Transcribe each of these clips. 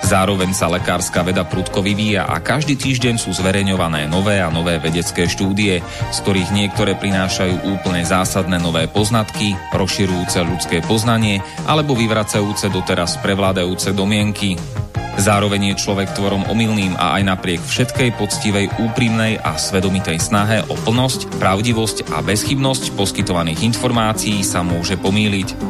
Zároveň sa lekárska veda prudko vyvíja a každý týždeň sú zverejňované nové a nové vedecké štúdie, z ktorých niektoré prinášajú úplne zásadné nové poznatky, rozširujúce ľudské poznanie alebo vyvracajúce doteraz prevládajúce domienky. Zároveň je človek tvorom omylným a aj napriek všetkej poctivej, úprimnej a svedomitej snahe o plnosť, pravdivosť a bezchybnosť poskytovaných informácií sa môže pomýliť.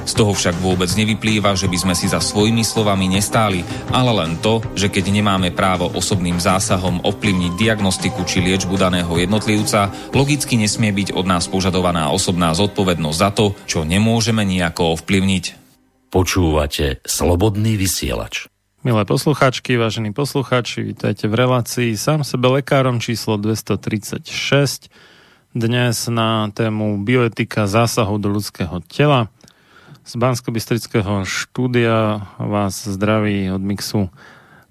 Z toho však vôbec nevyplýva, že by sme si za svojimi slovami nestáli, ale len to, že keď nemáme právo osobným zásahom ovplyvniť diagnostiku či liečbu daného jednotlivca, logicky nesmie byť od nás požadovaná osobná zodpovednosť za to, čo nemôžeme nejako ovplyvniť. Počúvate Slobodný vysielač. Milé poslucháčky, vážení poslucháči, vítajte v relácii sám sebe lekárom číslo 236. Dnes na tému bioetika zásahu do ľudského tela. Z bansko štúdia vás zdraví od mixu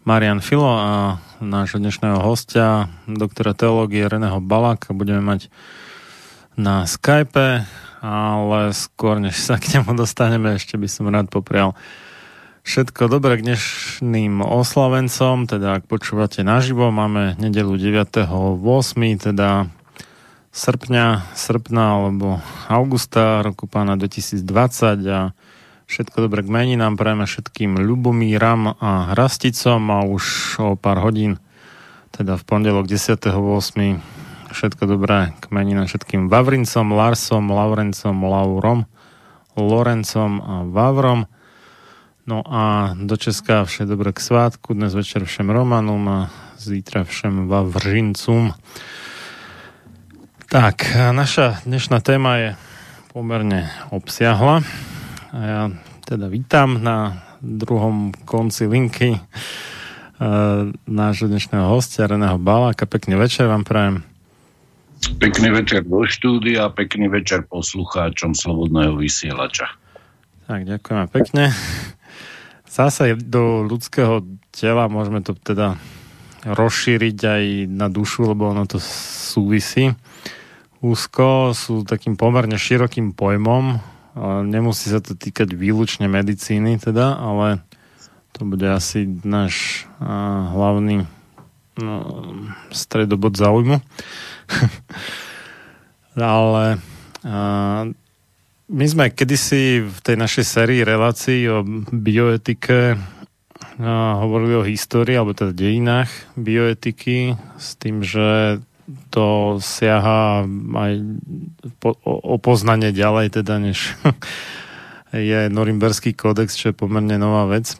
Marian Filo a nášho dnešného hostia, doktora teológie Reného Balaka. Budeme mať na Skype, ale skôr než sa k nemu dostaneme, ešte by som rád poprial všetko dobré k dnešným oslavencom, teda ak počúvate naživo, máme nedelu 9.8., teda srpňa, srpna alebo augusta roku pána 2020 a všetko dobré k meninám prajeme všetkým Ľubomíram a Hrasticom a už o pár hodín, teda v pondelok 10.8. všetko dobré k meninám všetkým Vavrincom, Larsom, Laurencom, Laurom, Lorencom a Vavrom. No a do Česka vše dobré k svátku, dnes večer všem Romanom a zítra všem Vavrincom. Tak, naša dnešná téma je pomerne obsiahla. A ja teda vítam na druhom konci linky e, nášho dnešného hostia Reného Baláka. Pekný večer vám prajem. Pekný večer do štúdia, pekný večer poslucháčom Slobodného vysielača. Tak, ďakujem pekne. Zásah do ľudského tela môžeme to teda rozšíriť aj na dušu, lebo ono to súvisí úzko, sú takým pomerne širokým pojmom. Nemusí sa to týkať výlučne medicíny teda, ale to bude asi náš hlavný no, stredobod záujmu. ale a, my sme kedysi v tej našej sérii relácií o bioetike hovorili o histórii, alebo teda dejinách bioetiky, s tým, že to siaha aj po, poznanie ďalej, teda než je Norimberský kódex, čo je pomerne nová vec.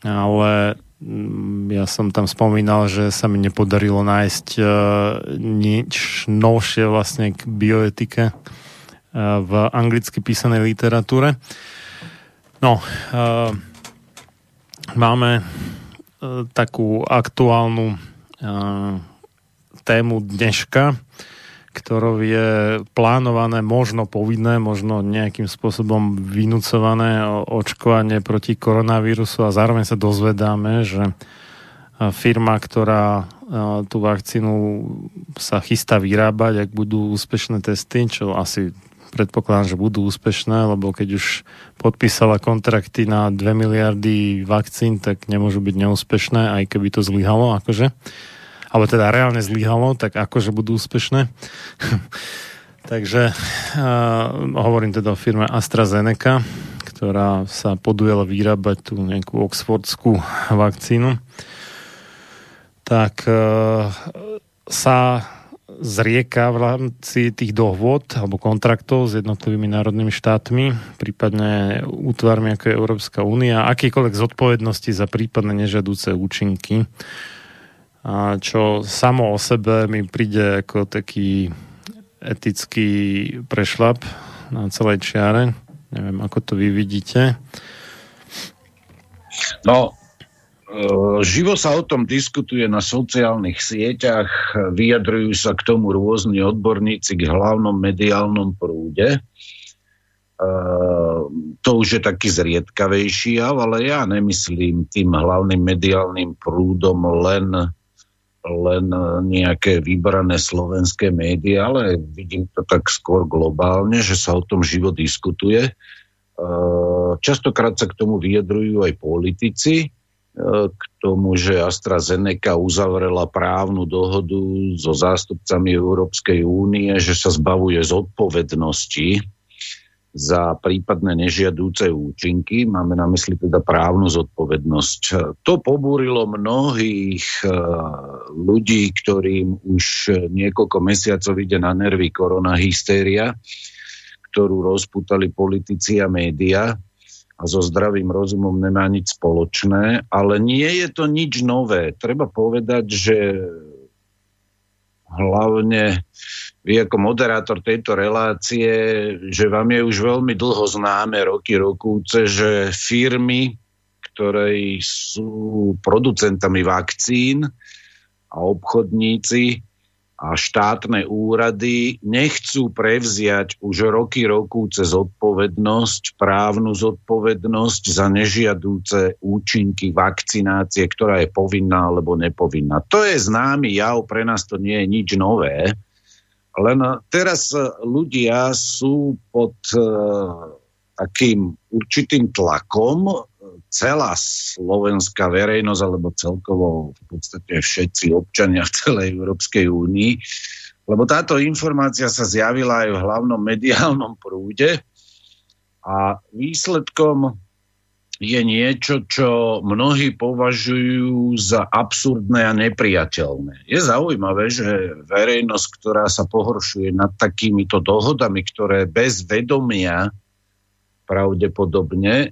Ale mm, ja som tam spomínal, že sa mi nepodarilo nájsť uh, nič novšie vlastne k bioetike uh, v anglicky písanej literatúre. No, uh, máme e, takú aktuálnu e, tému dneška, ktorou je plánované, možno povinné, možno nejakým spôsobom vynúcované očkovanie proti koronavírusu a zároveň sa dozvedáme, že firma, ktorá tú vakcínu sa chystá vyrábať, ak budú úspešné testy, čo asi predpokladám, že budú úspešné, lebo keď už podpísala kontrakty na 2 miliardy vakcín, tak nemôžu byť neúspešné, aj keby to zlyhalo, akože. Alebo teda reálne zlyhalo, tak akože budú úspešné. Takže uh, hovorím teda o firme AstraZeneca, ktorá sa podujela vyrábať tú nejakú oxfordskú vakcínu. Tak uh, sa zrieka v rámci tých dohôd alebo kontraktov s jednotlivými národnými štátmi, prípadne útvarmi ako je Európska únia, akýkoľvek zodpovednosti za prípadne nežadúce účinky, čo samo o sebe mi príde ako taký etický prešlap na celej čiare. Neviem, ako to vy vidíte. No, Eh, živo sa o tom diskutuje na sociálnych sieťach, vyjadrujú sa k tomu rôzni odborníci k hlavnom mediálnom prúde. Uh, to už je taký zriedkavejší ale ja nemyslím tým hlavným mediálnym prúdom len, len nejaké vybrané slovenské médiá, ale vidím to tak skôr globálne, že sa o tom živo diskutuje. Uh, častokrát sa k tomu vyjadrujú aj politici, k tomu, že AstraZeneca uzavrela právnu dohodu so zástupcami Európskej únie, že sa zbavuje zodpovednosti za prípadné nežiadúce účinky. Máme na mysli teda právnu zodpovednosť. To pobúrilo mnohých eh, ľudí, ktorým už niekoľko mesiacov ide na nervy koronahystéria, ktorú rozputali politici a média a so zdravým rozumom nemá nič spoločné, ale nie je to nič nové. Treba povedať, že hlavne vy ako moderátor tejto relácie, že vám je už veľmi dlho známe roky, rokúce, že firmy, ktoré sú producentami vakcín a obchodníci a štátne úrady nechcú prevziať už roky roku cez zodpovednosť, právnu zodpovednosť za nežiadúce účinky vakcinácie, ktorá je povinná alebo nepovinná. To je známy jav, pre nás to nie je nič nové, len teraz ľudia sú pod uh, takým určitým tlakom, celá slovenská verejnosť alebo celkovo v podstate všetci občania v celej Európskej únii, lebo táto informácia sa zjavila aj v hlavnom mediálnom prúde a výsledkom je niečo, čo mnohí považujú za absurdné a nepriateľné. Je zaujímavé, že verejnosť, ktorá sa pohoršuje nad takýmito dohodami, ktoré bez vedomia pravdepodobne e,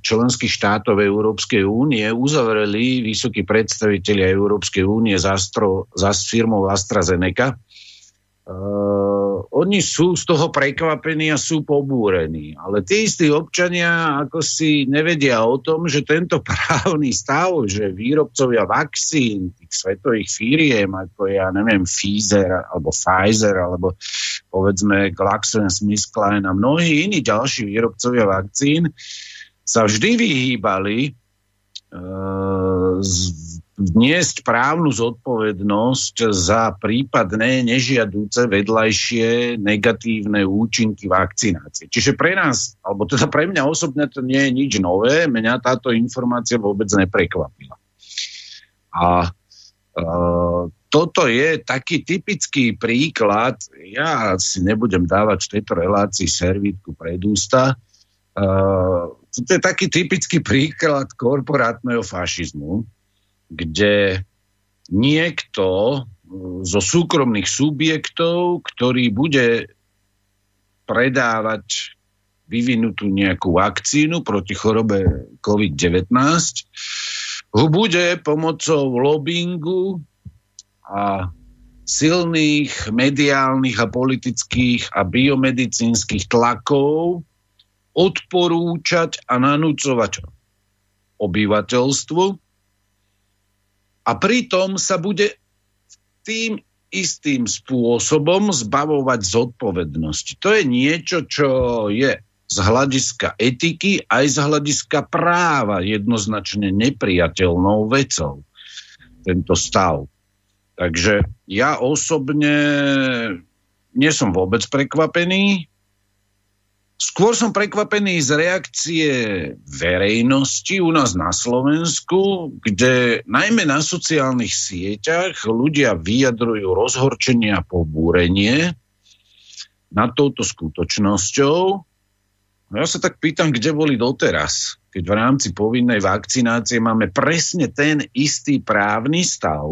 členských štátov Európskej únie uzavreli vysokí predstavitelia Európskej únie za, astro, za firmou AstraZeneca Uh, oni sú z toho prekvapení a sú pobúrení. Ale tí istí občania ako si nevedia o tom, že tento právny stav, že výrobcovia vakcín, tých svetových firiem, ako ja neviem, Pfizer alebo Pfizer, alebo povedzme GlaxoSmithKline a mnohí iní ďalší výrobcovia vakcín sa vždy vyhýbali uh, z vniesť právnu zodpovednosť za prípadné nežiadúce vedľajšie negatívne účinky vakcinácie. Čiže pre nás, alebo teda pre mňa osobne to nie je nič nové, mňa táto informácia vôbec neprekvapila. A uh, toto je taký typický príklad, ja si nebudem dávať v tejto relácii servítku pred ústa, uh, to je taký typický príklad korporátneho fašizmu, kde niekto mm, zo súkromných subjektov, ktorý bude predávať vyvinutú nejakú vakcínu proti chorobe COVID-19, ho bude pomocou lobbingu a silných mediálnych a politických a biomedicínskych tlakov odporúčať a nanúcovať obyvateľstvu a pritom sa bude tým istým spôsobom zbavovať zodpovednosti. To je niečo, čo je z hľadiska etiky aj z hľadiska práva jednoznačne nepriateľnou vecou tento stav. Takže ja osobne nie som vôbec prekvapený. Skôr som prekvapený z reakcie verejnosti u nás na Slovensku, kde najmä na sociálnych sieťach ľudia vyjadrujú rozhorčenie a pobúrenie nad touto skutočnosťou. No ja sa tak pýtam, kde boli doteraz, keď v rámci povinnej vakcinácie máme presne ten istý právny stav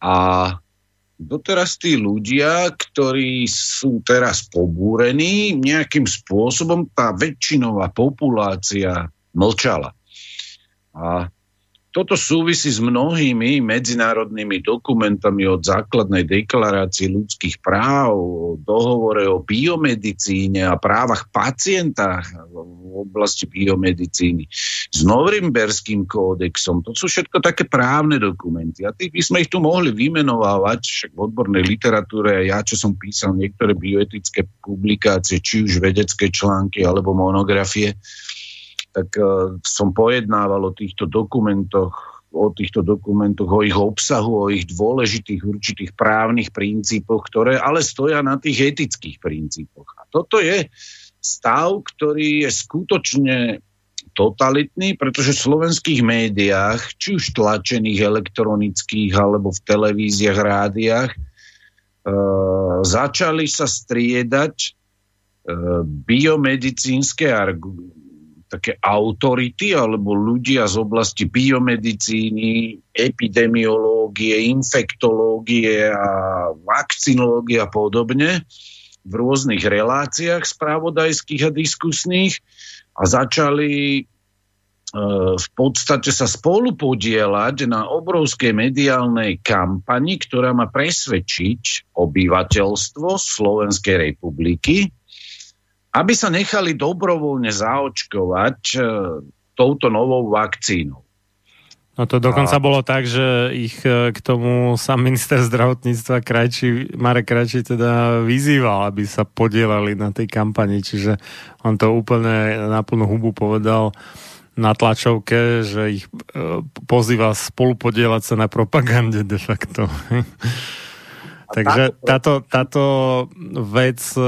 a doteraz tí ľudia, ktorí sú teraz pobúrení, nejakým spôsobom tá väčšinová populácia mlčala. A toto súvisí s mnohými medzinárodnými dokumentami od základnej deklarácie ľudských práv, dohovore o biomedicíne a právach pacienta v oblasti biomedicíny, s Norimberským kódexom. To sú všetko také právne dokumenty. A tých by sme ich tu mohli vymenovávať, však v odbornej literatúre, ja, čo som písal niektoré bioetické publikácie, či už vedecké články alebo monografie, tak uh, som pojednával o týchto dokumentoch, o týchto dokumentoch, o ich obsahu, o ich dôležitých určitých právnych princípoch, ktoré ale stoja na tých etických princípoch. A toto je stav, ktorý je skutočne totalitný, pretože v slovenských médiách, či už tlačených, elektronických, alebo v televíziách, rádiách, e, začali sa striedať e, biomedicínske také autority alebo ľudia z oblasti biomedicíny, epidemiológie, infektológie a vakcinológie a podobne v rôznych reláciách spravodajských a diskusných a začali e, v podstate sa spolu podielať na obrovskej mediálnej kampani, ktorá má presvedčiť obyvateľstvo Slovenskej republiky, aby sa nechali dobrovoľne zaočkovať e, touto novou vakcínou. No to dokonca a... bolo tak, že ich e, k tomu sám minister zdravotníctva Krajči, Marek Krajči teda vyzýval, aby sa podielali na tej kampani, čiže on to úplne na plnú hubu povedal na tlačovke, že ich e, pozýva spolupodielať sa na propagande de facto. Takže táto, táto vec e,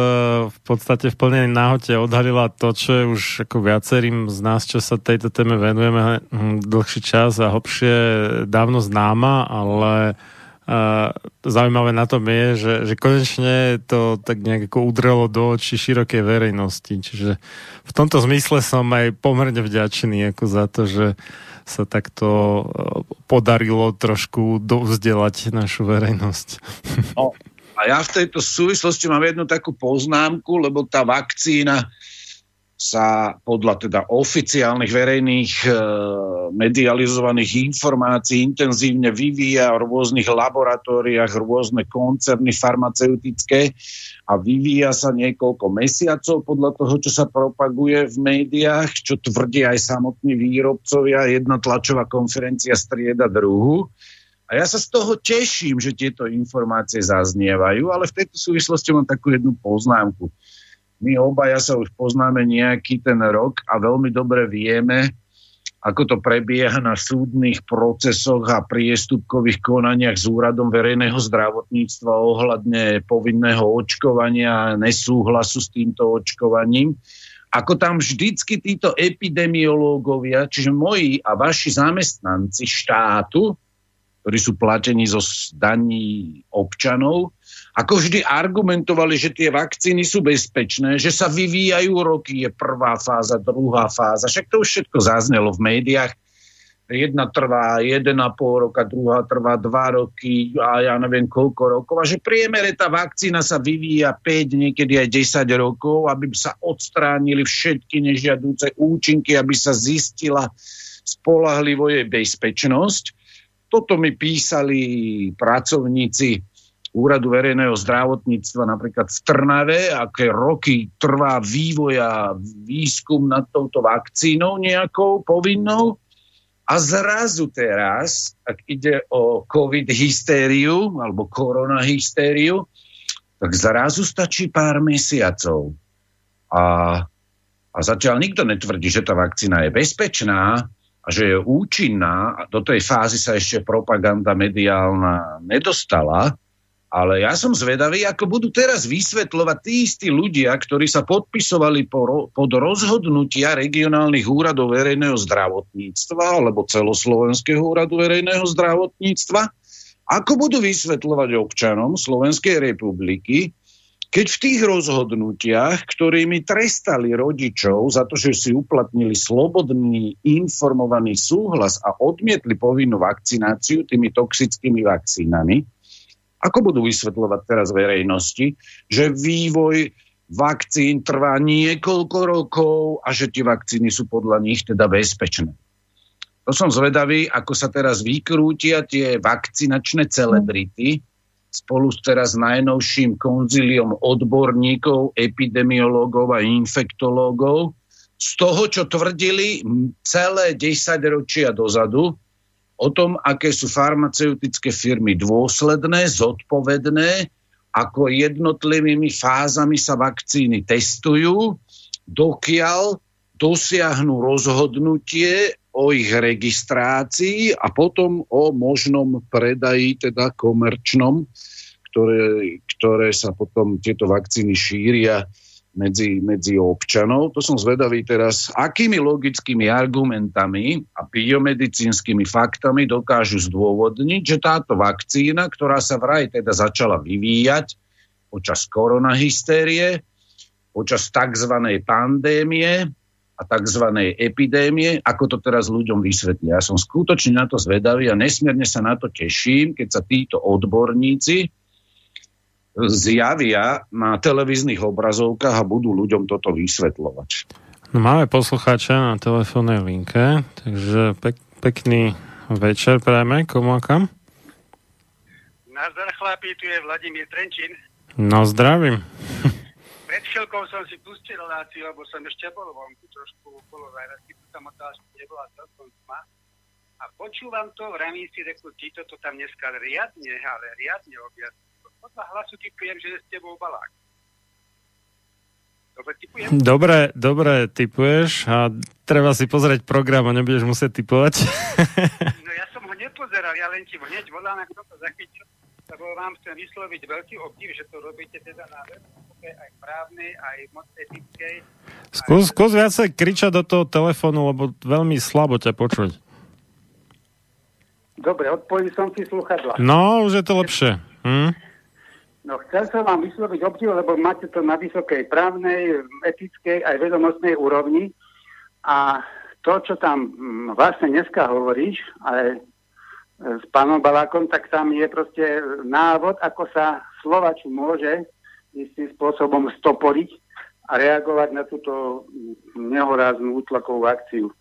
v podstate v plnej náhote odhalila to, čo je už ako viacerým z nás, čo sa tejto téme venujeme hm, dlhší čas a hlbšie dávno známa, ale uh, zaujímavé na tom je, že, že konečne to tak nejak ako udrelo do očí širokej verejnosti. Čiže v tomto zmysle som aj pomerne vďačný ako za to, že sa takto e, podarilo trošku dovzdelať našu verejnosť. No, a ja v tejto súvislosti mám jednu takú poznámku, lebo tá vakcína sa podľa teda oficiálnych verejných e, medializovaných informácií intenzívne vyvíja v rôznych laboratóriách, rôzne koncerny farmaceutické a vyvíja sa niekoľko mesiacov podľa toho, čo sa propaguje v médiách, čo tvrdia aj samotní výrobcovia. Jedna tlačová konferencia strieda druhu. A ja sa z toho teším, že tieto informácie zaznievajú, ale v tejto súvislosti mám takú jednu poznámku. My obaja sa už poznáme nejaký ten rok a veľmi dobre vieme, ako to prebieha na súdnych procesoch a priestupkových konaniach s úradom verejného zdravotníctva ohľadne povinného očkovania a nesúhlasu s týmto očkovaním. Ako tam vždycky títo epidemiológovia, čiže moji a vaši zamestnanci štátu, ktorí sú platení zo daní občanov, ako vždy argumentovali, že tie vakcíny sú bezpečné, že sa vyvíjajú roky, je prvá fáza, druhá fáza. Však to už všetko zaznelo v médiách. Jedna trvá 1,5 roka, druhá trvá 2 roky a ja neviem koľko rokov. A že priemere tá vakcína sa vyvíja 5, niekedy aj 10 rokov, aby sa odstránili všetky nežiadúce účinky, aby sa zistila spolahlivo jej bezpečnosť. Toto mi písali pracovníci Úradu verejného zdravotníctva napríklad v Trnave, aké roky trvá vývoj a výskum nad touto vakcínou nejakou povinnou. A zrazu teraz, ak ide o COVID hystériu alebo korona hystériu, tak zrazu stačí pár mesiacov. A, a zatiaľ nikto netvrdí, že tá vakcína je bezpečná a že je účinná. Do tej fázy sa ešte propaganda mediálna nedostala. Ale ja som zvedavý, ako budú teraz vysvetľovať tí istí ľudia, ktorí sa podpisovali po, pod rozhodnutia regionálnych úradov verejného zdravotníctva alebo celoslovenského úradu verejného zdravotníctva, ako budú vysvetľovať občanom Slovenskej republiky, keď v tých rozhodnutiach, ktorými trestali rodičov za to, že si uplatnili slobodný, informovaný súhlas a odmietli povinnú vakcináciu tými toxickými vakcínami, ako budú vysvetľovať teraz verejnosti, že vývoj vakcín trvá niekoľko rokov a že tie vakcíny sú podľa nich teda bezpečné. To som zvedavý, ako sa teraz vykrútia tie vakcinačné celebrity spolu s teraz najnovším konzíliom odborníkov, epidemiológov a infektológov z toho, čo tvrdili celé 10 ročia dozadu, o tom, aké sú farmaceutické firmy dôsledné, zodpovedné, ako jednotlivými fázami sa vakcíny testujú, dokiaľ dosiahnu rozhodnutie o ich registrácii a potom o možnom predaji, teda komerčnom, ktoré, ktoré sa potom tieto vakcíny šíria medzi, medzi občanov. To som zvedavý teraz, akými logickými argumentami a biomedicínskymi faktami dokážu zdôvodniť, že táto vakcína, ktorá sa vraj teda začala vyvíjať počas koronahystérie, počas tzv. pandémie a tzv. epidémie, ako to teraz ľuďom vysvetlia. Ja som skutočne na to zvedavý a nesmierne sa na to teším, keď sa títo odborníci zjavia na televíznych obrazovkách a budú ľuďom toto vysvetľovať. No, máme poslucháča na telefónnej linke, takže pek- pekný večer prajme, komu a kam? Nazdar chlapí, tu je Vladimír Trenčín. No zdravím. Pred chvíľkou som si pustil reláciu, lebo som ešte bol vonku trošku okolo zajrazky, tu tam otázka nebola celkom tma. A počúvam to, vravím si, reku, ty to tam dneska riadne, ale riadne objasní podľa hlasu typujem, že je s tebou balák. Dobre typujem? Dobre, dobre typuješ a treba si pozrieť program a nebudeš musieť typovať. no ja som ho nepozeral, ja len ti hneď volám, ako to zachytil, lebo vám chcem vysloviť veľký obdiv, že to robíte teda na aj právnej, aj moc etickej. Skús, aj... skús viacej kričať do toho telefónu, lebo veľmi slabo ťa počuť. Dobre, odpojil som si sluchadla. No, už je to lepšie. Hm? No chcel som vám vysloviť obdiv, lebo máte to na vysokej právnej, etickej aj vedomostnej úrovni a to, čo tam mm, vlastne dneska hovoríš, aj s pánom Balákom, tak tam je proste návod, ako sa Slovaču môže istým spôsobom stoporiť a reagovať na túto nehoráznú útlakovú akciu.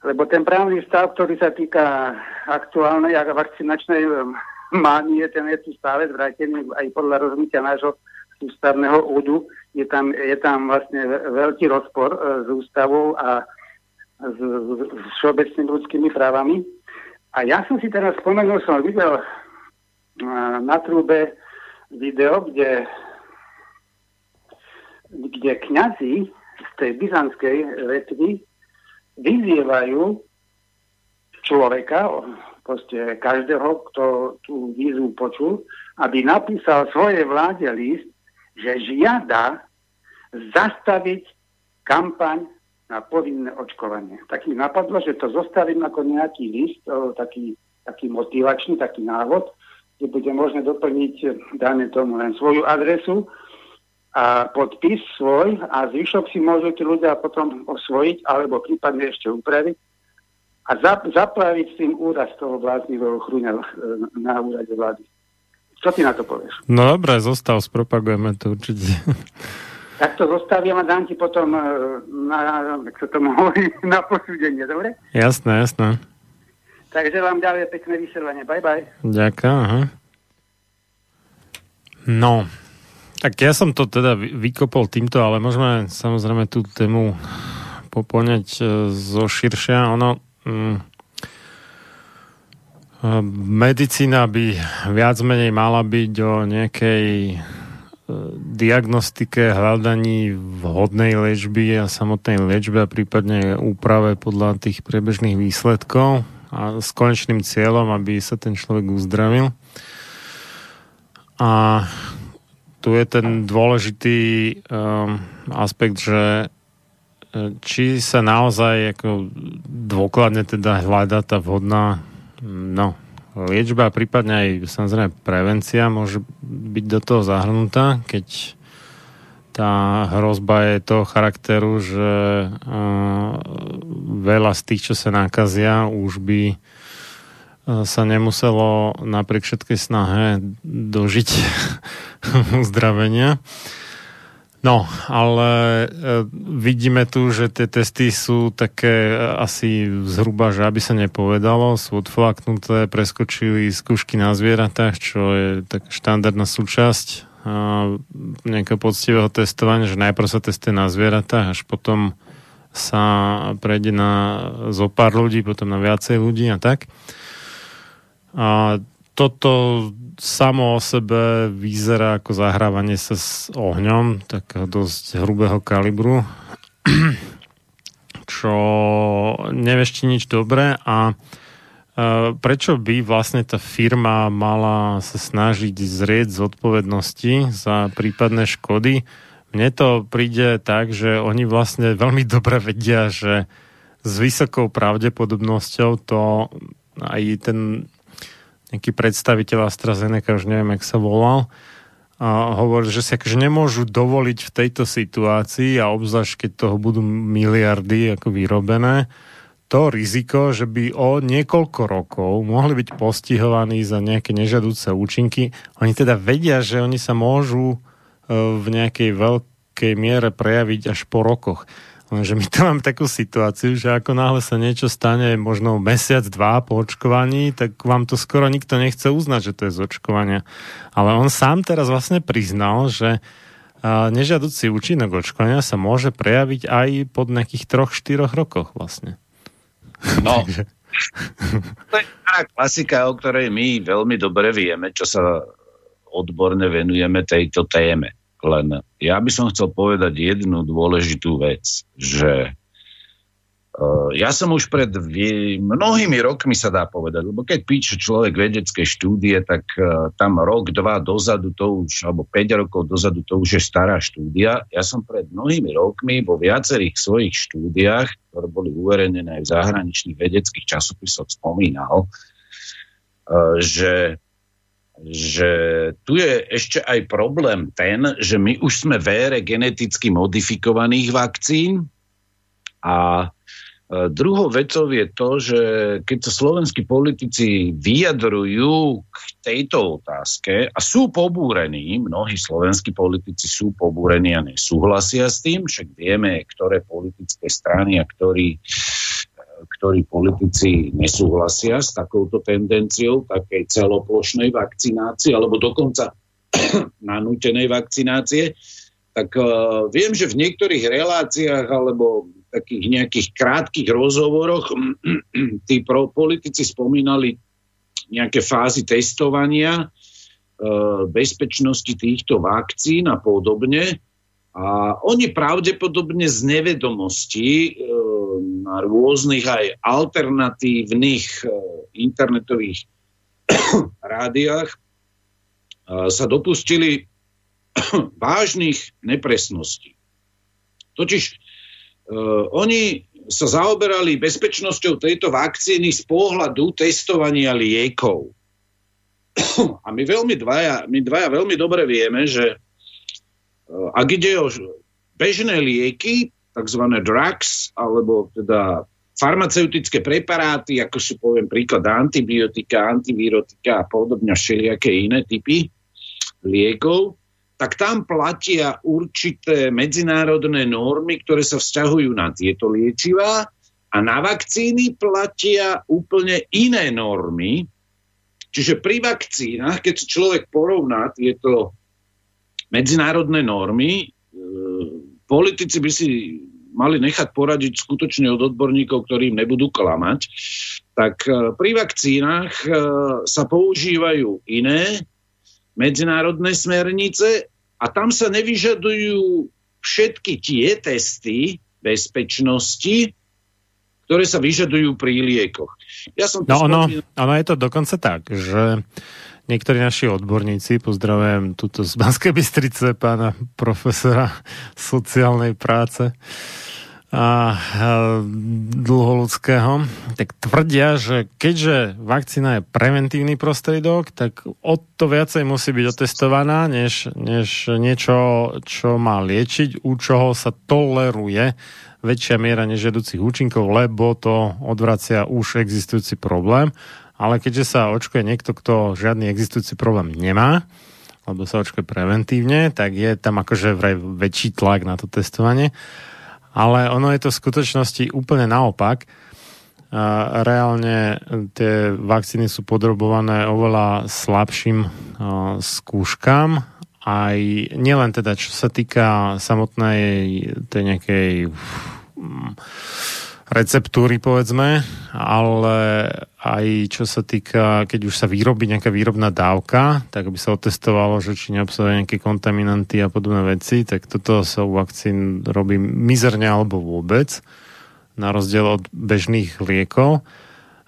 Lebo ten právny stav, ktorý sa týka aktuálnej vakcinačnej mánie, ten je tu stále zvrátený aj podľa rozhodnutia nášho ústavného údu. Je tam, je tam vlastne veľký rozpor e, s ústavou a s, s všeobecnými ľudskými právami. A ja som si teraz spomenul, som videl e, na trúbe video, kde, kde kňazi z tej byzantskej vetvy vyzývajú človeka, proste každého, kto tú výzvu počul, aby napísal svoje vláde list, že žiada zastaviť kampaň na povinné očkovanie. Tak mi napadlo, že to zostavím ako nejaký list, taký, taký motivačný, taký návod, kde bude možné doplniť, dáme tomu len svoju adresu a podpis svoj a zvyšok si môžu tí ľudia potom osvojiť alebo prípadne ešte upraviť a zaplaviť s tým úraz toho bláznivého chruňa e, na úrade vlády. Čo ty na to povieš? No dobre, zostav, spropagujeme to určite. Tak to zostavím a dám ti potom e, na, to hovorí, na posúdenie, dobre? Jasné, jasné. Takže vám ďalej pekné vysielanie. Bye, bye. Ďakujem, aha. No, tak ja som to teda vykopol týmto, ale môžeme samozrejme tú tému popoňať e, zo širšia. Ono, mm, e, medicína by viac menej mala byť o nejakej e, diagnostike, hľadaní vhodnej liečby a samotnej liečbe a prípadne úprave podľa tých priebežných výsledkov a s konečným cieľom, aby sa ten človek uzdravil. A tu je ten dôležitý um, aspekt, že či sa naozaj ako dôkladne teda hľada tá vhodná no, liečba, prípadne aj samozrejme prevencia môže byť do toho zahrnutá, keď tá hrozba je toho charakteru, že uh, veľa z tých, čo sa nakazia, už by sa nemuselo napriek všetkej snahe dožiť uzdravenia. No, ale e, vidíme tu, že tie testy sú také e, asi zhruba, že aby sa nepovedalo, sú odflaknuté, preskočili skúšky na zvieratách, čo je tak štandardná súčasť nejakého poctivého testovania, že najprv sa testuje na zvieratách, až potom sa prejde na zo pár ľudí, potom na viacej ľudí a tak. A toto samo o sebe vyzerá ako zahrávanie sa s ohňom, tak dosť hrubého kalibru, čo nevešti nič dobré a prečo by vlastne tá firma mala sa snažiť zrieť zodpovednosti za prípadné škody? Mne to príde tak, že oni vlastne veľmi dobre vedia, že s vysokou pravdepodobnosťou to aj ten nejaký predstaviteľ AstraZeneca, už neviem, jak sa volal, a hovorí, že si akože nemôžu dovoliť v tejto situácii a obzvlášť, keď toho budú miliardy ako vyrobené, to riziko, že by o niekoľko rokov mohli byť postihovaní za nejaké nežadúce účinky. Oni teda vedia, že oni sa môžu e, v nejakej veľkej miere prejaviť až po rokoch. Lenže my tam máme takú situáciu, že ako náhle sa niečo stane možno mesiac, dva po očkovaní, tak vám to skoro nikto nechce uznať, že to je z očkovania. Ale on sám teraz vlastne priznal, že nežiaducí účinok očkovania sa môže prejaviť aj pod nejakých troch, štyroch rokoch vlastne. No, to je klasika, o ktorej my veľmi dobre vieme, čo sa odborne venujeme tejto téme. Len ja by som chcel povedať jednu dôležitú vec, že uh, ja som už pred mnohými rokmi sa dá povedať, lebo keď píše človek vedecké štúdie, tak uh, tam rok, dva dozadu to už, alebo 5 rokov dozadu to už je stará štúdia. Ja som pred mnohými rokmi vo viacerých svojich štúdiách, ktoré boli uverejnené aj v zahraničných vedeckých časopisoch, spomínal, uh, že že tu je ešte aj problém ten, že my už sme v ére geneticky modifikovaných vakcín a e, druhou vecou je to, že keď sa slovenskí politici vyjadrujú k tejto otázke a sú pobúrení, mnohí slovenskí politici sú pobúrení a nesúhlasia s tým, však vieme, ktoré politické strany a ktorí ktorí politici nesúhlasia s takouto tendenciou takej celoplošnej vakcinácie alebo dokonca nanútenej vakcinácie, tak uh, viem, že v niektorých reláciách alebo takých nejakých krátkých rozhovoroch tí pro, politici spomínali nejaké fázy testovania, uh, bezpečnosti týchto vakcín a podobne. A oni pravdepodobne z nevedomosti e, na rôznych aj alternatívnych e, internetových rádiách e, sa dopustili vážnych nepresností. Totiž e, oni sa zaoberali bezpečnosťou tejto vakcíny z pohľadu testovania liekov. A my veľmi dvaja, my dvaja veľmi dobre vieme, že ak ide o bežné lieky, tzv. drugs, alebo teda farmaceutické preparáty, ako sú poviem príklad antibiotika, antivirotika a podobne všelijaké iné typy liekov, tak tam platia určité medzinárodné normy, ktoré sa vzťahujú na tieto liečivá a na vakcíny platia úplne iné normy. Čiže pri vakcínach, keď človek porovná tieto medzinárodné normy. Politici by si mali nechať poradiť skutočne od odborníkov, ktorým nebudú klamať. Tak e, pri vakcínach e, sa používajú iné medzinárodné smernice a tam sa nevyžadujú všetky tie testy bezpečnosti, ktoré sa vyžadujú pri liekoch. Ja som no ono, spomínal... ono je to dokonca tak, že niektorí naši odborníci, pozdravujem túto z Banskej Bystrice, pána profesora sociálnej práce, a dlholudského, tak tvrdia, že keďže vakcína je preventívny prostriedok, tak o to viacej musí byť otestovaná, než, než niečo, čo má liečiť, u čoho sa toleruje väčšia miera nežiaducich účinkov, lebo to odvracia už existujúci problém. Ale keďže sa očkuje niekto, kto žiadny existujúci problém nemá, alebo sa očkuje preventívne, tak je tam akože vraj väčší tlak na to testovanie ale ono je to v skutočnosti úplne naopak. Reálne tie vakcíny sú podrobované oveľa slabším skúškam, aj nielen teda, čo sa týka samotnej tej nejakej receptúry, povedzme, ale aj čo sa týka, keď už sa vyrobí nejaká výrobná dávka, tak by sa otestovalo, že či neobsahuje nejaké kontaminanty a podobné veci, tak toto sa u vakcín robí mizerne alebo vôbec, na rozdiel od bežných liekov.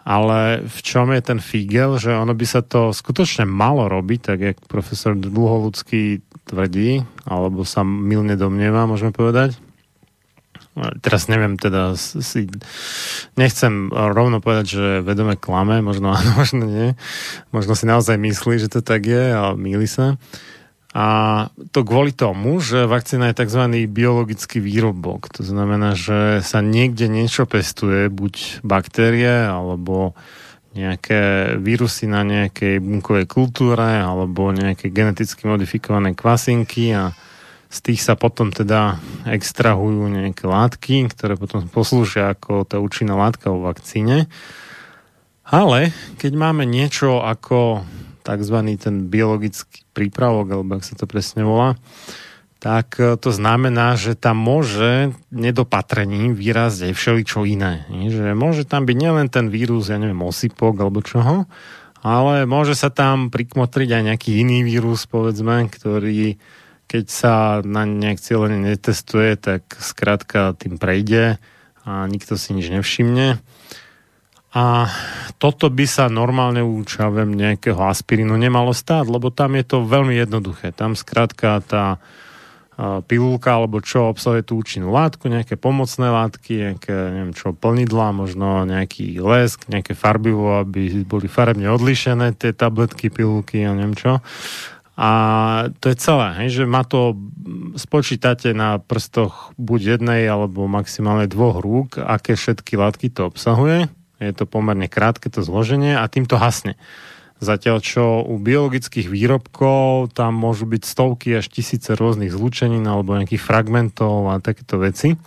Ale v čom je ten figel, že ono by sa to skutočne malo robiť, tak jak profesor Dlholudský tvrdí, alebo sa milne domnieva, môžeme povedať, teraz neviem, teda si, nechcem rovno povedať, že vedome klame, možno áno, možno nie. Možno si naozaj myslí, že to tak je, ale míli sa. A to kvôli tomu, že vakcína je tzv. biologický výrobok. To znamená, že sa niekde niečo pestuje, buď baktérie, alebo nejaké vírusy na nejakej bunkovej kultúre, alebo nejaké geneticky modifikované kvasinky a z tých sa potom teda extrahujú nejaké látky, ktoré potom poslúžia ako tá účinná látka vo vakcíne. Ale keď máme niečo ako tzv. ten biologický prípravok, alebo ak sa to presne volá, tak e, to znamená, že tam môže nedopatrením výrazť aj všeličo iné. Že môže tam byť nielen ten vírus, ja neviem, osypok alebo čoho, ale môže sa tam prikmotriť aj nejaký iný vírus, povedzme, ktorý keď sa na nejak cieľene netestuje, tak skrátka tým prejde a nikto si nič nevšimne. A toto by sa normálne u čavem nejakého aspirínu nemalo stáť, lebo tam je to veľmi jednoduché. Tam skrátka tá pilulka alebo čo obsahuje tú účinnú látku, nejaké pomocné látky, nejaké, neviem čo, plnidla, možno nejaký lesk, nejaké farbivo, aby boli farebne odlišené tie tabletky, pilulky a neviem čo. A to je celé, hej, že ma to spočítate na prstoch buď jednej alebo maximálne dvoch rúk, aké všetky látky to obsahuje. Je to pomerne krátke to zloženie a tým to hasne. Zatiaľ čo u biologických výrobkov tam môžu byť stovky až tisíce rôznych zlúčenín alebo nejakých fragmentov a takéto veci.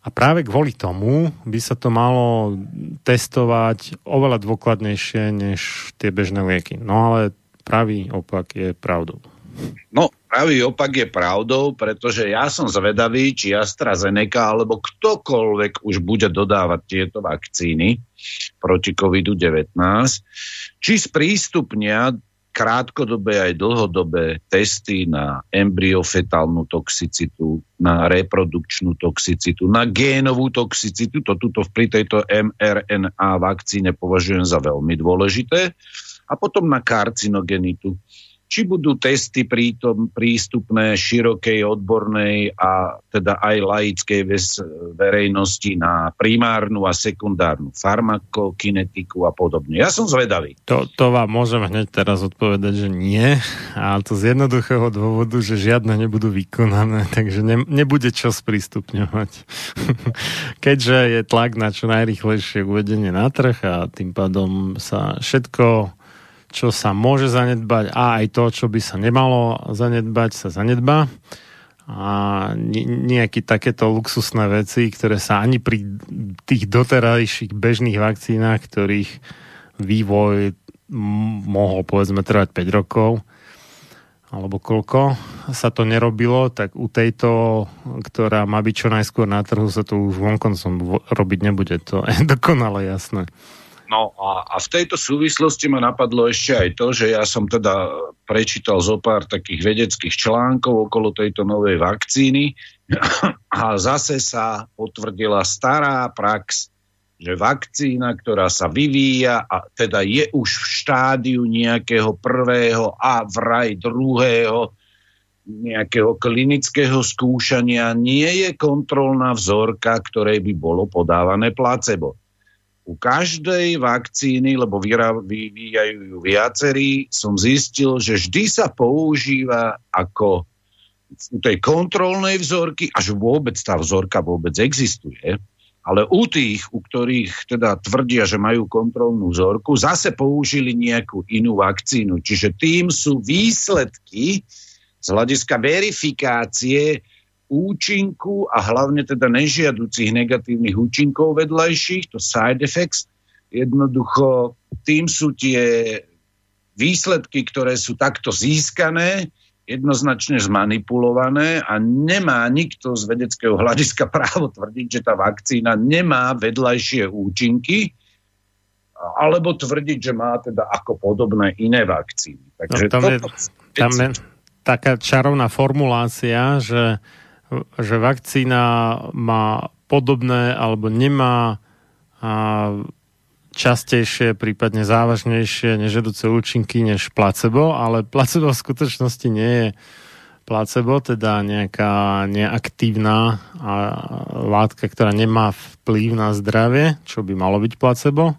A práve kvôli tomu by sa to malo testovať oveľa dôkladnejšie než tie bežné lieky. No ale pravý opak je pravdou. No, pravý opak je pravdou, pretože ja som zvedavý, či AstraZeneca alebo ktokoľvek už bude dodávať tieto vakcíny proti COVID-19, či sprístupnia krátkodobé aj dlhodobé testy na embryofetálnu toxicitu, na reprodukčnú toxicitu, na génovú toxicitu. To tuto pri tejto mRNA vakcíne považujem za veľmi dôležité a potom na karcinogenitu. Či budú testy prítom prístupné širokej odbornej a teda aj laickej verejnosti na primárnu a sekundárnu farmakokinetiku a podobne. Ja som zvedavý. To, to vám môžem hneď teraz odpovedať, že nie. A to z jednoduchého dôvodu, že žiadne nebudú vykonané, takže ne, nebude čo sprístupňovať. Keďže je tlak na čo najrychlejšie uvedenie na trh a tým pádom sa všetko čo sa môže zanedbať a aj to, čo by sa nemalo zanedbať, sa zanedba. A nejaké takéto luxusné veci, ktoré sa ani pri tých doterajších bežných vakcínach, ktorých vývoj mohol povedzme trvať 5 rokov, alebo koľko sa to nerobilo, tak u tejto, ktorá má byť čo najskôr na trhu, sa to už vonkoncom robiť nebude. To je dokonale jasné. No a, a v tejto súvislosti ma napadlo ešte aj to, že ja som teda prečítal zo pár takých vedeckých článkov okolo tejto novej vakcíny a zase sa potvrdila stará prax, že vakcína, ktorá sa vyvíja a teda je už v štádiu nejakého prvého a vraj druhého nejakého klinického skúšania nie je kontrolná vzorka, ktorej by bolo podávané placebo u každej vakcíny, lebo vyvíjajú ju viacerí, som zistil, že vždy sa používa ako u tej kontrolnej vzorky, až vôbec tá vzorka vôbec existuje, ale u tých, u ktorých teda tvrdia, že majú kontrolnú vzorku, zase použili nejakú inú vakcínu. Čiže tým sú výsledky z hľadiska verifikácie účinku a hlavne teda nežiaducich negatívnych účinkov vedľajších, to side effects, jednoducho tým sú tie výsledky, ktoré sú takto získané, jednoznačne zmanipulované a nemá nikto z vedeckého hľadiska právo tvrdiť, že tá vakcína nemá vedľajšie účinky, alebo tvrdiť, že má teda ako podobné iné vakcíny. Takže no, tam, je, tam je taká čarovná formulácia, že že vakcína má podobné alebo nemá častejšie, prípadne závažnejšie nežedúce účinky než placebo, ale placebo v skutočnosti nie je placebo, teda nejaká neaktívna látka, ktorá nemá vplyv na zdravie, čo by malo byť placebo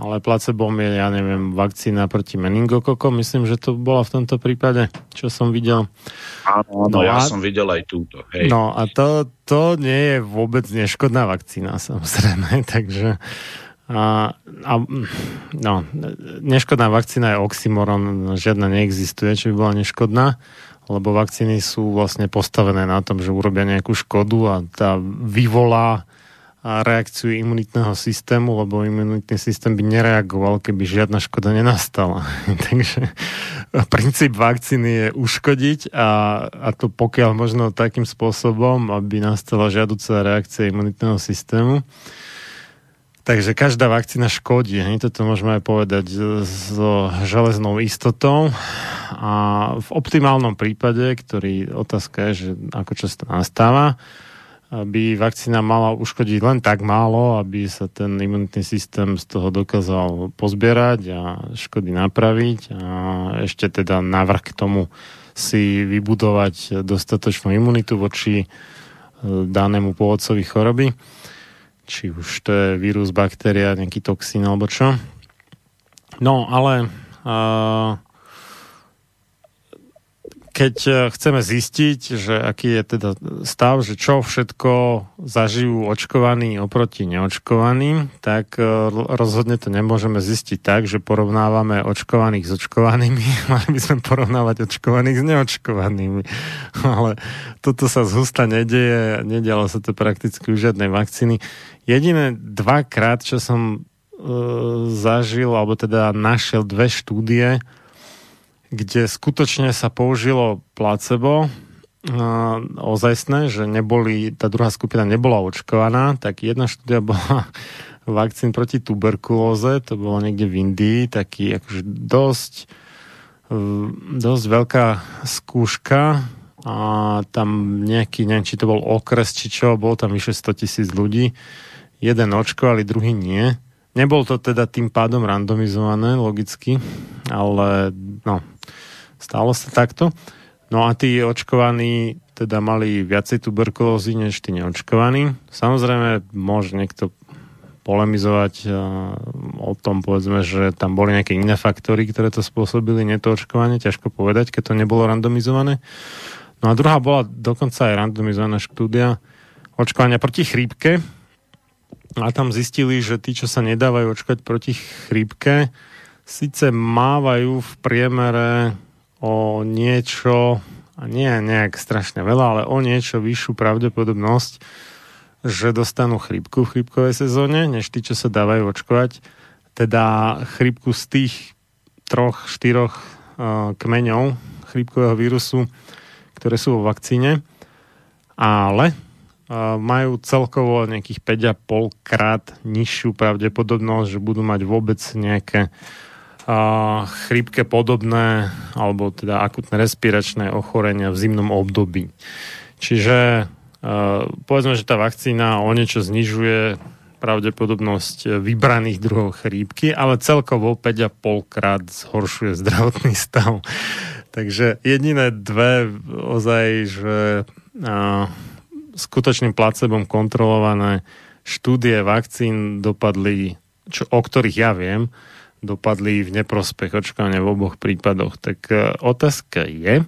ale placebom je, ja neviem, vakcína proti meningokokom. Myslím, že to bola v tomto prípade, čo som videl. Áno, no ja a, som videl aj túto. Hej. No a to, to nie je vôbec neškodná vakcína, samozrejme, takže a, a, no, neškodná vakcína je oxymoron, žiadna neexistuje, čo by bola neškodná, lebo vakcíny sú vlastne postavené na tom, že urobia nejakú škodu a tá vyvolá reakciu imunitného systému, lebo imunitný systém by nereagoval, keby žiadna škoda nenastala. Takže princíp vakcíny je uškodiť a, a to pokiaľ možno takým spôsobom, aby nastala žiaduca reakcia imunitného systému. Takže každá vakcína škodí. Hej? Toto môžeme aj povedať so železnou istotou. A v optimálnom prípade, ktorý otázka je, že ako často nastáva, by vakcína mala uškodiť len tak málo, aby sa ten imunitný systém z toho dokázal pozbierať a škody napraviť a ešte teda navrh k tomu si vybudovať dostatočnú imunitu voči e, danému pôvodcovi choroby. Či už to je vírus, baktéria, nejaký toxín alebo čo. No, ale uh, keď e, chceme zistiť, že aký je teda stav, že čo všetko zažijú očkovaní oproti neočkovaným, tak e, rozhodne to nemôžeme zistiť tak, že porovnávame očkovaných s očkovanými. Mali by sme porovnávať očkovaných s neočkovanými. Ale toto sa zhusta nedieje, nedialo sa to prakticky u žiadnej vakcíny. Jediné dvakrát, čo som e, zažil, alebo teda našiel dve štúdie, kde skutočne sa použilo placebo, ozajstné, že neboli, tá druhá skupina nebola očkovaná, tak jedna štúdia bola vakcín proti tuberkulóze, to bolo niekde v Indii, taký akože dosť, dosť veľká skúška a tam nejaký, neviem, či to bol okres, či čo, bolo tam vyše 100 tisíc ľudí. Jeden očkovali, druhý nie. Nebol to teda tým pádom randomizované, logicky, ale no, Stalo sa takto. No a tí očkovaní teda mali viacej tuberkulózy než tí neočkovaní. Samozrejme, môže niekto polemizovať uh, o tom, povedzme, že tam boli nejaké iné faktory, ktoré to spôsobili, nie to očkovanie, ťažko povedať, keď to nebolo randomizované. No a druhá bola dokonca aj randomizovaná štúdia očkovania proti chrípke. A tam zistili, že tí, čo sa nedávajú očkovať proti chrípke, síce mávajú v priemere o niečo, nie nejak strašne veľa, ale o niečo vyššiu pravdepodobnosť, že dostanú chrípku v chrípkovej sezóne, než tí, čo sa dávajú očkovať. Teda chrípku z tých troch, štyroch uh, kmeňov chrípkového vírusu, ktoré sú vo vakcíne, ale majú celkovo nejakých 5,5 krát nižšiu pravdepodobnosť, že budú mať vôbec nejaké chrípke podobné alebo teda akutné respiračné ochorenia v zimnom období. Čiže povedzme, že tá vakcína o niečo znižuje pravdepodobnosť vybraných druhov chrípky, ale celkovo 5,5 krát zhoršuje zdravotný stav. Takže jediné dve ozaj, že a, skutočným placebom kontrolované štúdie vakcín dopadli, čo, o ktorých ja viem, dopadli v neprospech očkovania v oboch prípadoch. Tak e, otázka je,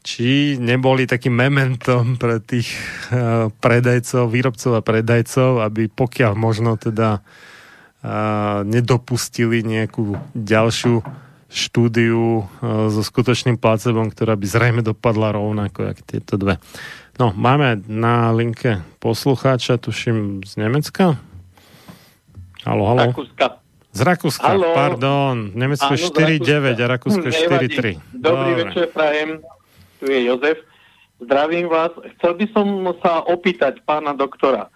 či neboli takým mementom pre tých uh, predajcov, výrobcov a predajcov, aby pokiaľ možno teda uh, nedopustili nejakú ďalšiu štúdiu so skutočným placebom, ktorá by zrejme dopadla rovnako, jak tieto dve. No, máme na linke poslucháča, tuším, z Nemecka. Halo, halo. Rakúska. Z Rakúska, halo. pardon. Nemecko 4,9 a Rakúsko 4,3. Dobrý Dobre. večer, prajem tu je Jozef. Zdravím vás. Chcel by som sa opýtať pána doktora,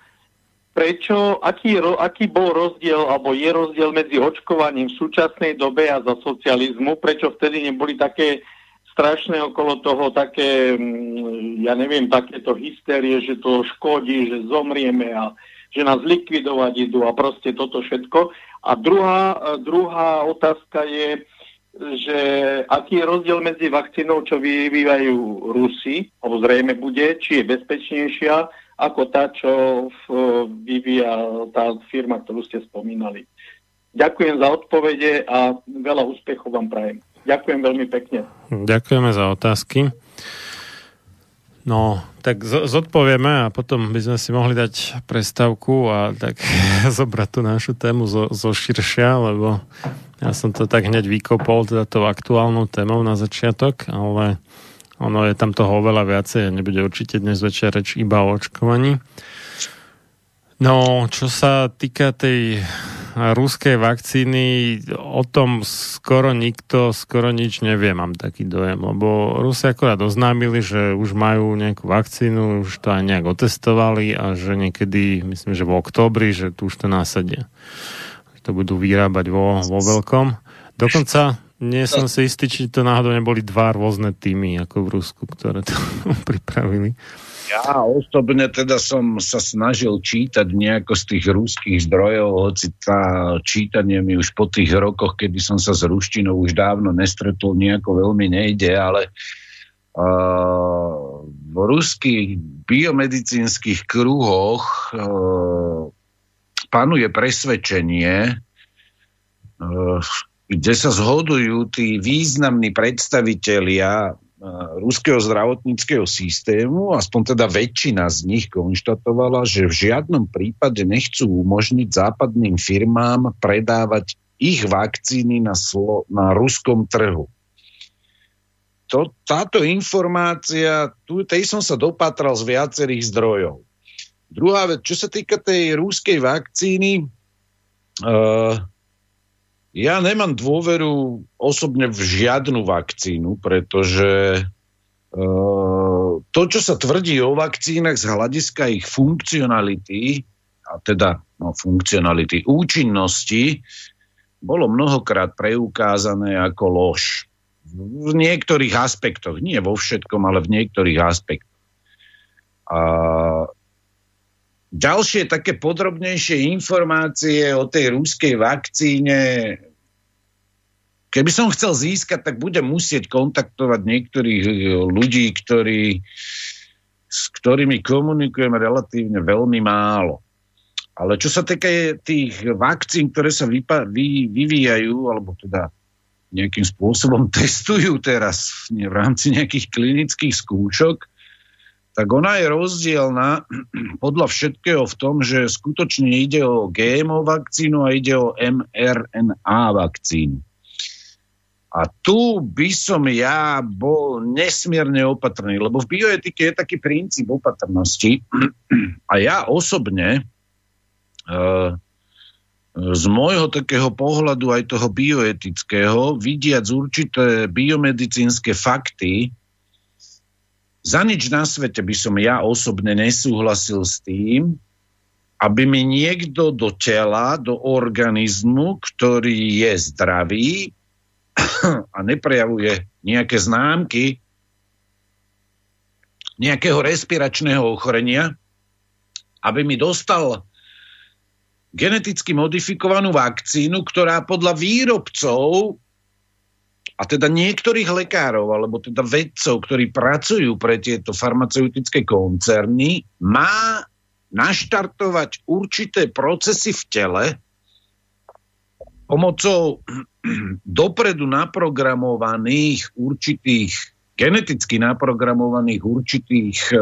prečo, aký, aký bol rozdiel, alebo je rozdiel medzi očkovaním v súčasnej dobe a za socializmu, prečo vtedy neboli také strašné okolo toho také, mm, ja neviem, takéto hysterie, že to škodí, že zomrieme a že nás likvidovať idú a proste toto všetko. A druhá, druhá otázka je, že aký je rozdiel medzi vakcínou, čo vyvíjajú Rusi, alebo zrejme bude, či je bezpečnejšia ako tá, čo vyvíja tá firma, ktorú ste spomínali. Ďakujem za odpovede a veľa úspechov vám prajem. Ďakujem veľmi pekne. Ďakujeme za otázky. No, tak zodpovieme a potom by sme si mohli dať prestavku a tak zobrať tú našu tému zo, zo širšia, lebo ja som to tak hneď vykopol, teda tou aktuálnou témou na začiatok, ale ono je tam toho oveľa viacej a nebude určite dnes večer reč iba o očkovaní. No, čo sa týka tej ruskej vakcíny, o tom skoro nikto, skoro nič nevie, mám taký dojem, lebo Rusi akorát oznámili, že už majú nejakú vakcínu, už to aj nejak otestovali a že niekedy, myslím, že v oktobri, že tu už to násadia. To budú vyrábať vo, vo veľkom. Dokonca nie som si istý, či to náhodou neboli dva rôzne týmy, ako v Rusku, ktoré to pripravili. Ja osobne teda som sa snažil čítať nejako z tých rúských zdrojov, hoci tá čítanie mi už po tých rokoch, kedy som sa s ruštinou už dávno nestretol, nejako veľmi nejde, ale uh, v ruských biomedicínskych kruhoch uh, panuje presvedčenie, uh, kde sa zhodujú tí významní predstavitelia ruského zdravotníckého systému, aspoň teda väčšina z nich konštatovala, že v žiadnom prípade nechcú umožniť západným firmám predávať ich vakcíny na, slo- na ruskom trhu. To, táto informácia, tu, tej som sa dopatral z viacerých zdrojov. Druhá vec, čo sa týka tej rúskej vakcíny, uh, ja nemám dôveru osobne v žiadnu vakcínu, pretože uh, to, čo sa tvrdí o vakcínach z hľadiska ich funkcionality, a teda no, funkcionality účinnosti, bolo mnohokrát preukázané ako lož. V niektorých aspektoch, nie vo všetkom, ale v niektorých aspektoch. A Ďalšie také podrobnejšie informácie o tej ruskej vakcíne, keby som chcel získať, tak budem musieť kontaktovať niektorých eh, ľudí, ktorí, s ktorými komunikujem relatívne veľmi málo. Ale čo sa týka tých vakcín, ktoré sa vypa- vy, vyvíjajú, alebo teda nejakým spôsobom testujú teraz v rámci nejakých klinických skúšok, tak ona je rozdielna podľa všetkého v tom, že skutočne ide o GMO vakcínu a ide o mRNA vakcínu. A tu by som ja bol nesmierne opatrný, lebo v bioetike je taký princíp opatrnosti. A ja osobne uh, z môjho takého pohľadu aj toho bioetického, vidiac určité biomedicínske fakty, za nič na svete by som ja osobne nesúhlasil s tým, aby mi niekto do tela, do organizmu, ktorý je zdravý a neprejavuje nejaké známky nejakého respiračného ochorenia, aby mi dostal geneticky modifikovanú vakcínu, ktorá podľa výrobcov a teda niektorých lekárov, alebo teda vedcov, ktorí pracujú pre tieto farmaceutické koncerny, má naštartovať určité procesy v tele pomocou dopredu naprogramovaných určitých, geneticky naprogramovaných určitých e,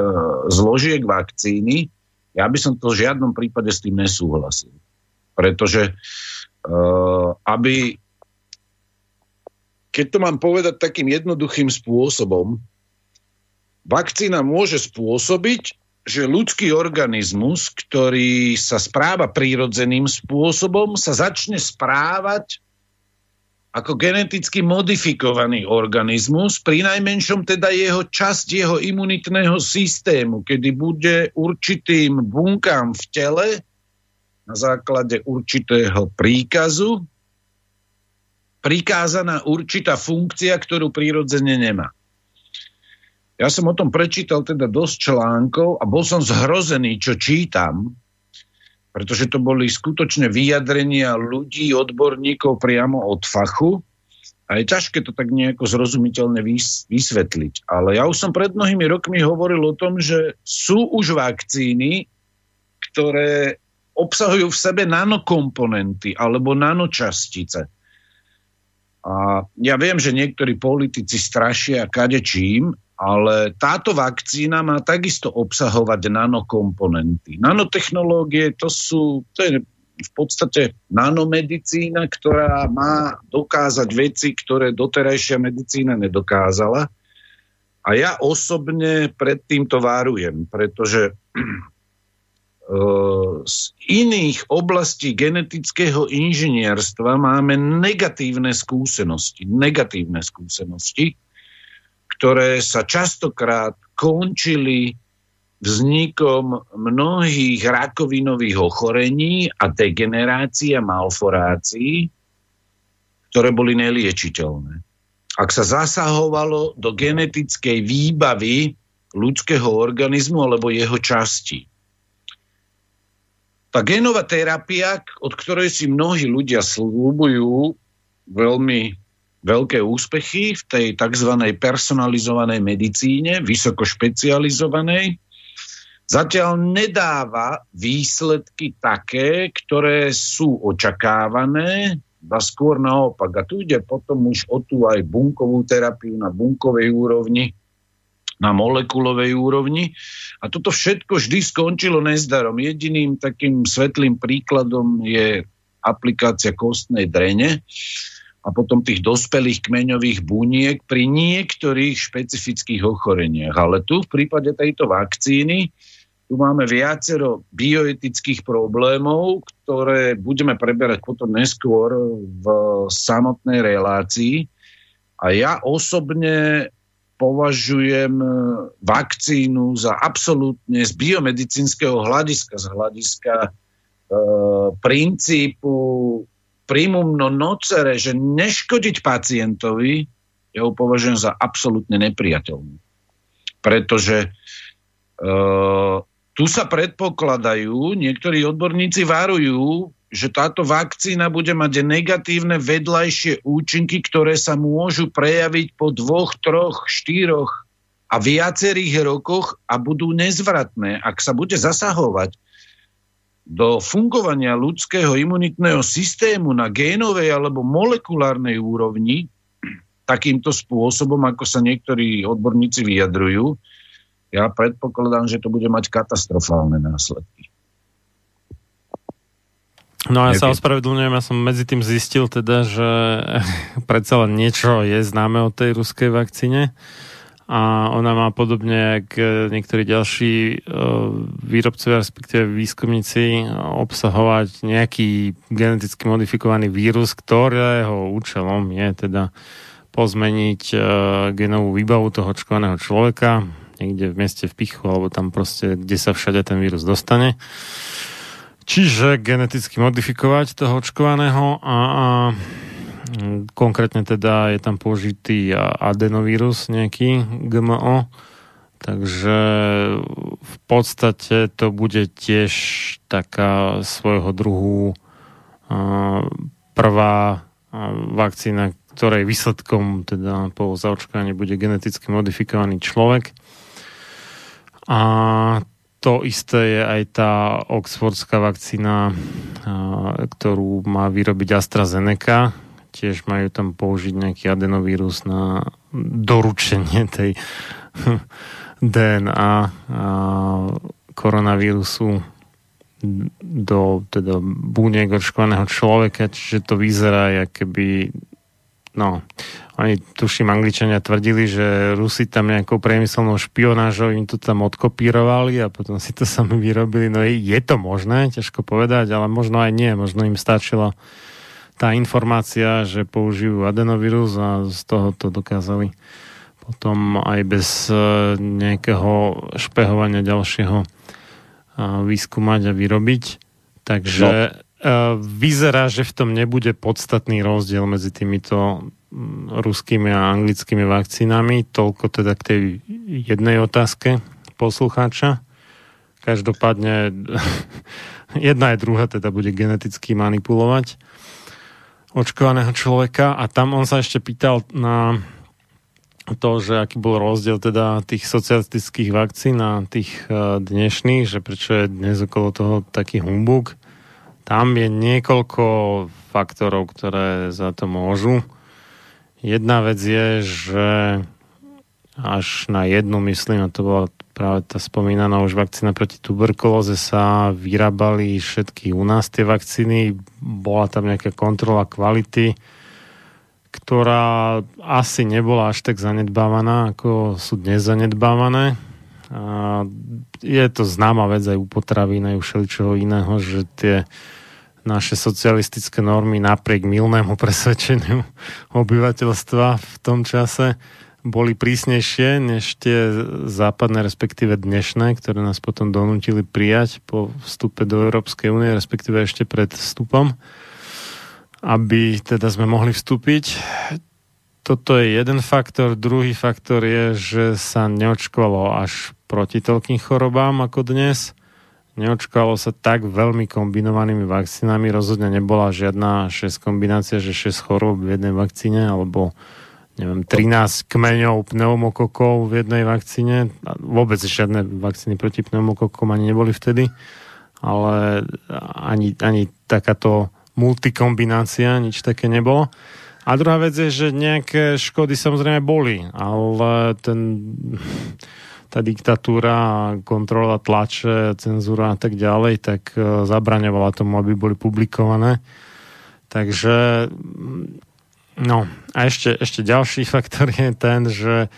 zložiek vakcíny, ja by som to v žiadnom prípade s tým nesúhlasil. Pretože e, aby keď to mám povedať takým jednoduchým spôsobom, vakcína môže spôsobiť, že ľudský organizmus, ktorý sa správa prírodzeným spôsobom, sa začne správať ako geneticky modifikovaný organizmus, pri najmenšom teda jeho časť jeho imunitného systému, kedy bude určitým bunkám v tele na základe určitého príkazu prikázaná určitá funkcia, ktorú prírodzene nemá. Ja som o tom prečítal teda dosť článkov a bol som zhrozený, čo čítam, pretože to boli skutočne vyjadrenia ľudí, odborníkov priamo od fachu a je ťažké to tak nejako zrozumiteľne vysvetliť. Ale ja už som pred mnohými rokmi hovoril o tom, že sú už vakcíny, ktoré obsahujú v sebe nanokomponenty alebo nanočastice a ja viem, že niektorí politici strašia kadečím, ale táto vakcína má takisto obsahovať nanokomponenty. Nanotechnológie to sú, to je v podstate nanomedicína, ktorá má dokázať veci, ktoré doterajšia medicína nedokázala. A ja osobne pred týmto várujem, pretože z iných oblastí genetického inžinierstva máme negatívne skúsenosti. Negatívne skúsenosti, ktoré sa častokrát končili vznikom mnohých rakovinových ochorení a degenerácií a malforácií, ktoré boli neliečiteľné. Ak sa zasahovalo do genetickej výbavy ľudského organizmu alebo jeho časti. Tá genová terapia, od ktorej si mnohí ľudia slúbujú veľmi veľké úspechy v tej tzv. personalizovanej medicíne, vysoko špecializovanej, zatiaľ nedáva výsledky také, ktoré sú očakávané, a skôr naopak. A tu ide potom už o tú aj bunkovú terapiu na bunkovej úrovni, na molekulovej úrovni. A toto všetko vždy skončilo nezdarom. Jediným takým svetlým príkladom je aplikácia kostnej drene a potom tých dospelých kmeňových buniek pri niektorých špecifických ochoreniach. Ale tu v prípade tejto vakcíny tu máme viacero bioetických problémov, ktoré budeme preberať potom neskôr v samotnej relácii. A ja osobne považujem e, vakcínu za absolútne z biomedicínskeho hľadiska, z hľadiska e, princípu primum non nocere, že neškodiť pacientovi, ja ho považujem za absolútne nepriateľnú. Pretože e, tu sa predpokladajú, niektorí odborníci varujú, že táto vakcína bude mať negatívne vedľajšie účinky, ktoré sa môžu prejaviť po dvoch, troch, štyroch a viacerých rokoch a budú nezvratné. Ak sa bude zasahovať do fungovania ľudského imunitného systému na génovej alebo molekulárnej úrovni, takýmto spôsobom, ako sa niektorí odborníci vyjadrujú, ja predpokladám, že to bude mať katastrofálne následky. No a ja sa ospravedlňujem, ja som medzi tým zistil teda, že predsa len niečo je známe o tej ruskej vakcíne. a ona má podobne ako niektorí ďalší výrobcovia, respektíve výskumníci, obsahovať nejaký geneticky modifikovaný vírus, ktorého účelom je teda pozmeniť genovú výbavu toho očkovaného človeka niekde v meste v Pichu alebo tam proste, kde sa všade ten vírus dostane. Čiže geneticky modifikovať toho očkovaného a, a konkrétne teda je tam použitý adenovírus nejaký GMO, takže v podstate to bude tiež taká svojho druhu prvá vakcína, ktorej výsledkom teda po zaočkovaní bude geneticky modifikovaný človek. A to isté je aj tá oxfordská vakcína, ktorú má vyrobiť AstraZeneca. Tiež majú tam použiť nejaký adenovírus na doručenie tej DNA koronavírusu do teda buniek očkovaného človeka, čiže to vyzerá, keby no, oni, tuším, Angličania tvrdili, že Rusi tam nejakou priemyselnou špionážou im to tam odkopírovali a potom si to sami vyrobili. No je to možné, ťažko povedať, ale možno aj nie. Možno im stačila tá informácia, že použijú adenovírus a z toho to dokázali potom aj bez e, nejakého špehovania ďalšieho vyskúmať a vyrobiť. Takže no. E, vyzerá, že v tom nebude podstatný rozdiel medzi týmito ruskými a anglickými vakcínami. Toľko teda k tej jednej otázke poslucháča. Každopádne jedna aj druhá teda bude geneticky manipulovať očkovaného človeka a tam on sa ešte pýtal na to, že aký bol rozdiel teda tých socialistických vakcín a tých e, dnešných, že prečo je dnes okolo toho taký humbug. Tam je niekoľko faktorov, ktoré za to môžu. Jedna vec je, že až na jednu, myslím, a to bola práve tá spomínaná už vakcína proti tuberkulóze, sa vyrábali všetky u nás tie vakcíny. Bola tam nejaká kontrola kvality, ktorá asi nebola až tak zanedbávaná, ako sú dnes zanedbávané. A je to známa vec aj u potravín, aj u všeličoho iného, že tie naše socialistické normy napriek milnému presvedčeniu obyvateľstva v tom čase boli prísnejšie než tie západné, respektíve dnešné, ktoré nás potom donútili prijať po vstupe do Európskej únie, respektíve ešte pred vstupom, aby teda sme mohli vstúpiť. Toto je jeden faktor. Druhý faktor je, že sa neočkovalo až proti toľkým chorobám ako dnes neočkalo sa tak veľmi kombinovanými vakcínami. Rozhodne nebola žiadna 6 kombinácia, že 6 chorób v jednej vakcíne, alebo neviem, 13 kmeňov pneumokokov v jednej vakcíne. Vôbec žiadne vakcíny proti pneumokokom ani neboli vtedy, ale ani, ani takáto multikombinácia, nič také nebolo. A druhá vec je, že nejaké škody samozrejme boli, ale ten tá diktatúra, kontrola tlače, cenzúra a tak ďalej, tak e, zabraňovala tomu, aby boli publikované. Takže mm, no a ešte, ešte ďalší faktor je ten, že e,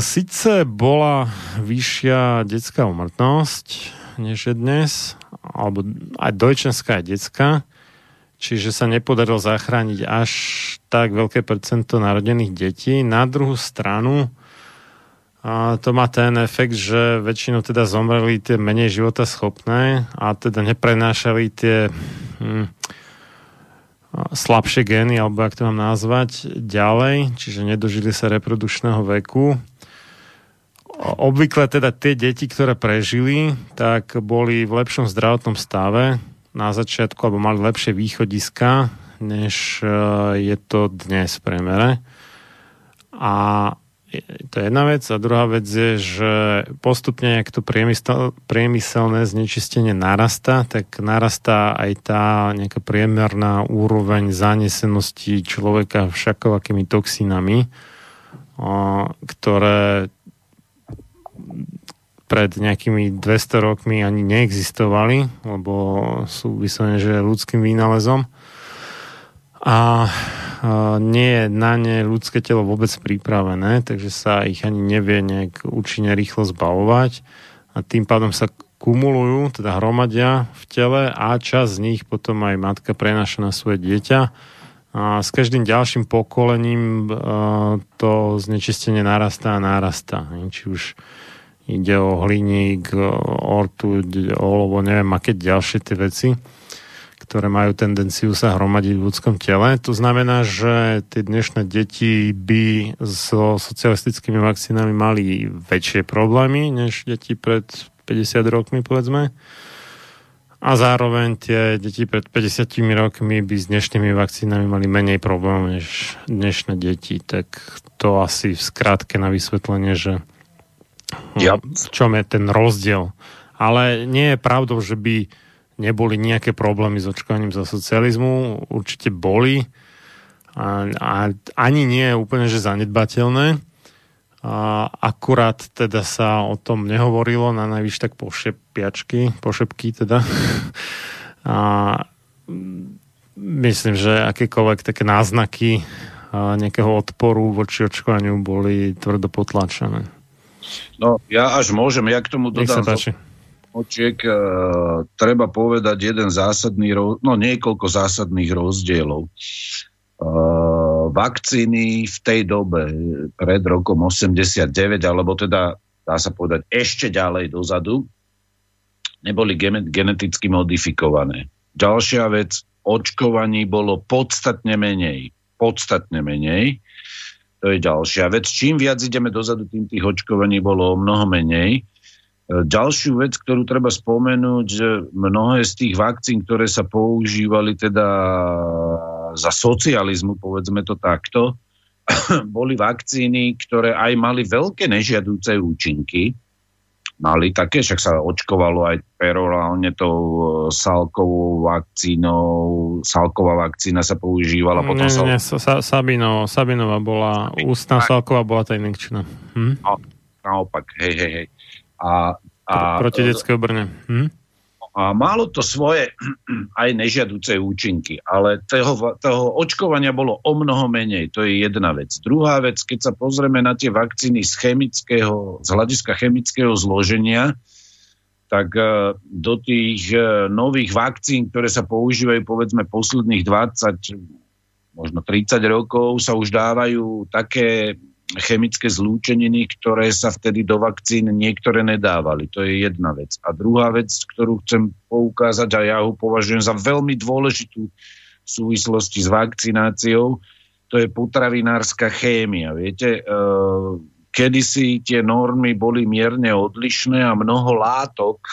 Sice bola vyššia detská umrtnosť, než je dnes, alebo aj dojčenská, aj detská, čiže sa nepodarilo zachrániť až tak veľké percento narodených detí. Na druhú stranu a to má ten efekt, že väčšinou teda zomreli tie menej života schopné a teda neprenášali tie hm, slabšie gény, alebo ak to mám nazvať, ďalej, čiže nedožili sa reprodukčného veku. Obvykle teda tie deti, ktoré prežili, tak boli v lepšom zdravotnom stave na začiatku, alebo mali lepšie východiska, než e, je to dnes v premere. A to je jedna vec. A druhá vec je, že postupne, ak to priemysel, priemyselné znečistenie narastá, tak narastá aj tá nejaká priemerná úroveň zanesenosti človeka všakovakými toxínami, ktoré pred nejakými 200 rokmi ani neexistovali, lebo sú vyslovene, že ľudským výnalezom. A nie je na ne ľudské telo vôbec pripravené, takže sa ich ani nevie nejak účinne rýchlo zbavovať a tým pádom sa kumulujú, teda hromadia v tele a čas z nich potom aj matka prenáša na svoje dieťa. A s každým ďalším pokolením to znečistenie narastá a narastá. Či už ide o hliník, ortuť, olovo, neviem, aké ďalšie tie veci ktoré majú tendenciu sa hromadiť v ľudskom tele. To znamená, že tie dnešné deti by so socialistickými vakcínami mali väčšie problémy než deti pred 50 rokmi, povedzme. A zároveň tie deti pred 50 rokmi by s dnešnými vakcínami mali menej problémov než dnešné deti. Tak to asi v skrátke na vysvetlenie, že yep. v čom je ten rozdiel. Ale nie je pravdou, že by neboli nejaké problémy s očkovaním za socializmu, určite boli a, a ani nie je úplne, že zanedbateľné. A akurát teda sa o tom nehovorilo, na najvyš tak pošepiačky, pošepky teda. A myslím, že akékoľvek také náznaky nejakého odporu voči očkovaniu boli tvrdo potlačené. No, ja až môžem, ja k tomu dodám... Nech sa páči očiek, e, treba povedať jeden zásadný, no niekoľko zásadných rozdielov. E, vakcíny v tej dobe, pred rokom 89, alebo teda dá sa povedať ešte ďalej dozadu, neboli geneticky modifikované. Ďalšia vec, očkovaní bolo podstatne menej. Podstatne menej. To je ďalšia vec. Čím viac ideme dozadu, tým tých očkovaní bolo o mnoho menej. Ďalšiu vec, ktorú treba spomenúť, že mnohé z tých vakcín, ktoré sa používali teda za socializmu, povedzme to takto, boli vakcíny, ktoré aj mali veľké nežiadúce účinky. Mali také, však sa očkovalo aj perorálne tou e, salkovou vakcínou. Salková vakcína sa používala. Potom nie, sa... nie, sa, Sabino, Sabinová bola, ústna salková bola tá inekčná. Hm? No, naopak, hej, hej, hej. A, a, Proti detskej obrne. Hm? A malo to svoje aj nežiaduce účinky, ale toho, toho očkovania bolo o mnoho menej. To je jedna vec. Druhá vec, keď sa pozrieme na tie vakcíny z chemického, z hľadiska chemického zloženia, tak e, do tých e, nových vakcín, ktoré sa používajú povedzme posledných 20, možno 30 rokov, sa už dávajú také chemické zlúčeniny, ktoré sa vtedy do vakcín niektoré nedávali. To je jedna vec. A druhá vec, ktorú chcem poukázať, a ja ho považujem za veľmi dôležitú v súvislosti s vakcináciou, to je potravinárska chémia. Viete, e, kedysi tie normy boli mierne odlišné a mnoho látok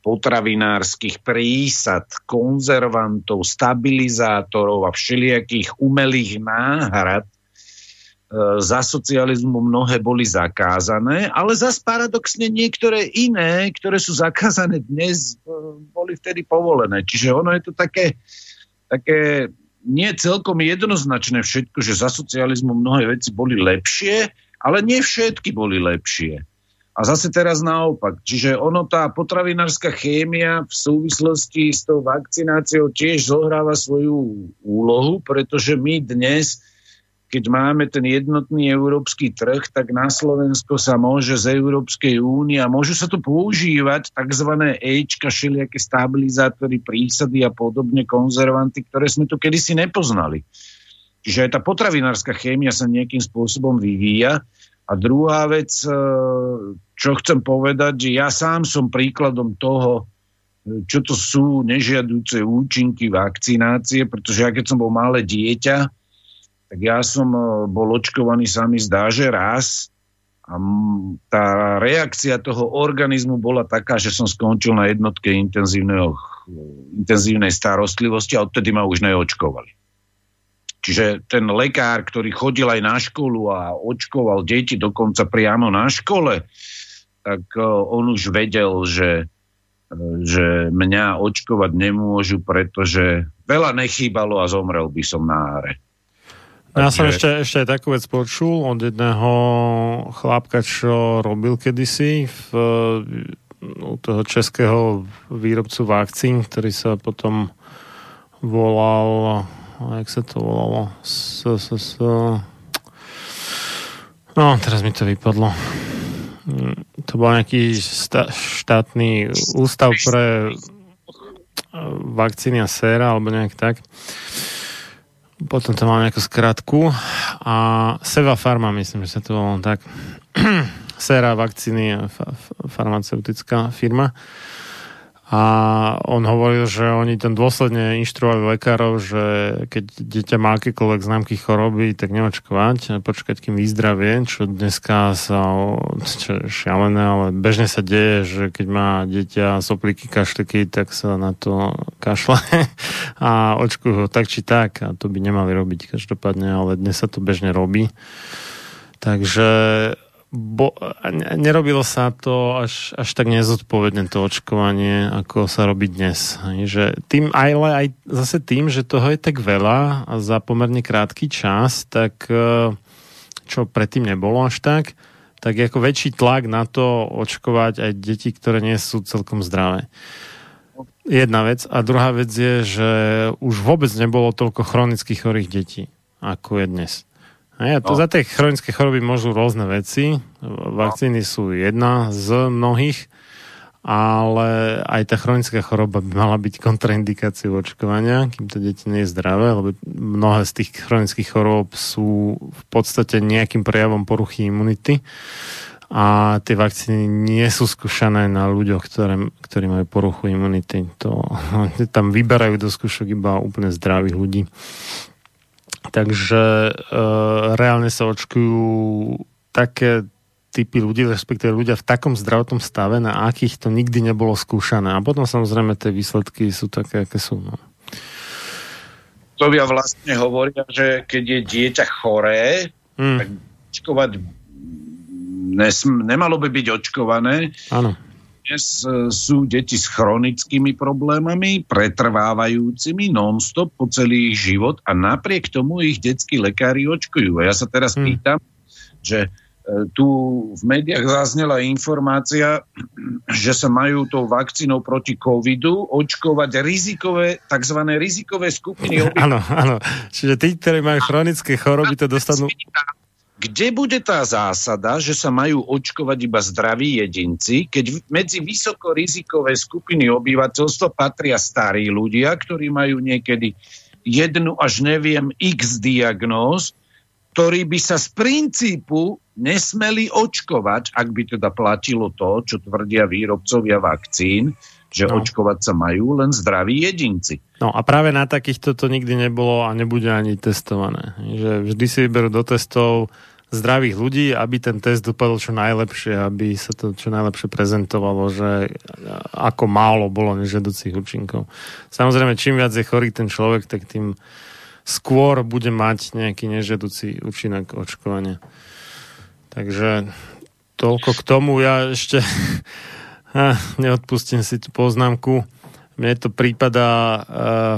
potravinárskych prísad, konzervantov, stabilizátorov a všelijakých umelých náhrad za socializmu mnohé boli zakázané, ale zas paradoxne niektoré iné, ktoré sú zakázané dnes, e, boli vtedy povolené. Čiže ono je to také, také nie celkom jednoznačné všetko, že za socializmu mnohé veci boli lepšie, ale nie všetky boli lepšie. A zase teraz naopak. Čiže ono, tá potravinárska chémia v súvislosti s tou vakcináciou tiež zohráva svoju úlohu, pretože my dnes keď máme ten jednotný európsky trh, tak na Slovensko sa môže z Európskej únie a môžu sa tu používať tzv. Ečka, všelijaké stabilizátory, prísady a podobne, konzervanty, ktoré sme tu kedysi nepoznali. Čiže aj tá potravinárska chémia sa nejakým spôsobom vyvíja. A druhá vec, e, čo chcem povedať, že ja sám som príkladom toho, e, čo to sú nežiadúce účinky vakcinácie, pretože ja keď som bol malé dieťa, tak ja som e, bol očkovaný, sa mi zdá, že raz a tá reakcia toho organizmu bola taká, že som skončil na jednotke intenzívnej starostlivosti a odtedy ma už neočkovali. Čiže ten lekár, ktorý chodil aj na školu a očkoval deti dokonca priamo na škole, tak e, on už vedel, že, e, že mňa očkovať nemôžu, pretože veľa nechýbalo a zomrel by som na áre. Ja som ešte, ešte aj takú vec počul od jedného chlapka, čo robil kedysi v, u toho českého výrobcu vakcín, ktorý sa potom volal jak sa to volalo? S, s, s, no, teraz mi to vypadlo. To bol nejaký štátny ústav pre vakcíny a séra, alebo nejak tak. Potom to mám nejakú skratku. A Seva Pharma, myslím, že sa to volalo tak. séra, vakcíny, farmaceutická firma. A on hovoril, že oni ten dôsledne inštruovali lekárov, že keď dieťa má akékoľvek známky choroby, tak neočkovať a počkať, kým vyzdravie, čo dneska sa, čo šialené, ale bežne sa deje, že keď má dieťa soplíky, kašliky, tak sa na to kašle a očkujú ho tak či tak a to by nemali robiť každopádne, ale dnes sa to bežne robí. Takže bo, nerobilo sa to až, až tak nezodpovedne to očkovanie, ako sa robí dnes. Že tým, ale aj zase tým, že toho je tak veľa a za pomerne krátky čas, tak e, čo predtým nebolo až tak, tak je ako väčší tlak na to očkovať aj deti, ktoré nie sú celkom zdravé. Jedna vec. A druhá vec je, že už vôbec nebolo toľko chronických chorých detí, ako je dnes. A to no. za tie chronické choroby môžu rôzne veci. Vakcíny sú jedna z mnohých, ale aj tá chronická choroba by mala byť kontraindikáciou očkovania, kým to dieťa nie je zdravé, lebo mnohé z tých chronických chorób sú v podstate nejakým prejavom poruchy imunity a tie vakcíny nie sú skúšané na ľuďoch, ktoré, ktorí majú poruchu imunity. To, tam vyberajú do skúšok iba úplne zdravých ľudí. Takže e, reálne sa očkujú také typy ľudí, respektíve ľudia v takom zdravotnom stave, na akých to nikdy nebolo skúšané. A potom samozrejme tie výsledky sú také, aké sú. No. ja vlastne hovoria, že keď je dieťa choré, hmm. tak očkovať nesm- nemalo by byť očkované. Áno dnes e, sú deti s chronickými problémami, pretrvávajúcimi non-stop po celý ich život a napriek tomu ich detskí lekári očkujú. A ja sa teraz hmm. pýtam, že e, tu v médiách zaznela informácia, že sa majú tou vakcínou proti covidu očkovať rizikové, tzv. rizikové skupiny. Áno, áno. Čiže tí, ktorí majú chronické choroby, to dostanú kde bude tá zásada, že sa majú očkovať iba zdraví jedinci, keď medzi vysokorizikové skupiny obyvateľstva patria starí ľudia, ktorí majú niekedy jednu až neviem x diagnóz, ktorí by sa z princípu nesmeli očkovať, ak by teda platilo to, čo tvrdia výrobcovia vakcín, že no. očkovať sa majú len zdraví jedinci. No a práve na takýchto to nikdy nebolo a nebude ani testované. Že vždy si vyberú do testov zdravých ľudí, aby ten test dopadol čo najlepšie, aby sa to čo najlepšie prezentovalo, že ako málo bolo nežiaducich účinkov. Samozrejme, čím viac je chorý ten človek, tak tým skôr bude mať nejaký nežiaducí účinok očkovania. Takže toľko k tomu. Ja ešte neodpustím si tú poznámku. Mne to prípada uh,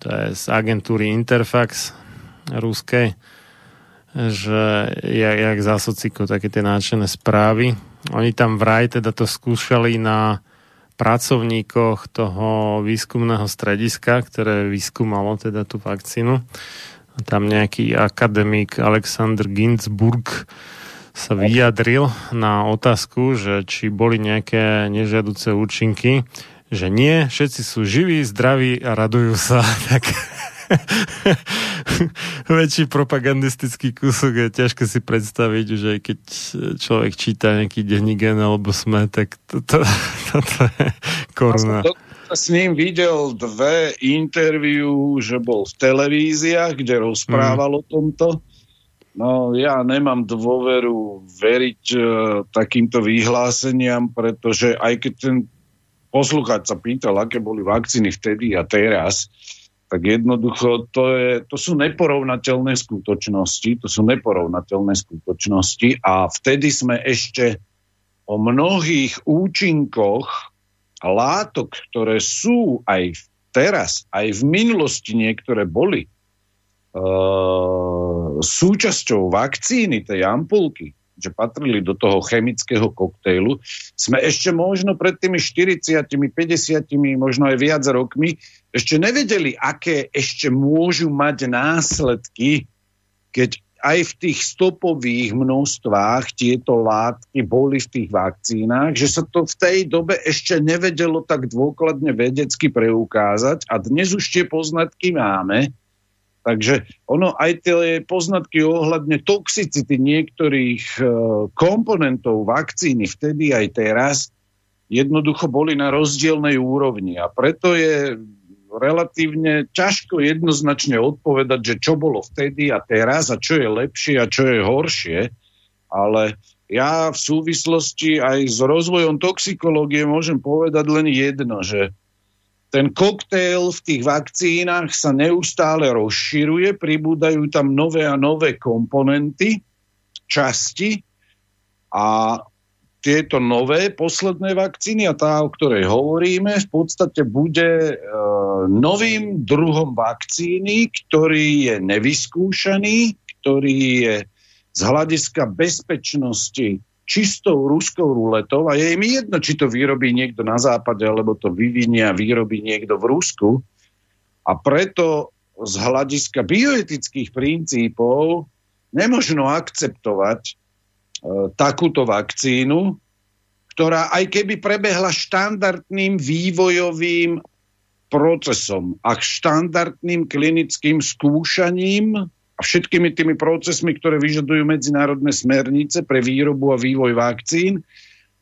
to je z agentúry Interfax ruskej, že jak, jak zásociku také tie náčené správy. Oni tam vraj teda to skúšali na pracovníkoch toho výskumného strediska, ktoré vyskúmalo teda tú vakcínu. Tam nejaký akademik Alexander Ginzburg sa vyjadril na otázku, že či boli nejaké nežiaduce účinky, že nie, všetci sú živí, zdraví a radujú sa. Tak väčší propagandistický kúsok je ťažké si predstaviť, že keď človek číta nejaký denník alebo sme, tak toto to, to, to je koruna. Ja s ním videl dve interviu, že bol v televíziách, kde rozprával mm. o tomto. No ja nemám dôveru veriť uh, takýmto vyhláseniam, pretože aj keď ten poslucháč sa pýtal, aké boli vakcíny vtedy a teraz, tak jednoducho to, je, to sú neporovnateľné skutočnosti, to sú neporovnateľné skutočnosti a vtedy sme ešte o mnohých účinkoch látok, ktoré sú aj teraz, aj v minulosti niektoré boli uh, súčasťou vakcíny, tej ampulky, že patrili do toho chemického koktejlu, sme ešte možno pred tými 40, 50, možno aj viac rokmi ešte nevedeli, aké ešte môžu mať následky, keď aj v tých stopových množstvách tieto látky boli v tých vakcínach, že sa to v tej dobe ešte nevedelo tak dôkladne vedecky preukázať a dnes už tie poznatky máme. Takže ono aj tie poznatky ohľadne toxicity niektorých e, komponentov vakcíny vtedy aj teraz jednoducho boli na rozdielnej úrovni a preto je relatívne ťažko jednoznačne odpovedať, že čo bolo vtedy a teraz a čo je lepšie a čo je horšie, ale ja v súvislosti aj s rozvojom toxikológie môžem povedať len jedno, že ten koktail v tých vakcínach sa neustále rozširuje, pribúdajú tam nové a nové komponenty, časti a tieto nové posledné vakcíny a tá, o ktorej hovoríme, v podstate bude e, novým druhom vakcíny, ktorý je nevyskúšaný, ktorý je z hľadiska bezpečnosti čistou ruskou ruletou a je im jedno, či to vyrobí niekto na západe, alebo to vyvinie a vyrobí niekto v Rusku. A preto z hľadiska bioetických princípov nemožno akceptovať takúto vakcínu, ktorá aj keby prebehla štandardným vývojovým procesom a štandardným klinickým skúšaním a všetkými tými procesmi, ktoré vyžadujú medzinárodné smernice pre výrobu a vývoj vakcín,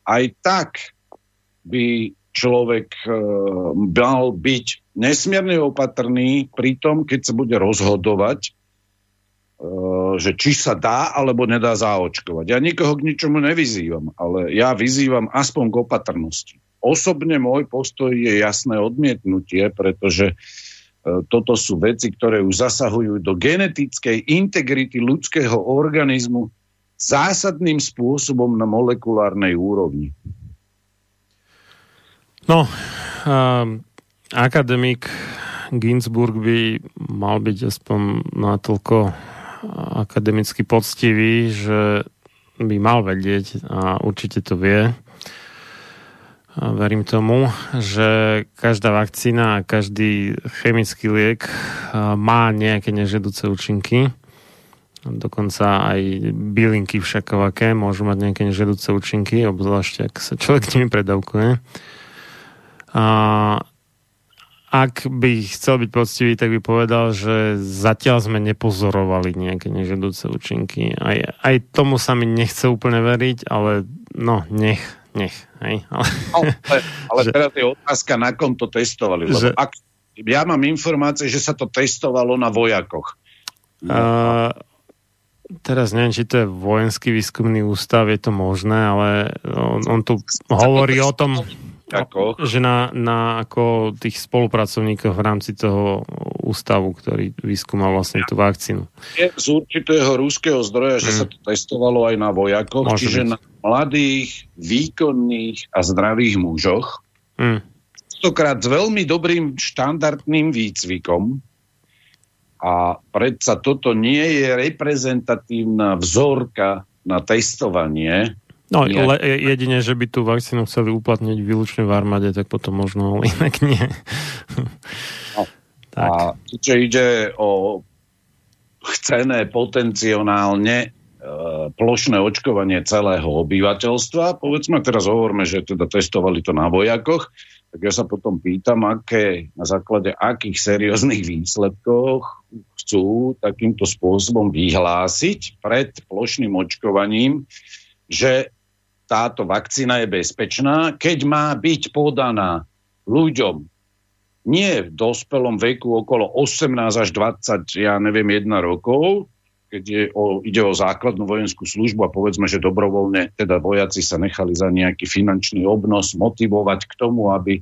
aj tak by človek e, mal byť nesmierne opatrný pri tom, keď sa bude rozhodovať že či sa dá alebo nedá zaočkovať. Ja nikoho k ničomu nevyzývam, ale ja vyzývam aspoň k opatrnosti. Osobne môj postoj je jasné odmietnutie, pretože eh, toto sú veci, ktoré už zasahujú do genetickej integrity ľudského organizmu zásadným spôsobom na molekulárnej úrovni. No, um, akademik Ginsburg by mal byť aspoň natoľko akademicky poctivý, že by mal vedieť a určite to vie. A verím tomu, že každá vakcína a každý chemický liek má nejaké nežedúce účinky. Dokonca aj bylinky všakovaké môžu mať nejaké nežedúce účinky, obzvlášť ak sa človek nimi predávkuje. A ak by chcel byť poctivý, tak by povedal, že zatiaľ sme nepozorovali nejaké nežedúce účinky. Aj, aj tomu sa mi nechce úplne veriť, ale no, nech, nech. Hej? Ale, no, ale, ale že, teraz je otázka, na kom to testovali. Lebo že, ak, ja mám informácie, že sa to testovalo na vojakoch. Uh, teraz neviem, či to je vojenský výskumný ústav, je to možné, ale on, on tu hovorí o tom ako? Že na, na ako tých spolupracovníkov v rámci toho ústavu, ktorý vyskúmal vlastne tú vakcínu. Je z určitého rúského zdroja, že mm. sa to testovalo aj na vojakoch, Môže čiže byť. na mladých, výkonných a zdravých mužoch. Mm. Stokrát s veľmi dobrým štandardným výcvikom. A predsa toto nie je reprezentatívna vzorka na testovanie, No, le, jedine, že by tú vakcínu chceli uplatniť výlučne v armáde, tak potom možno, ale inak nie. No. tak. A keďže ide o chcené potenciálne e, plošné očkovanie celého obyvateľstva, povedzme teraz hovoríme, že teda testovali to na vojakoch, tak ja sa potom pýtam, aké, na základe akých serióznych výsledkoch chcú takýmto spôsobom vyhlásiť pred plošným očkovaním, že táto vakcína je bezpečná, keď má byť podaná ľuďom nie v dospelom veku okolo 18 až 20, ja neviem, 1 rokov, keď je o, ide o základnú vojenskú službu a povedzme, že dobrovoľne teda vojaci sa nechali za nejaký finančný obnos motivovať k tomu, aby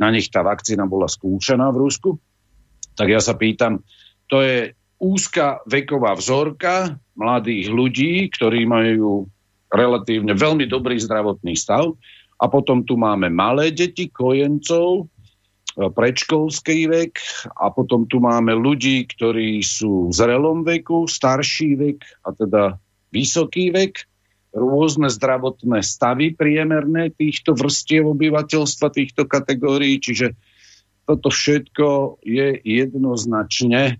na nich tá vakcína bola skúšaná v Rusku, tak ja sa pýtam, to je úzka veková vzorka mladých ľudí, ktorí majú relatívne veľmi dobrý zdravotný stav. A potom tu máme malé deti, kojencov, e, predškolský vek. A potom tu máme ľudí, ktorí sú v zrelom veku, starší vek a teda vysoký vek, rôzne zdravotné stavy priemerné týchto vrstiev obyvateľstva, týchto kategórií, čiže toto všetko je jednoznačne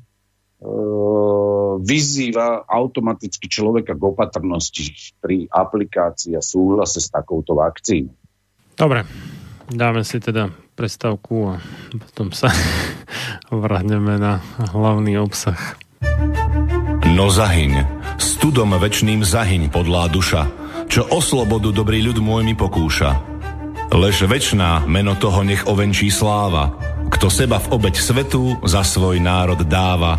vyzýva automaticky človeka k opatrnosti pri aplikácii a súhlase s takouto vakcínou. Dobre, dáme si teda prestavku a potom sa vrhneme na hlavný obsah. No zahyň, studom večným zahyň podlá duša, čo o slobodu dobrý ľud môj mi pokúša. Lež večná meno toho nech ovenčí sláva, kto seba v obeď svetu za svoj národ dáva,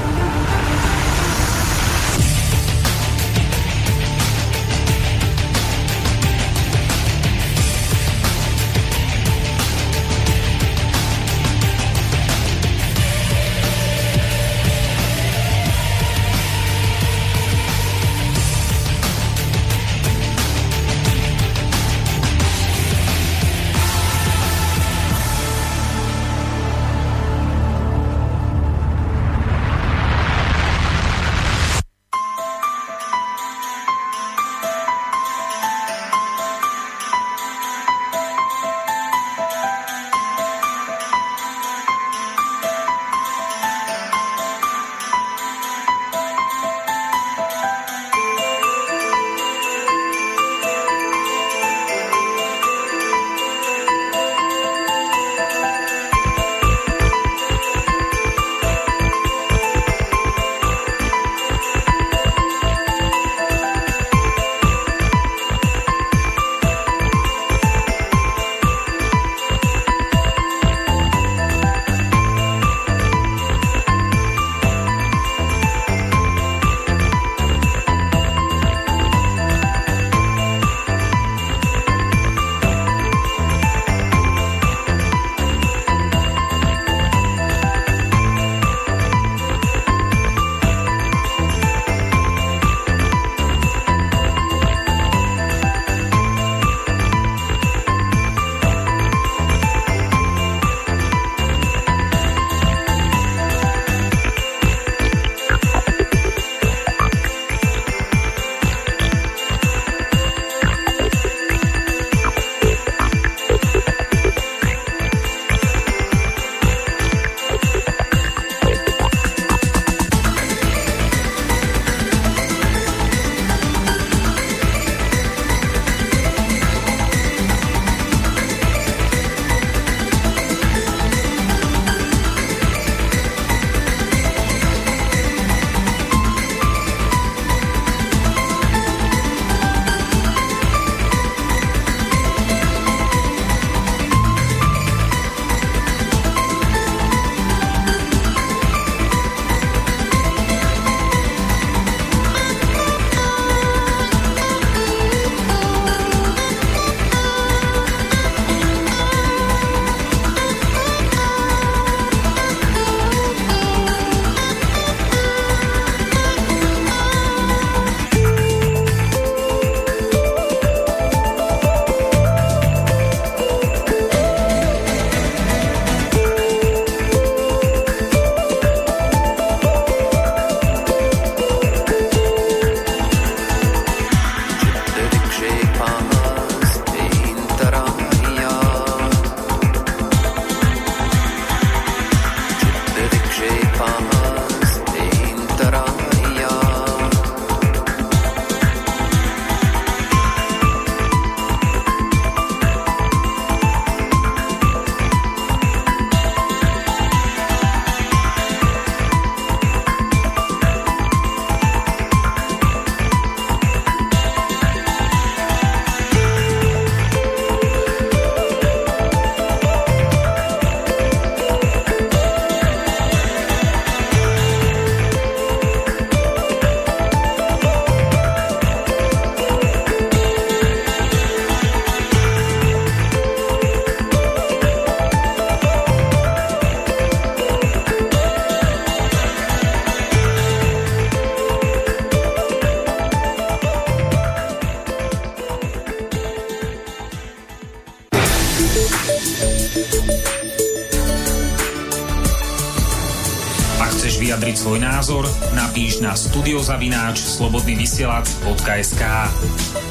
Vyjadriť svoj názor, napíš na studiozavináč slobodnyvysielac.sk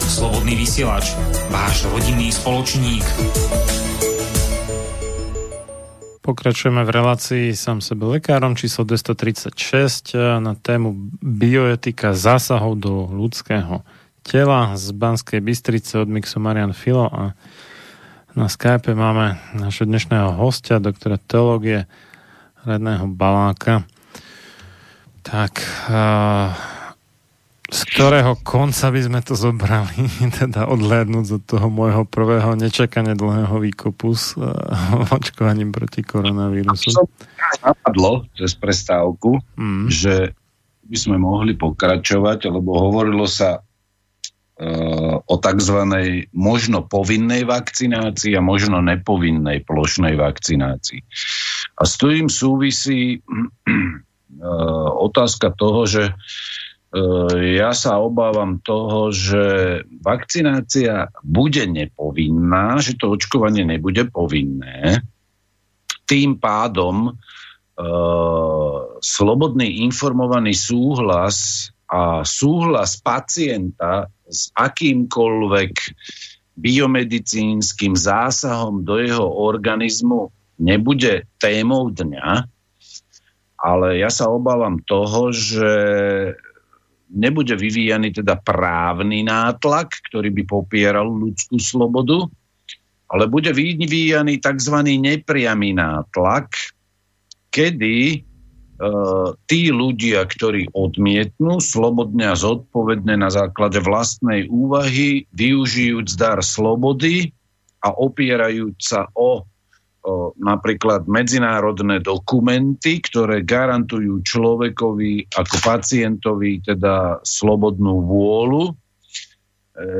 Slobodný vysielač, váš rodinný spoločník. Pokračujeme v relácii sám sebe lekárom číslo 236 na tému bioetika zásahov do ľudského tela z Banskej Bystrice od Mixu Marian Filo a na Skype máme našeho dnešného hostia, doktora teológie Redného Baláka. Tak, z ktorého konca by sme to zobrali, teda odhľadnúť od toho môjho prvého nečakane dlhého výkopu s očkovaním proti koronavírusu. Napadlo cez prestávku, mm. že by sme mohli pokračovať, lebo hovorilo sa uh, o tzv. možno povinnej vakcinácii a možno nepovinnej plošnej vakcinácii. A s tým súvisí otázka toho, že Eh, ja sa obávam toho, že vakcinácia bude nepovinná, že to očkovanie nebude povinné. Tým pádom uh, slobodný informovaný súhlas a súhlas pacienta s akýmkoľvek biomedicínskym zásahom do jeho organizmu nebude témou dňa, ale ja sa obávam toho, že nebude vyvíjaný teda právny nátlak, ktorý by popieral ľudskú slobodu, ale bude vyvíjaný tzv. nepriamy nátlak, kedy e, tí ľudia, ktorí odmietnú slobodne a zodpovedne na základe vlastnej úvahy, využijúc dar slobody a opierajúc sa o o, napríklad medzinárodné dokumenty, ktoré garantujú človekovi ako pacientovi teda slobodnú vôľu. E,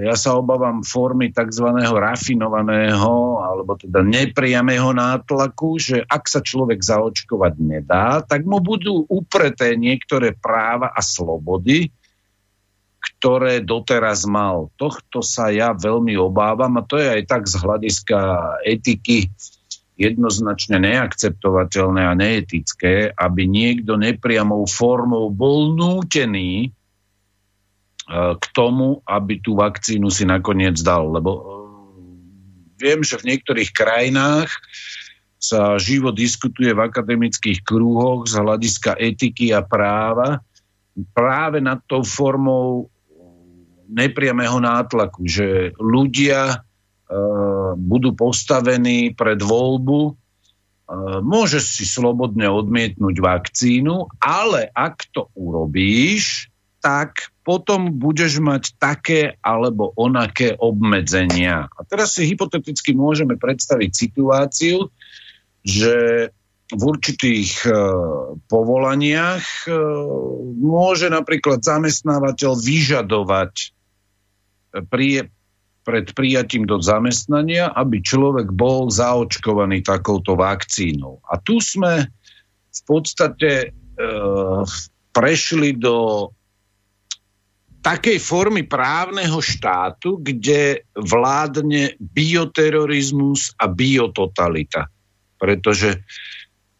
ja sa obávam formy tzv. rafinovaného alebo teda nepriamého nátlaku, že ak sa človek zaočkovať nedá, tak mu budú upreté niektoré práva a slobody, ktoré doteraz mal. Tohto sa ja veľmi obávam a to je aj tak z hľadiska etiky jednoznačne neakceptovateľné a neetické, aby niekto nepriamou formou bol nútený e, k tomu, aby tú vakcínu si nakoniec dal. Lebo e, viem, že v niektorých krajinách sa živo diskutuje v akademických krúhoch z hľadiska etiky a práva práve nad tou formou nepriamého nátlaku, že ľudia budú postavení pred voľbu, eh, môžeš si slobodne odmietnúť vakcínu, ale ak to urobíš, tak potom budeš mať také alebo onaké obmedzenia. A teraz si hypoteticky môžeme predstaviť situáciu, že v určitých e, povolaniach môže napríklad zamestnávateľ vyžadovať prie, pred prijatím do zamestnania, aby človek bol zaočkovaný takouto vakcínou. A tu sme v podstate e, prešli do takej formy právneho štátu, kde vládne bioterorizmus a biototalita. Pretože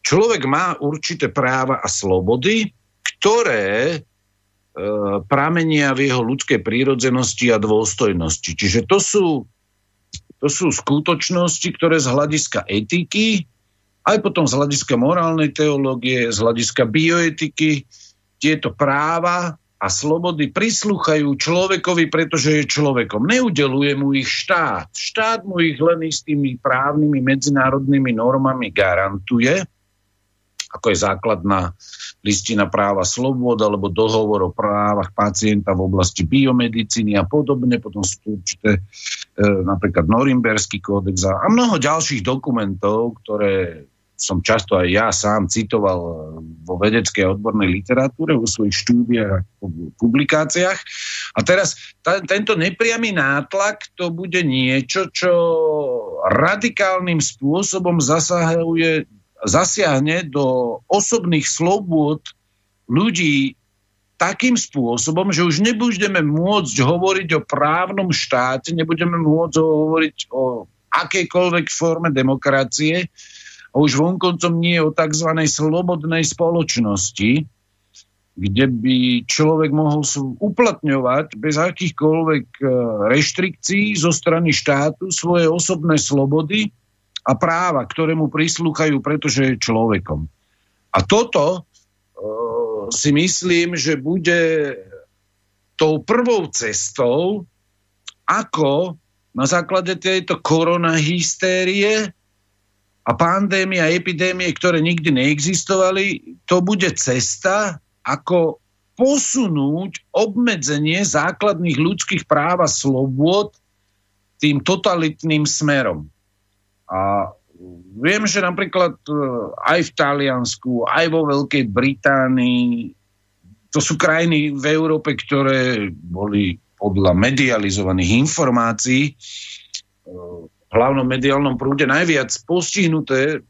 človek má určité práva a slobody, ktoré pramenia v jeho ľudskej prírodzenosti a dôstojnosti. Čiže to sú, to sú skutočnosti, ktoré z hľadiska etiky, aj potom z hľadiska morálnej teológie, z hľadiska bioetiky, tieto práva a slobody prislúchajú človekovi, pretože je človekom. Neudeluje mu ich štát. Štát mu ich len istými právnymi medzinárodnými normami garantuje, ako je základná listina práva slobod alebo dohovor o právach pacienta v oblasti biomedicíny a podobne. Potom sú určité e, napríklad Norimberský kódex a, mnoho ďalších dokumentov, ktoré som často aj ja sám citoval vo vedeckej a odbornej literatúre, vo svojich štúdiách a publikáciách. A teraz ta, tento nepriamy nátlak to bude niečo, čo radikálnym spôsobom zasahuje zasiahne do osobných slobôd ľudí takým spôsobom, že už nebudeme môcť hovoriť o právnom štáte, nebudeme môcť hovoriť o akejkoľvek forme demokracie a už vonkoncom nie o tzv. slobodnej spoločnosti, kde by človek mohol uplatňovať bez akýchkoľvek e, reštrikcií zo strany štátu svoje osobné slobody a práva, ktoré mu prislúchajú, pretože je človekom. A toto uh, si myslím, že bude tou prvou cestou, ako na základe tejto koronahystérie a pandémie a epidémie, ktoré nikdy neexistovali, to bude cesta, ako posunúť obmedzenie základných ľudských práv a slobôd tým totalitným smerom. A viem, že napríklad e, aj v Taliansku, aj vo Veľkej Británii, to sú krajiny v Európe, ktoré boli podľa medializovaných informácií e, v hlavnom mediálnom prúde najviac postihnuté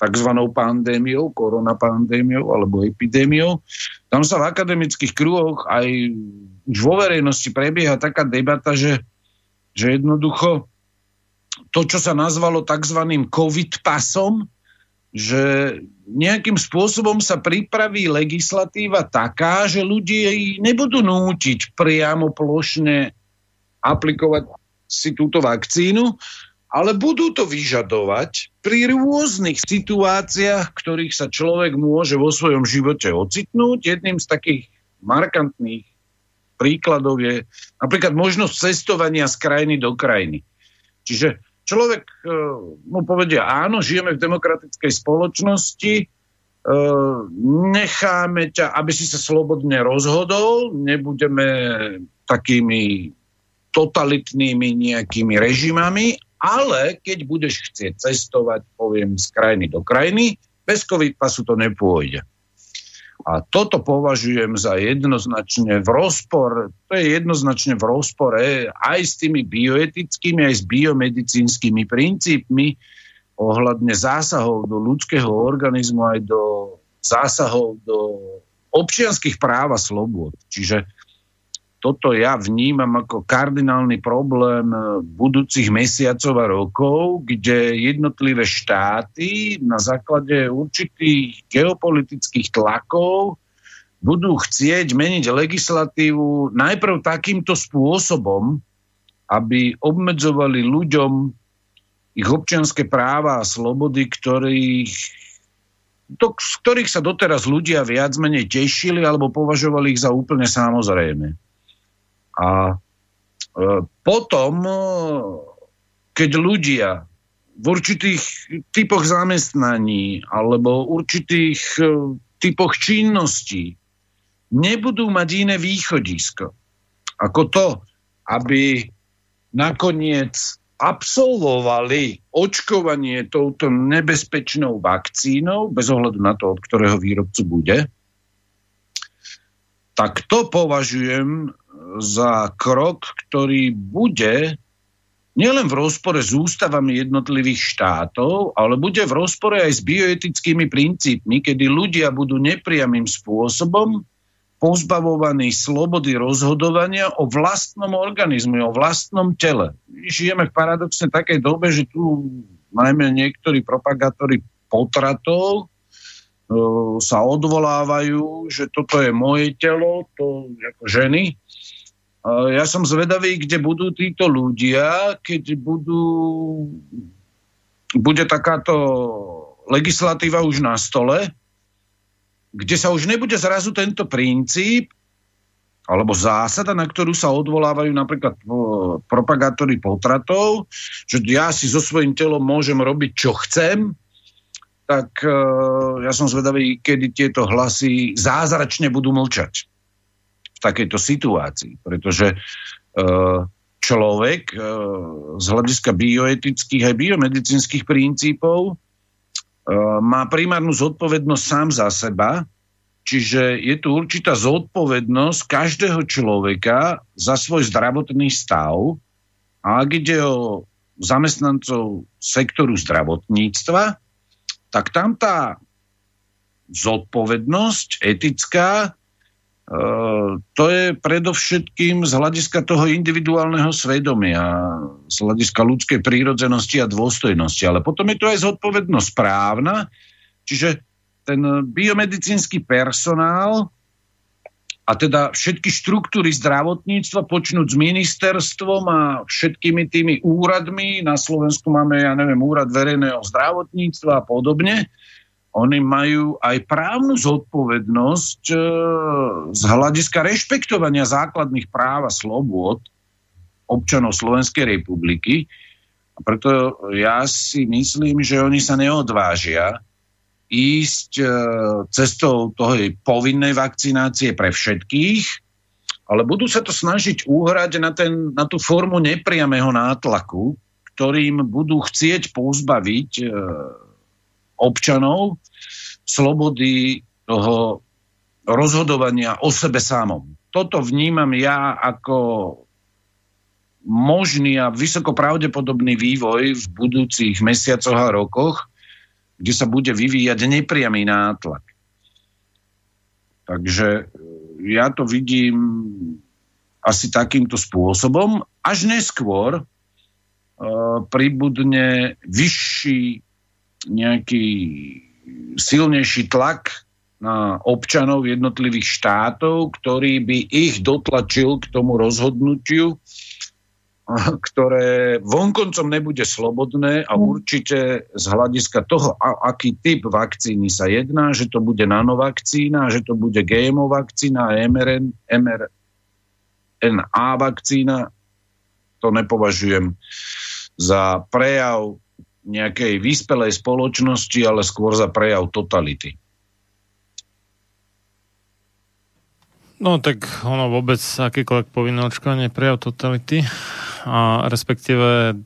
tzv. pandémiou, koronapandémiou alebo epidémiou. Tam sa v akademických kruhoch aj už vo verejnosti prebieha taká debata, že, že jednoducho to, čo sa nazvalo tzv. COVID pasom, že nejakým spôsobom sa pripraví legislatíva taká, že ľudia nebudú nútiť priamo plošne aplikovať si túto vakcínu, ale budú to vyžadovať pri rôznych situáciách, ktorých sa človek môže vo svojom živote ocitnúť. Jedným z takých markantných príkladov je napríklad možnosť cestovania z krajiny do krajiny. Čiže človek e, mu povedia, áno, žijeme v demokratickej spoločnosti, e, necháme ťa, aby si sa slobodne rozhodol, nebudeme takými totalitnými nejakými režimami, ale keď budeš chcieť cestovať, poviem, z krajiny do krajiny, bez COVID pasu to nepôjde. A toto považujem za jednoznačne v rozpor, to je jednoznačne v rozpore aj s tými bioetickými, aj s biomedicínskymi princípmi ohľadne zásahov do ľudského organizmu, aj do zásahov do občianských práv a slobod. Čiže toto ja vnímam ako kardinálny problém eh, budúcich mesiacov a rokov, kde jednotlivé štáty na základe určitých geopolitických tlakov budú chcieť meniť legislatívu najprv takýmto spôsobom, aby obmedzovali ľuďom ich občianské práva a slobody, ktorých, do, z ktorých sa doteraz ľudia viac menej tešili alebo považovali ich za úplne samozrejme. A e, potom, e, keď ľudia v určitých typoch zamestnaní alebo určitých e, typoch činností nebudú mať iné východisko ako to, aby nakoniec absolvovali očkovanie touto nebezpečnou vakcínou, bez ohľadu na to, od ktorého výrobcu bude, tak to považujem za krok, ktorý bude nielen v rozpore s ústavami jednotlivých štátov, ale bude v rozpore aj s bioetickými princípmi, kedy ľudia budú nepriamým spôsobom pozbavovaní slobody rozhodovania o vlastnom organizmu, o vlastnom tele. Žijeme v paradoxne takej dobe, že tu najmä niektorí propagátori potratov sa odvolávajú, že toto je moje telo, to ako ženy. Ja som zvedavý, kde budú títo ľudia, keď budú, bude takáto legislatíva už na stole, kde sa už nebude zrazu tento princíp alebo zásada, na ktorú sa odvolávajú napríklad propagátori potratov, že ja si so svojím telom môžem robiť, čo chcem, tak uh, ja som zvedavý, kedy tieto hlasy zázračne budú mlčať takejto situácii, pretože uh, človek uh, z hľadiska bioetických aj biomedicínskych princípov uh, má primárnu zodpovednosť sám za seba, čiže je tu určitá zodpovednosť každého človeka za svoj zdravotný stav. A ak ide o zamestnancov sektoru zdravotníctva, tak tam tá zodpovednosť etická to je predovšetkým z hľadiska toho individuálneho svedomia, z hľadiska ľudskej prírodzenosti a dôstojnosti. Ale potom je to aj zodpovednosť právna, čiže ten biomedicínsky personál a teda všetky štruktúry zdravotníctva počnúť s ministerstvom a všetkými tými úradmi, na Slovensku máme, ja neviem, úrad verejného zdravotníctva a podobne, oni majú aj právnu zodpovednosť e, z hľadiska rešpektovania základných práv a slobôd občanov Slovenskej republiky. A preto ja si myslím, že oni sa neodvážia ísť e, cestou toho povinnej vakcinácie pre všetkých, ale budú sa to snažiť uhrať na, ten, na tú formu nepriamého nátlaku, ktorým budú chcieť pozbaviť e, občanov slobody toho rozhodovania o sebe samom. Toto vnímam ja ako možný a vysoko vývoj v budúcich mesiacoch a rokoch, kde sa bude vyvíjať nepriamy nátlak. Takže e, ja to vidím asi takýmto spôsobom. Až neskôr uh, pribudne vyšší nejaký silnejší tlak na občanov jednotlivých štátov, ktorý by ich dotlačil k tomu rozhodnutiu, ktoré vonkoncom nebude slobodné a mm. určite z hľadiska toho, a, aký typ vakcíny sa jedná, že to bude nanovakcína, že to bude GMO vakcína, mRN, mRNA vakcína, to nepovažujem za prejav nejakej vyspelej spoločnosti, ale skôr za prejav totality. No tak ono vôbec akékoľvek povinné očkovanie prejav totality a respektíve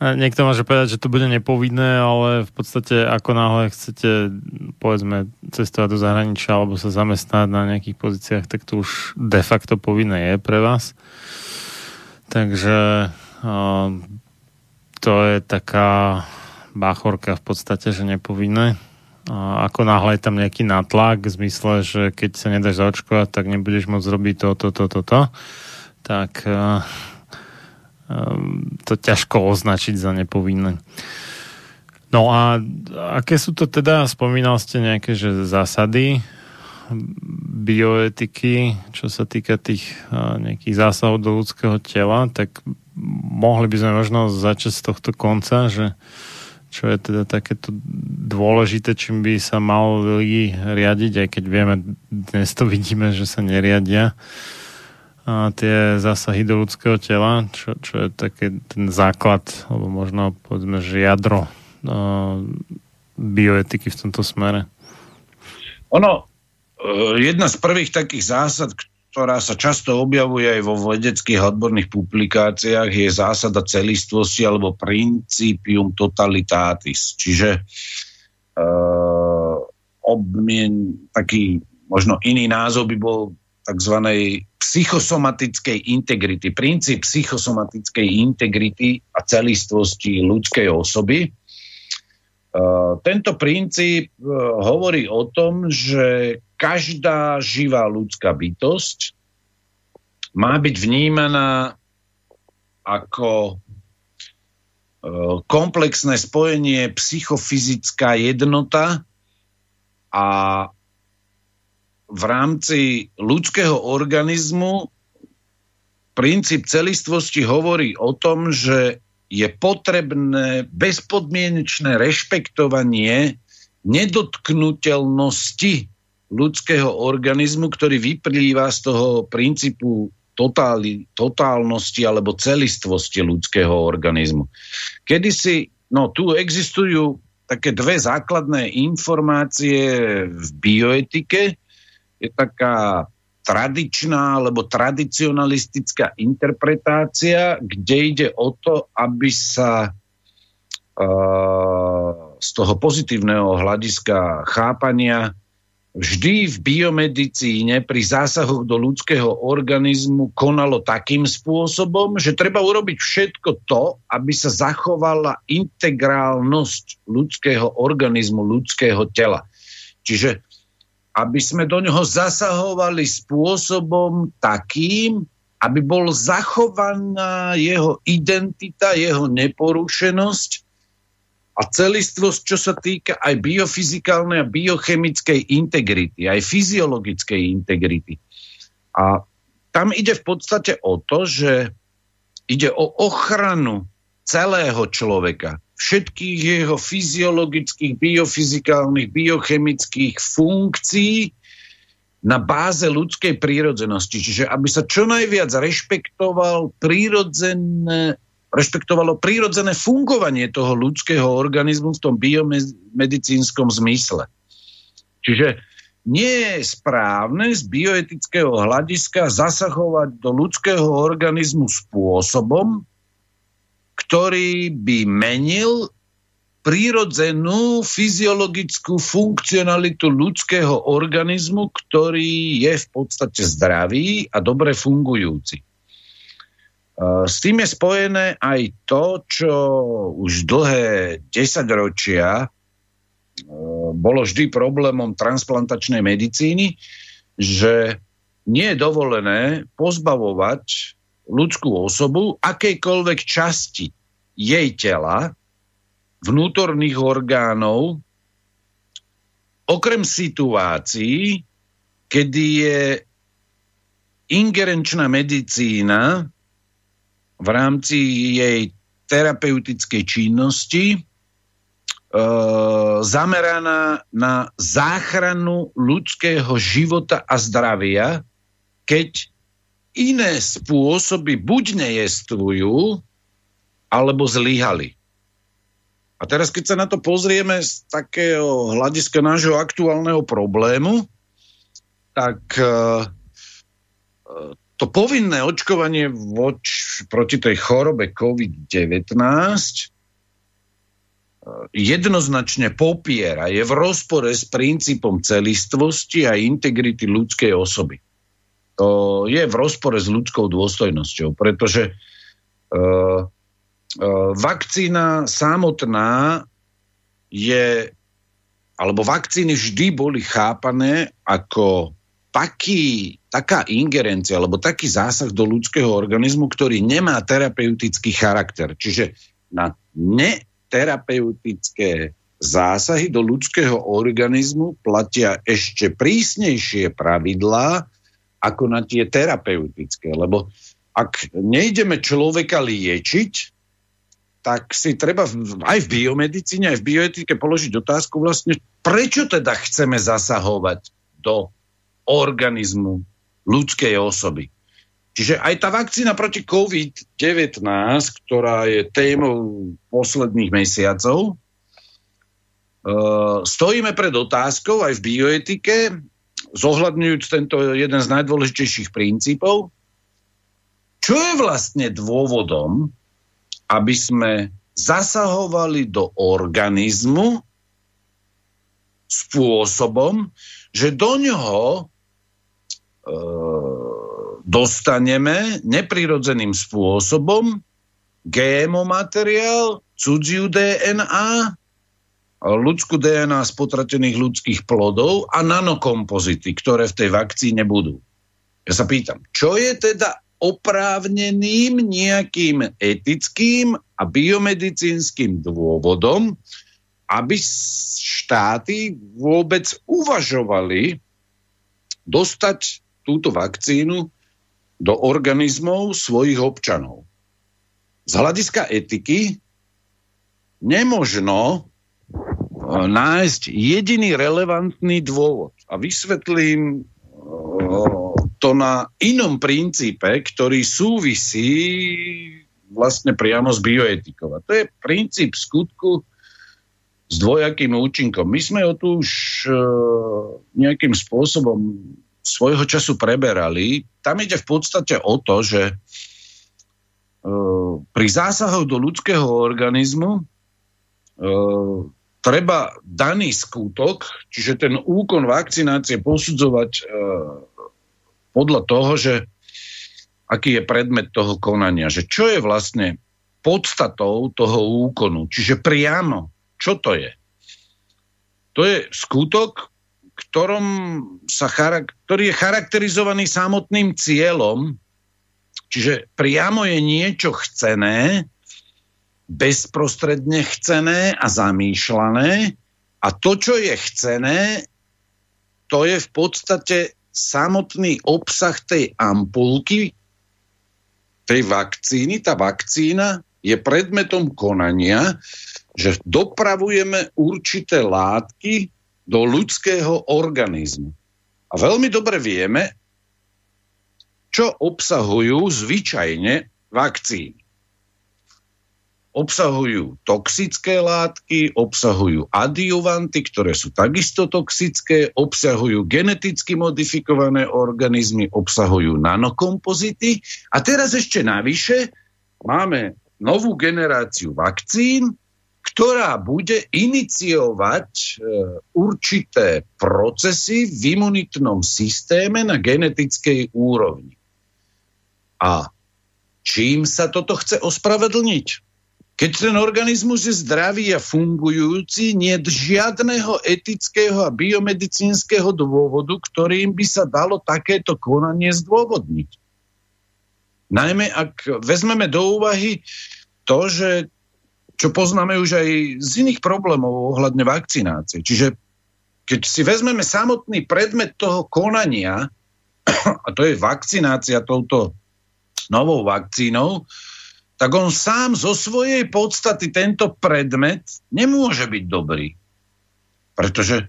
niekto môže povedať, že to bude nepovinné, ale v podstate ako náhle chcete povedzme cestovať do zahraničia alebo sa zamestnať na nejakých pozíciách, tak to už de facto povinné je pre vás. Takže to je taká báchorka v podstate, že nepovinné. A ako náhle je tam nejaký natlak v zmysle, že keď sa nedáš zaočkovať, tak nebudeš môcť robiť to, to, to, to, to tak uh, um, to ťažko označiť za nepovinné. No a aké sú to teda, spomínal ste nejaké že zásady bioetiky, čo sa týka tých uh, nejakých zásahov do ľudského tela, tak mohli by sme možno začať z tohto konca, že čo je teda takéto dôležité, čím by sa mali riadiť, aj keď vieme, dnes to vidíme, že sa neriadia a tie zásahy do ľudského tela, čo, čo je také ten základ, alebo možno povedzme, že jadro uh, bioetiky v tomto smere. Ono, uh, jedna z prvých takých zásad, ktorá sa často objavuje aj vo vedeckých odborných publikáciách, je zásada celistvosti alebo principium totalitatis. Čiže uh, obmien, taký možno iný názov by bol tzv. psychosomatickej integrity, princíp psychosomatickej integrity a celistvosti ľudskej osoby. Uh, tento princíp uh, hovorí o tom, že každá živá ľudská bytosť má byť vnímaná ako e, komplexné spojenie psychofyzická jednota a v rámci ľudského organizmu princíp celistvosti hovorí o tom, že je potrebné bezpodmienečné rešpektovanie nedotknutelnosti ľudského organizmu, ktorý vyplýva z toho princípu totáli, totálnosti alebo celistvosti ľudského organizmu. Kedy si, no tu existujú také dve základné informácie v bioetike. Je taká tradičná alebo tradicionalistická interpretácia, kde ide o to, aby sa uh, z toho pozitívneho hľadiska chápania vždy v biomedicíne pri zásahoch do ľudského organizmu konalo takým spôsobom, že treba urobiť všetko to, aby sa zachovala integrálnosť ľudského organizmu, ľudského tela. Čiže aby sme do ňoho zasahovali spôsobom takým, aby bol zachovaná jeho identita, jeho neporušenosť a celistvosť, čo sa týka aj biofyzikálnej a biochemickej integrity, aj fyziologickej integrity. A tam ide v podstate o to, že ide o ochranu celého človeka, všetkých jeho fyziologických, biofyzikálnych, biochemických funkcií na báze ľudskej prírodzenosti. Čiže aby sa čo najviac rešpektoval prírodzené, rešpektovalo prírodzené fungovanie toho ľudského organizmu v tom biomedicínskom zmysle. Čiže nie je správne z bioetického hľadiska zasahovať do ľudského organizmu spôsobom, ktorý by menil prírodzenú fyziologickú funkcionalitu ľudského organizmu, ktorý je v podstate zdravý a dobre fungujúci. E, s tým je spojené aj to, čo už dlhé desaťročia e, bolo vždy problémom transplantačnej medicíny, že nie je dovolené pozbavovať ľudskú osobu akejkoľvek časti jej tela, vnútorných orgánov, okrem situácií, kedy je ingerenčná medicína v rámci jej terapeutickej činnosti e, zameraná na záchranu ľudského života a zdravia, keď iné spôsoby buď nejestvujú, alebo zlyhali. A teraz, keď sa na to pozrieme z takého hľadiska nášho aktuálneho problému, tak uh, to povinné očkovanie voč, proti tej chorobe COVID-19 jednoznačne popiera, je v rozpore s princípom celistvosti a integrity ľudskej osoby. To je v rozpore s ľudskou dôstojnosťou, pretože uh, uh, vakcína samotná je, alebo vakcíny vždy boli chápané ako taký, taká ingerencia alebo taký zásah do ľudského organizmu, ktorý nemá terapeutický charakter. Čiže na neterapeutické zásahy do ľudského organizmu platia ešte prísnejšie pravidlá, ako na tie terapeutické. Lebo ak nejdeme človeka liečiť, tak si treba aj v biomedicíne, aj v bioetike položiť otázku vlastne, prečo teda chceme zasahovať do organizmu ľudskej osoby. Čiže aj tá vakcína proti COVID-19, ktorá je témou posledných mesiacov, uh, stojíme pred otázkou aj v bioetike, zohľadňujúc tento jeden z najdôležitejších princípov, čo je vlastne dôvodom, aby sme zasahovali do organizmu spôsobom, že do ňoho e, dostaneme neprirodzeným spôsobom GMO materiál, cudziu DNA, ľudskú DNA z potratených ľudských plodov a nanokompozity, ktoré v tej vakcíne budú. Ja sa pýtam, čo je teda oprávneným nejakým etickým a biomedicínskym dôvodom, aby štáty vôbec uvažovali dostať túto vakcínu do organizmov svojich občanov. Z hľadiska etiky nemožno nájsť jediný relevantný dôvod. A vysvetlím to na inom princípe, ktorý súvisí vlastne priamo s bioetikou. A to je princíp skutku s dvojakým účinkom. My sme ho tu už nejakým spôsobom svojho času preberali. Tam ide v podstate o to, že pri zásahoch do ľudského organizmu treba daný skutok, čiže ten úkon vakcinácie posudzovať e, podľa toho, že aký je predmet toho konania, že čo je vlastne podstatou toho úkonu, čiže priamo, čo to je. To je skutok, ktorom sa charak- ktorý je charakterizovaný samotným cieľom, čiže priamo je niečo chcené, bezprostredne chcené a zamýšľané a to, čo je chcené, to je v podstate samotný obsah tej ampulky, tej vakcíny. Tá vakcína je predmetom konania, že dopravujeme určité látky do ľudského organizmu. A veľmi dobre vieme, čo obsahujú zvyčajne vakcíny. Obsahujú toxické látky, obsahujú adjuvanty, ktoré sú takisto toxické, obsahujú geneticky modifikované organizmy, obsahujú nanokompozity. A teraz ešte navyše máme novú generáciu vakcín, ktorá bude iniciovať e, určité procesy v imunitnom systéme na genetickej úrovni. A čím sa toto chce ospravedlniť? Keď ten organizmus je zdravý a fungujúci, nie žiadneho etického a biomedicínskeho dôvodu, ktorým by sa dalo takéto konanie zdôvodniť. Najmä ak vezmeme do úvahy to, že čo poznáme už aj z iných problémov ohľadne vakcinácie. Čiže keď si vezmeme samotný predmet toho konania, a to je vakcinácia touto novou vakcínou, tak on sám zo svojej podstaty tento predmet nemôže byť dobrý. Pretože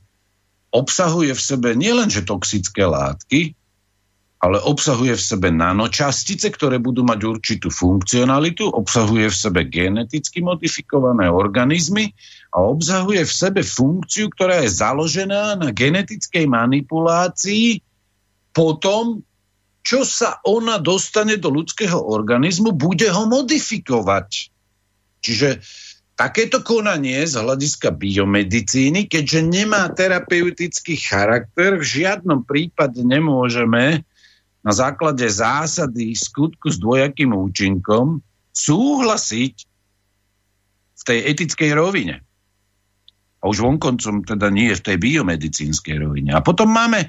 obsahuje v sebe nielenže toxické látky, ale obsahuje v sebe nanočastice, ktoré budú mať určitú funkcionalitu, obsahuje v sebe geneticky modifikované organizmy a obsahuje v sebe funkciu, ktorá je založená na genetickej manipulácii potom, čo sa ona dostane do ľudského organizmu, bude ho modifikovať. Čiže takéto konanie z hľadiska biomedicíny, keďže nemá terapeutický charakter, v žiadnom prípade nemôžeme na základe zásady skutku s dvojakým účinkom súhlasiť v tej etickej rovine. A už vonkoncom teda nie v tej biomedicínskej rovine. A potom máme,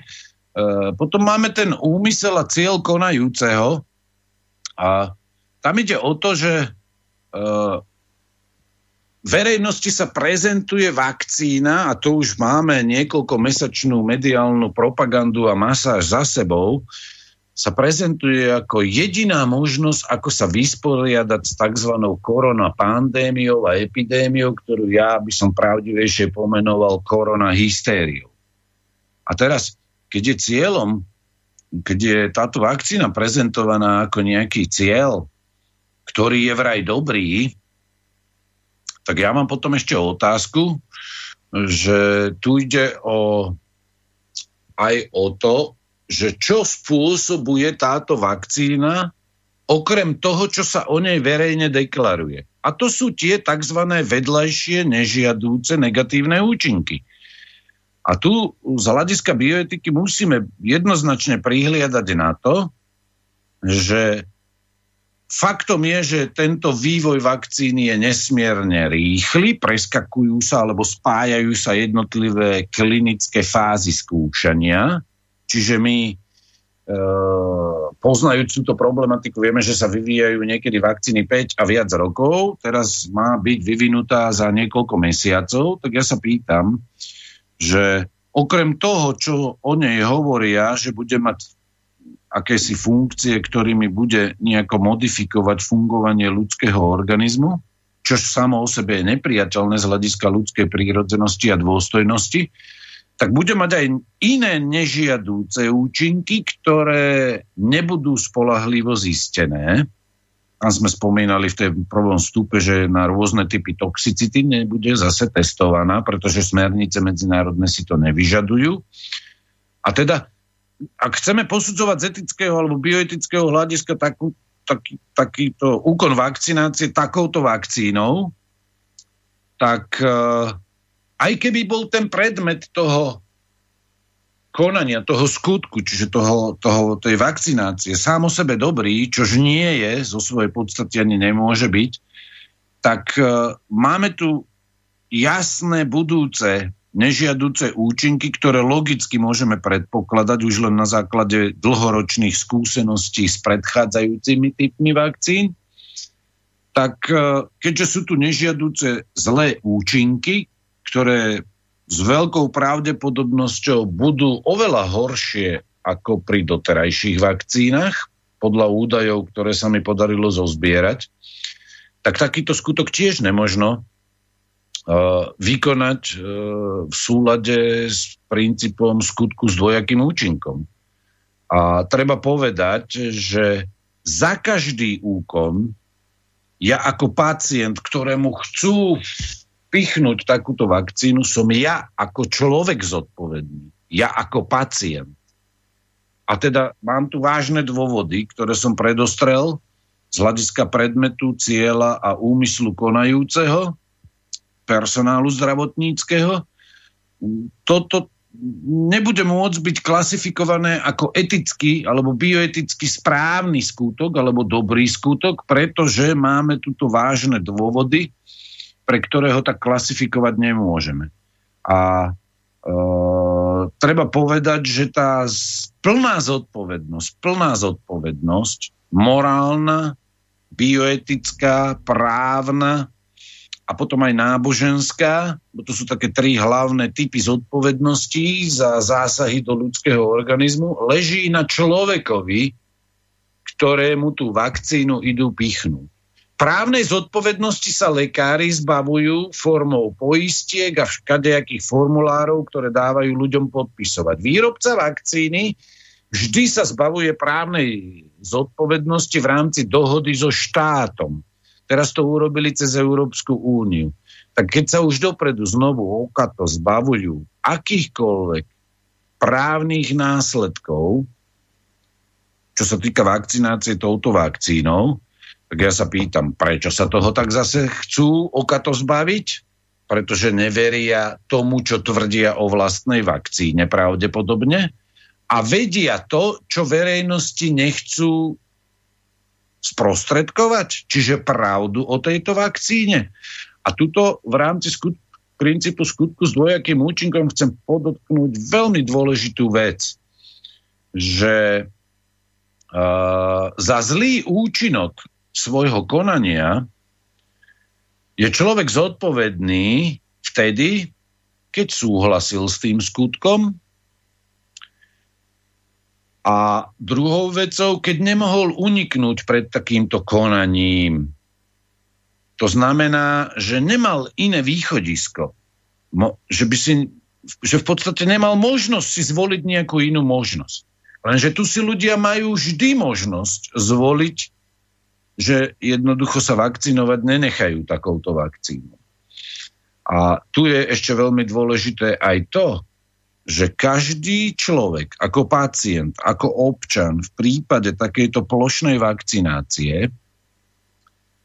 uh, potom máme ten úmysel a cieľ konajúceho a tam ide o to, že uh, verejnosti sa prezentuje vakcína a to už máme niekoľko mesačnú mediálnu propagandu a masáž za sebou, sa prezentuje ako jediná možnosť, ako sa vysporiadať s tzv. koronapandémiou a epidémiou, ktorú ja by som pravdivejšie pomenoval koronahystériou. A teraz, keď je cieľom, keď je táto vakcína prezentovaná ako nejaký cieľ, ktorý je vraj dobrý, tak ja mám potom ešte otázku, že tu ide o, aj o to, že čo spôsobuje táto vakcína, okrem toho, čo sa o nej verejne deklaruje. A to sú tie tzv. vedľajšie nežiadúce negatívne účinky. A tu z hľadiska bioetiky musíme jednoznačne prihliadať na to, že faktom je, že tento vývoj vakcíny je nesmierne rýchly, preskakujú sa alebo spájajú sa jednotlivé klinické fázy skúšania Čiže my e, poznajúc túto problematiku, vieme, že sa vyvíjajú niekedy vakcíny 5 a viac rokov, teraz má byť vyvinutá za niekoľko mesiacov, tak ja sa pýtam, že okrem toho, čo o nej hovoria, že bude mať akési funkcie, ktorými bude nejako modifikovať fungovanie ľudského organizmu, čo samo o sebe je nepriateľné z hľadiska ľudskej prírodzenosti a dôstojnosti, tak bude mať aj iné nežiadúce účinky, ktoré nebudú spolahlivo zistené. Tam sme spomínali v tom prvom stupe, že na rôzne typy toxicity nebude zase testovaná, pretože smernice medzinárodné si to nevyžadujú. A teda, ak chceme posudzovať z etického alebo bioetického hľadiska takú, taký, takýto úkon vakcinácie takouto vakcínou, tak uh, aj keby bol ten predmet toho konania, toho skutku, čiže toho, toho, tej vakcinácie sám o sebe dobrý, čož nie je, zo svojej podstaty ani nemôže byť, tak uh, máme tu jasné budúce nežiaduce účinky, ktoré logicky môžeme predpokladať už len na základe dlhoročných skúseností s predchádzajúcimi typmi vakcín, tak e, keďže sú tu nežiaduce zlé účinky, ktoré s veľkou pravdepodobnosťou budú oveľa horšie ako pri doterajších vakcínach, podľa údajov, ktoré sa mi podarilo zozbierať, tak takýto skutok tiež nemožno uh, vykonať uh, v súlade s princípom skutku s dvojakým účinkom. A treba povedať, že za každý úkon ja ako pacient, ktorému chcú pichnúť takúto vakcínu, som ja ako človek zodpovedný. Ja ako pacient. A teda mám tu vážne dôvody, ktoré som predostrel z hľadiska predmetu, cieľa a úmyslu konajúceho, personálu zdravotníckého. Toto nebude môcť byť klasifikované ako etický alebo bioeticky správny skutok alebo dobrý skutok, pretože máme tuto vážne dôvody, pre ktoré ho tak klasifikovať nemôžeme. A e, treba povedať, že tá plná zodpovednosť, plná zodpovednosť, morálna, bioetická, právna a potom aj náboženská, bo to sú také tri hlavné typy zodpovedností za zásahy do ľudského organizmu, leží na človekovi, ktorému tú vakcínu idú pichnúť. Právnej zodpovednosti sa lekári zbavujú formou poistiek a vškadejakých formulárov, ktoré dávajú ľuďom podpisovať. Výrobca vakcíny vždy sa zbavuje právnej zodpovednosti v rámci dohody so štátom. Teraz to urobili cez Európsku úniu. Tak keď sa už dopredu znovu okato zbavujú akýchkoľvek právnych následkov, čo sa týka vakcinácie touto vakcínou, tak ja sa pýtam, prečo sa toho tak zase chcú okato zbaviť? Pretože neveria tomu, čo tvrdia o vlastnej vakcíne pravdepodobne a vedia to, čo verejnosti nechcú sprostredkovať, čiže pravdu o tejto vakcíne. A tuto v rámci skut- princípu skutku s dvojakým účinkom chcem podotknúť veľmi dôležitú vec, že uh, za zlý účinok svojho konania je človek zodpovedný vtedy, keď súhlasil s tým skutkom a druhou vecou, keď nemohol uniknúť pred takýmto konaním. To znamená, že nemal iné východisko. Mo, že, by si, že v podstate nemal možnosť si zvoliť nejakú inú možnosť. Lenže tu si ľudia majú vždy možnosť zvoliť že jednoducho sa vakcinovať nenechajú takouto vakcínou. A tu je ešte veľmi dôležité aj to, že každý človek ako pacient, ako občan v prípade takejto plošnej vakcinácie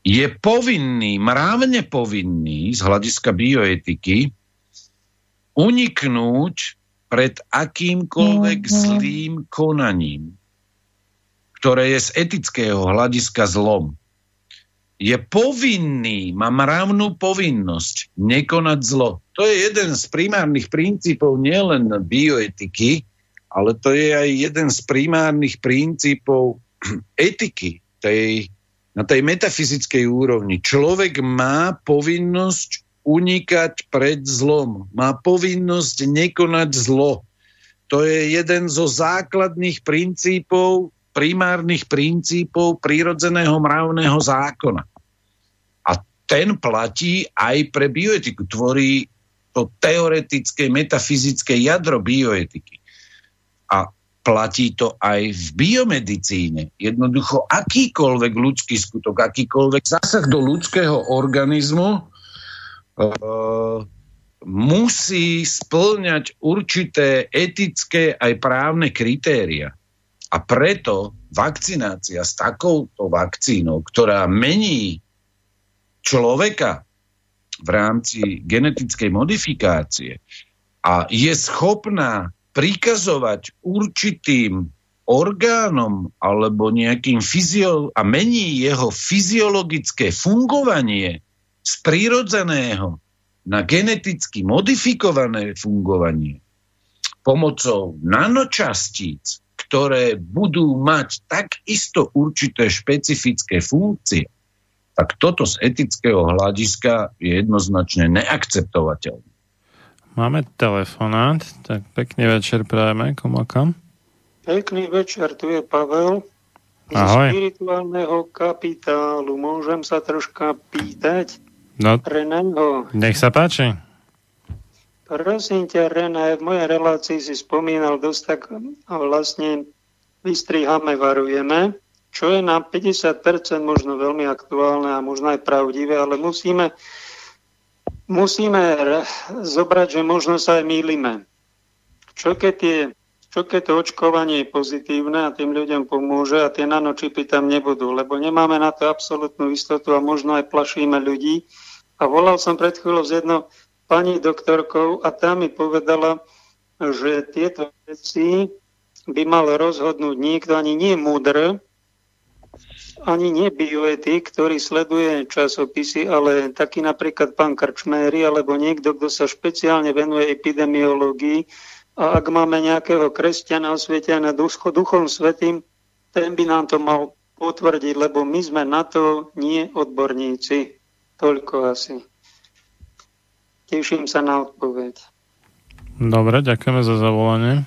je povinný, mravne povinný z hľadiska bioetiky uniknúť pred akýmkoľvek mm-hmm. zlým konaním ktoré je z etického hľadiska zlom, je povinný, má mravnú povinnosť nekonať zlo. To je jeden z primárnych princípov nielen bioetiky, ale to je aj jeden z primárnych princípov etiky tej, na tej metafyzickej úrovni. Človek má povinnosť unikať pred zlom. Má povinnosť nekonať zlo. To je jeden zo základných princípov primárnych princípov prírodzeného mravného zákona. A ten platí aj pre bioetiku. Tvorí to teoretické, metafyzické jadro bioetiky. A platí to aj v biomedicíne. Jednoducho akýkoľvek ľudský skutok, akýkoľvek zásah do ľudského organizmu uh, musí splňať určité etické aj právne kritéria. A preto vakcinácia s takouto vakcínou, ktorá mení človeka v rámci genetickej modifikácie a je schopná prikazovať určitým orgánom alebo nejakým fyzio- a mení jeho fyziologické fungovanie z prírodzeného na geneticky modifikované fungovanie pomocou nanočastíc, ktoré budú mať takisto určité špecifické funkcie, tak toto z etického hľadiska je jednoznačne neakceptovateľné. Máme telefonát, tak pekný večer prajeme, komakam. Pekný večer, tu je Pavel. Z Ahoj. spirituálneho kapitálu môžem sa troška pýtať No, Reného. nech sa páči. Prosím ťa, René, v mojej relácii si spomínal dosť tak vlastne vystrihame, varujeme, čo je na 50% možno veľmi aktuálne a možno aj pravdivé, ale musíme, musíme zobrať, že možno sa aj mýlime. Čo keď, tie, čo keď to očkovanie je pozitívne a tým ľuďom pomôže a tie nanočipy tam nebudú, lebo nemáme na to absolútnu istotu a možno aj plašíme ľudí. A volal som pred chvíľou s jednou pani doktorkou a tá mi povedala, že tieto veci by mal rozhodnúť niekto ani nie múdr, ani nie bioetik, ktorý sleduje časopisy, ale taký napríklad pán Krčméry alebo niekto, kto sa špeciálne venuje epidemiológii a ak máme nejakého kresťana osvietené ducho, duchom svetým, ten by nám to mal potvrdiť, lebo my sme na to nie odborníci. Toľko asi. Teším sa na odpoveď. Dobre, ďakujeme za zavolanie.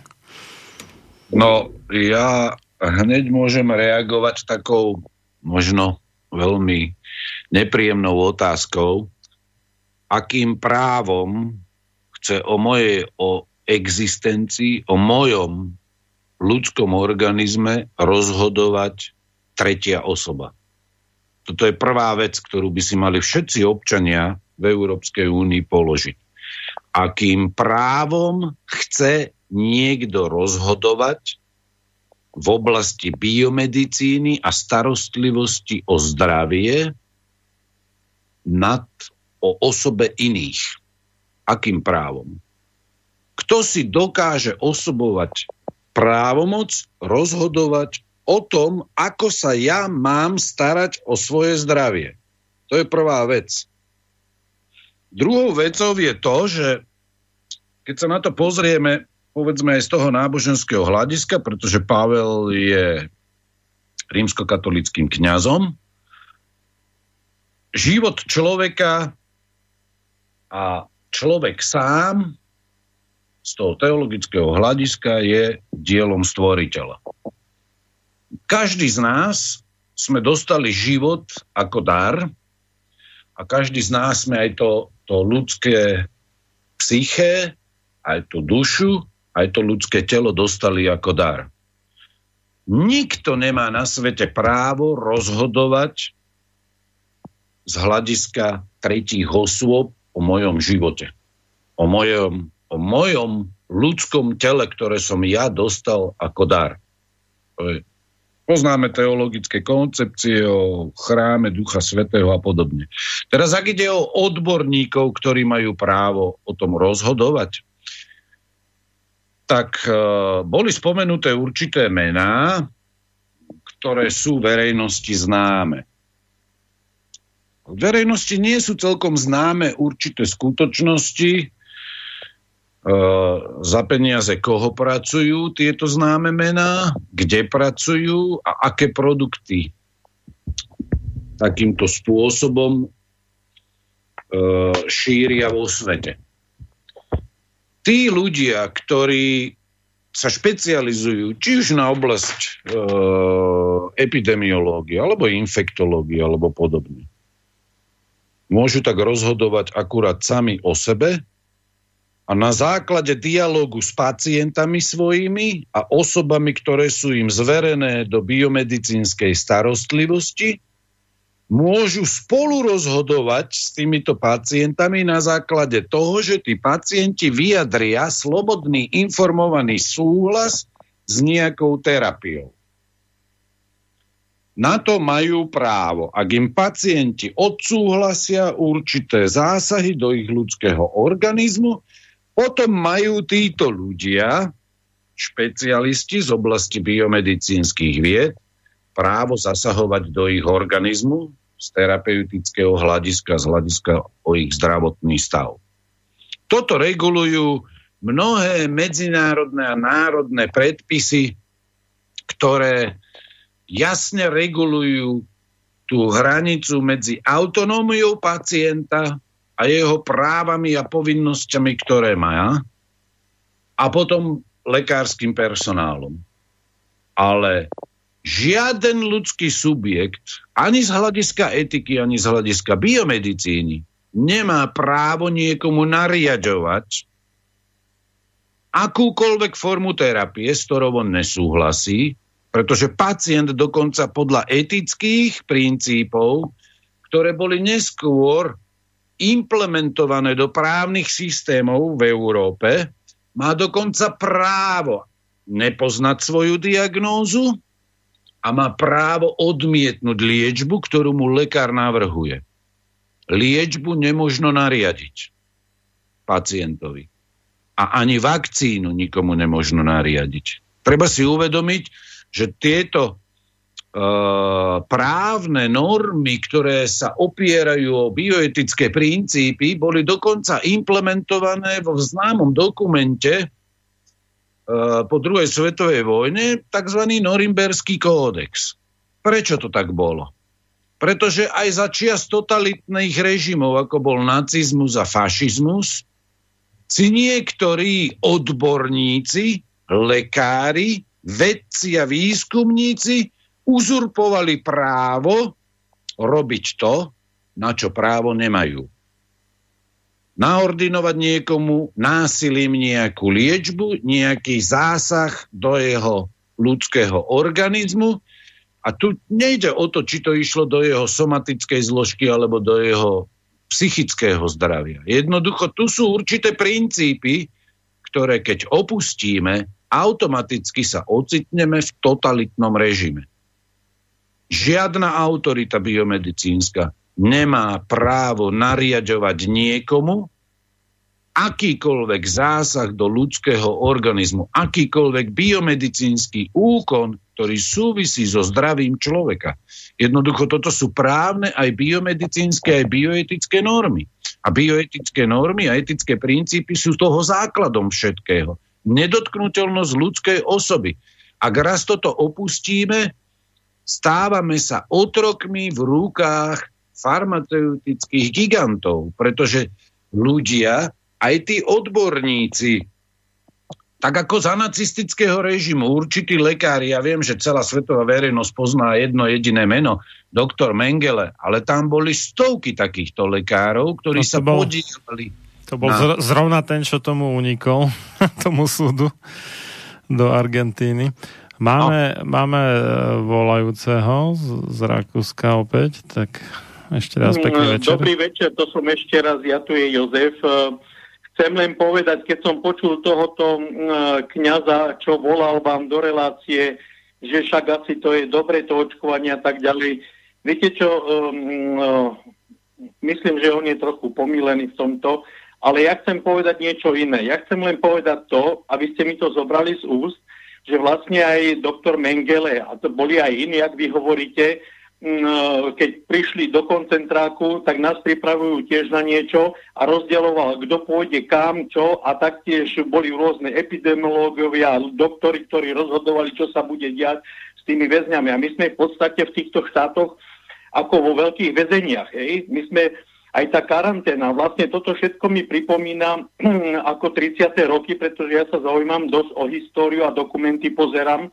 No, ja hneď môžem reagovať takou možno veľmi nepríjemnou otázkou, akým právom chce o mojej o existencii, o mojom ľudskom organizme rozhodovať tretia osoba. Toto je prvá vec, ktorú by si mali všetci občania v Európskej únii položiť. Akým právom chce niekto rozhodovať v oblasti biomedicíny a starostlivosti o zdravie nad o osobe iných. Akým právom? Kto si dokáže osobovať právomoc rozhodovať o tom, ako sa ja mám starať o svoje zdravie? To je prvá vec. Druhou vecou je to, že keď sa na to pozrieme povedzme aj z toho náboženského hľadiska, pretože Pavel je rímskokatolickým kňazom. Život človeka a človek sám z toho teologického hľadiska je dielom stvoriteľa. Každý z nás sme dostali život ako dar a každý z nás sme aj to, to ľudské psyché, aj tú dušu, aj to ľudské telo dostali ako dar. Nikto nemá na svete právo rozhodovať z hľadiska tretích osôb o mojom živote. O mojom, o mojom ľudskom tele, ktoré som ja dostal ako dar. Poznáme teologické koncepcie o chráme Ducha Svetého a podobne. Teraz ak ide o odborníkov, ktorí majú právo o tom rozhodovať, tak e, boli spomenuté určité mená, ktoré sú verejnosti známe. V verejnosti nie sú celkom známe určité skutočnosti, za peniaze koho pracujú tieto známe mená, kde pracujú a aké produkty? Takýmto spôsobom e, šíria vo svete. Tí ľudia, ktorí sa špecializujú či už na oblasť e, epidemiológie, alebo infektológie, alebo podobne, môžu tak rozhodovať akurát sami o sebe a na základe dialogu s pacientami svojimi a osobami, ktoré sú im zverené do biomedicínskej starostlivosti, môžu spolu rozhodovať s týmito pacientami na základe toho, že tí pacienti vyjadria slobodný informovaný súhlas s nejakou terapiou. Na to majú právo. Ak im pacienti odsúhlasia určité zásahy do ich ľudského organizmu, potom majú títo ľudia, špecialisti z oblasti biomedicínskych vied, právo zasahovať do ich organizmu z terapeutického hľadiska, z hľadiska o ich zdravotný stav. Toto regulujú mnohé medzinárodné a národné predpisy, ktoré jasne regulujú tú hranicu medzi autonómiou pacienta a jeho právami a povinnosťami, ktoré má, a potom lekárskym personálom. Ale žiaden ľudský subjekt, ani z hľadiska etiky, ani z hľadiska biomedicíny, nemá právo niekomu nariadovať akúkoľvek formu terapie, s ktorou on nesúhlasí, pretože pacient dokonca podľa etických princípov, ktoré boli neskôr implementované do právnych systémov v Európe, má dokonca právo nepoznať svoju diagnózu a má právo odmietnúť liečbu, ktorú mu lekár navrhuje. Liečbu nemožno nariadiť pacientovi. A ani vakcínu nikomu nemožno nariadiť. Treba si uvedomiť, že tieto právne normy, ktoré sa opierajú o bioetické princípy, boli dokonca implementované vo známom dokumente Eh, po druhej svetovej vojne tzv. Norimberský kódex. Prečo to tak bolo? Pretože aj za čias totalitných režimov, ako bol nacizmus a fašizmus, si niektorí odborníci, lekári, vedci a výskumníci uzurpovali právo robiť to, na čo právo nemajú naordinovať niekomu násilím nejakú liečbu, nejaký zásah do jeho ľudského organizmu. A tu nejde o to, či to išlo do jeho somatickej zložky alebo do jeho psychického zdravia. Jednoducho, tu sú určité princípy, ktoré keď opustíme, automaticky sa ocitneme v totalitnom režime. Žiadna autorita biomedicínska nemá právo nariadovať niekomu akýkoľvek zásah do ľudského organizmu, akýkoľvek biomedicínsky úkon, ktorý súvisí so zdravím človeka. Jednoducho toto sú právne aj biomedicínske, aj bioetické normy. A bioetické normy a etické princípy sú toho základom všetkého. Nedotknutelnosť ľudskej osoby. Ak raz toto opustíme, stávame sa otrokmi v rukách farmaceutických gigantov, pretože ľudia, aj tí odborníci, tak ako za nacistického režimu, určití lekári, ja viem, že celá svetová verejnosť pozná jedno jediné meno, doktor Mengele, ale tam boli stovky takýchto lekárov, ktorí no, sa bol, podielali. To bol na... zrovna ten, čo tomu unikol, tomu súdu do Argentíny. Máme, no. máme e, volajúceho z, z Rakúska opäť, tak ešte raz pekný mm, večer. Dobrý večer, to som ešte raz, ja tu je Jozef. E, chcem len povedať, keď som počul tohoto kňaza, čo volal vám do relácie, že však asi to je dobre to očkovanie a tak ďalej. Viete čo, um, myslím, že on je trochu pomílený v tomto, ale ja chcem povedať niečo iné. Ja chcem len povedať to, aby ste mi to zobrali z úst, že vlastne aj doktor Mengele, a to boli aj iní, ak vy hovoríte, Mm, keď prišli do koncentráku, tak nás pripravujú tiež na niečo a rozdieloval, kto pôjde kam, čo a taktiež boli rôzne epidemiológovia, doktori, ktorí rozhodovali, čo sa bude diať s tými väzňami. A my sme v podstate v týchto štátoch ako vo veľkých väzeniach. Hej? My sme aj tá karanténa, vlastne toto všetko mi pripomína ako 30. roky, pretože ja sa zaujímam dosť o históriu a dokumenty pozerám.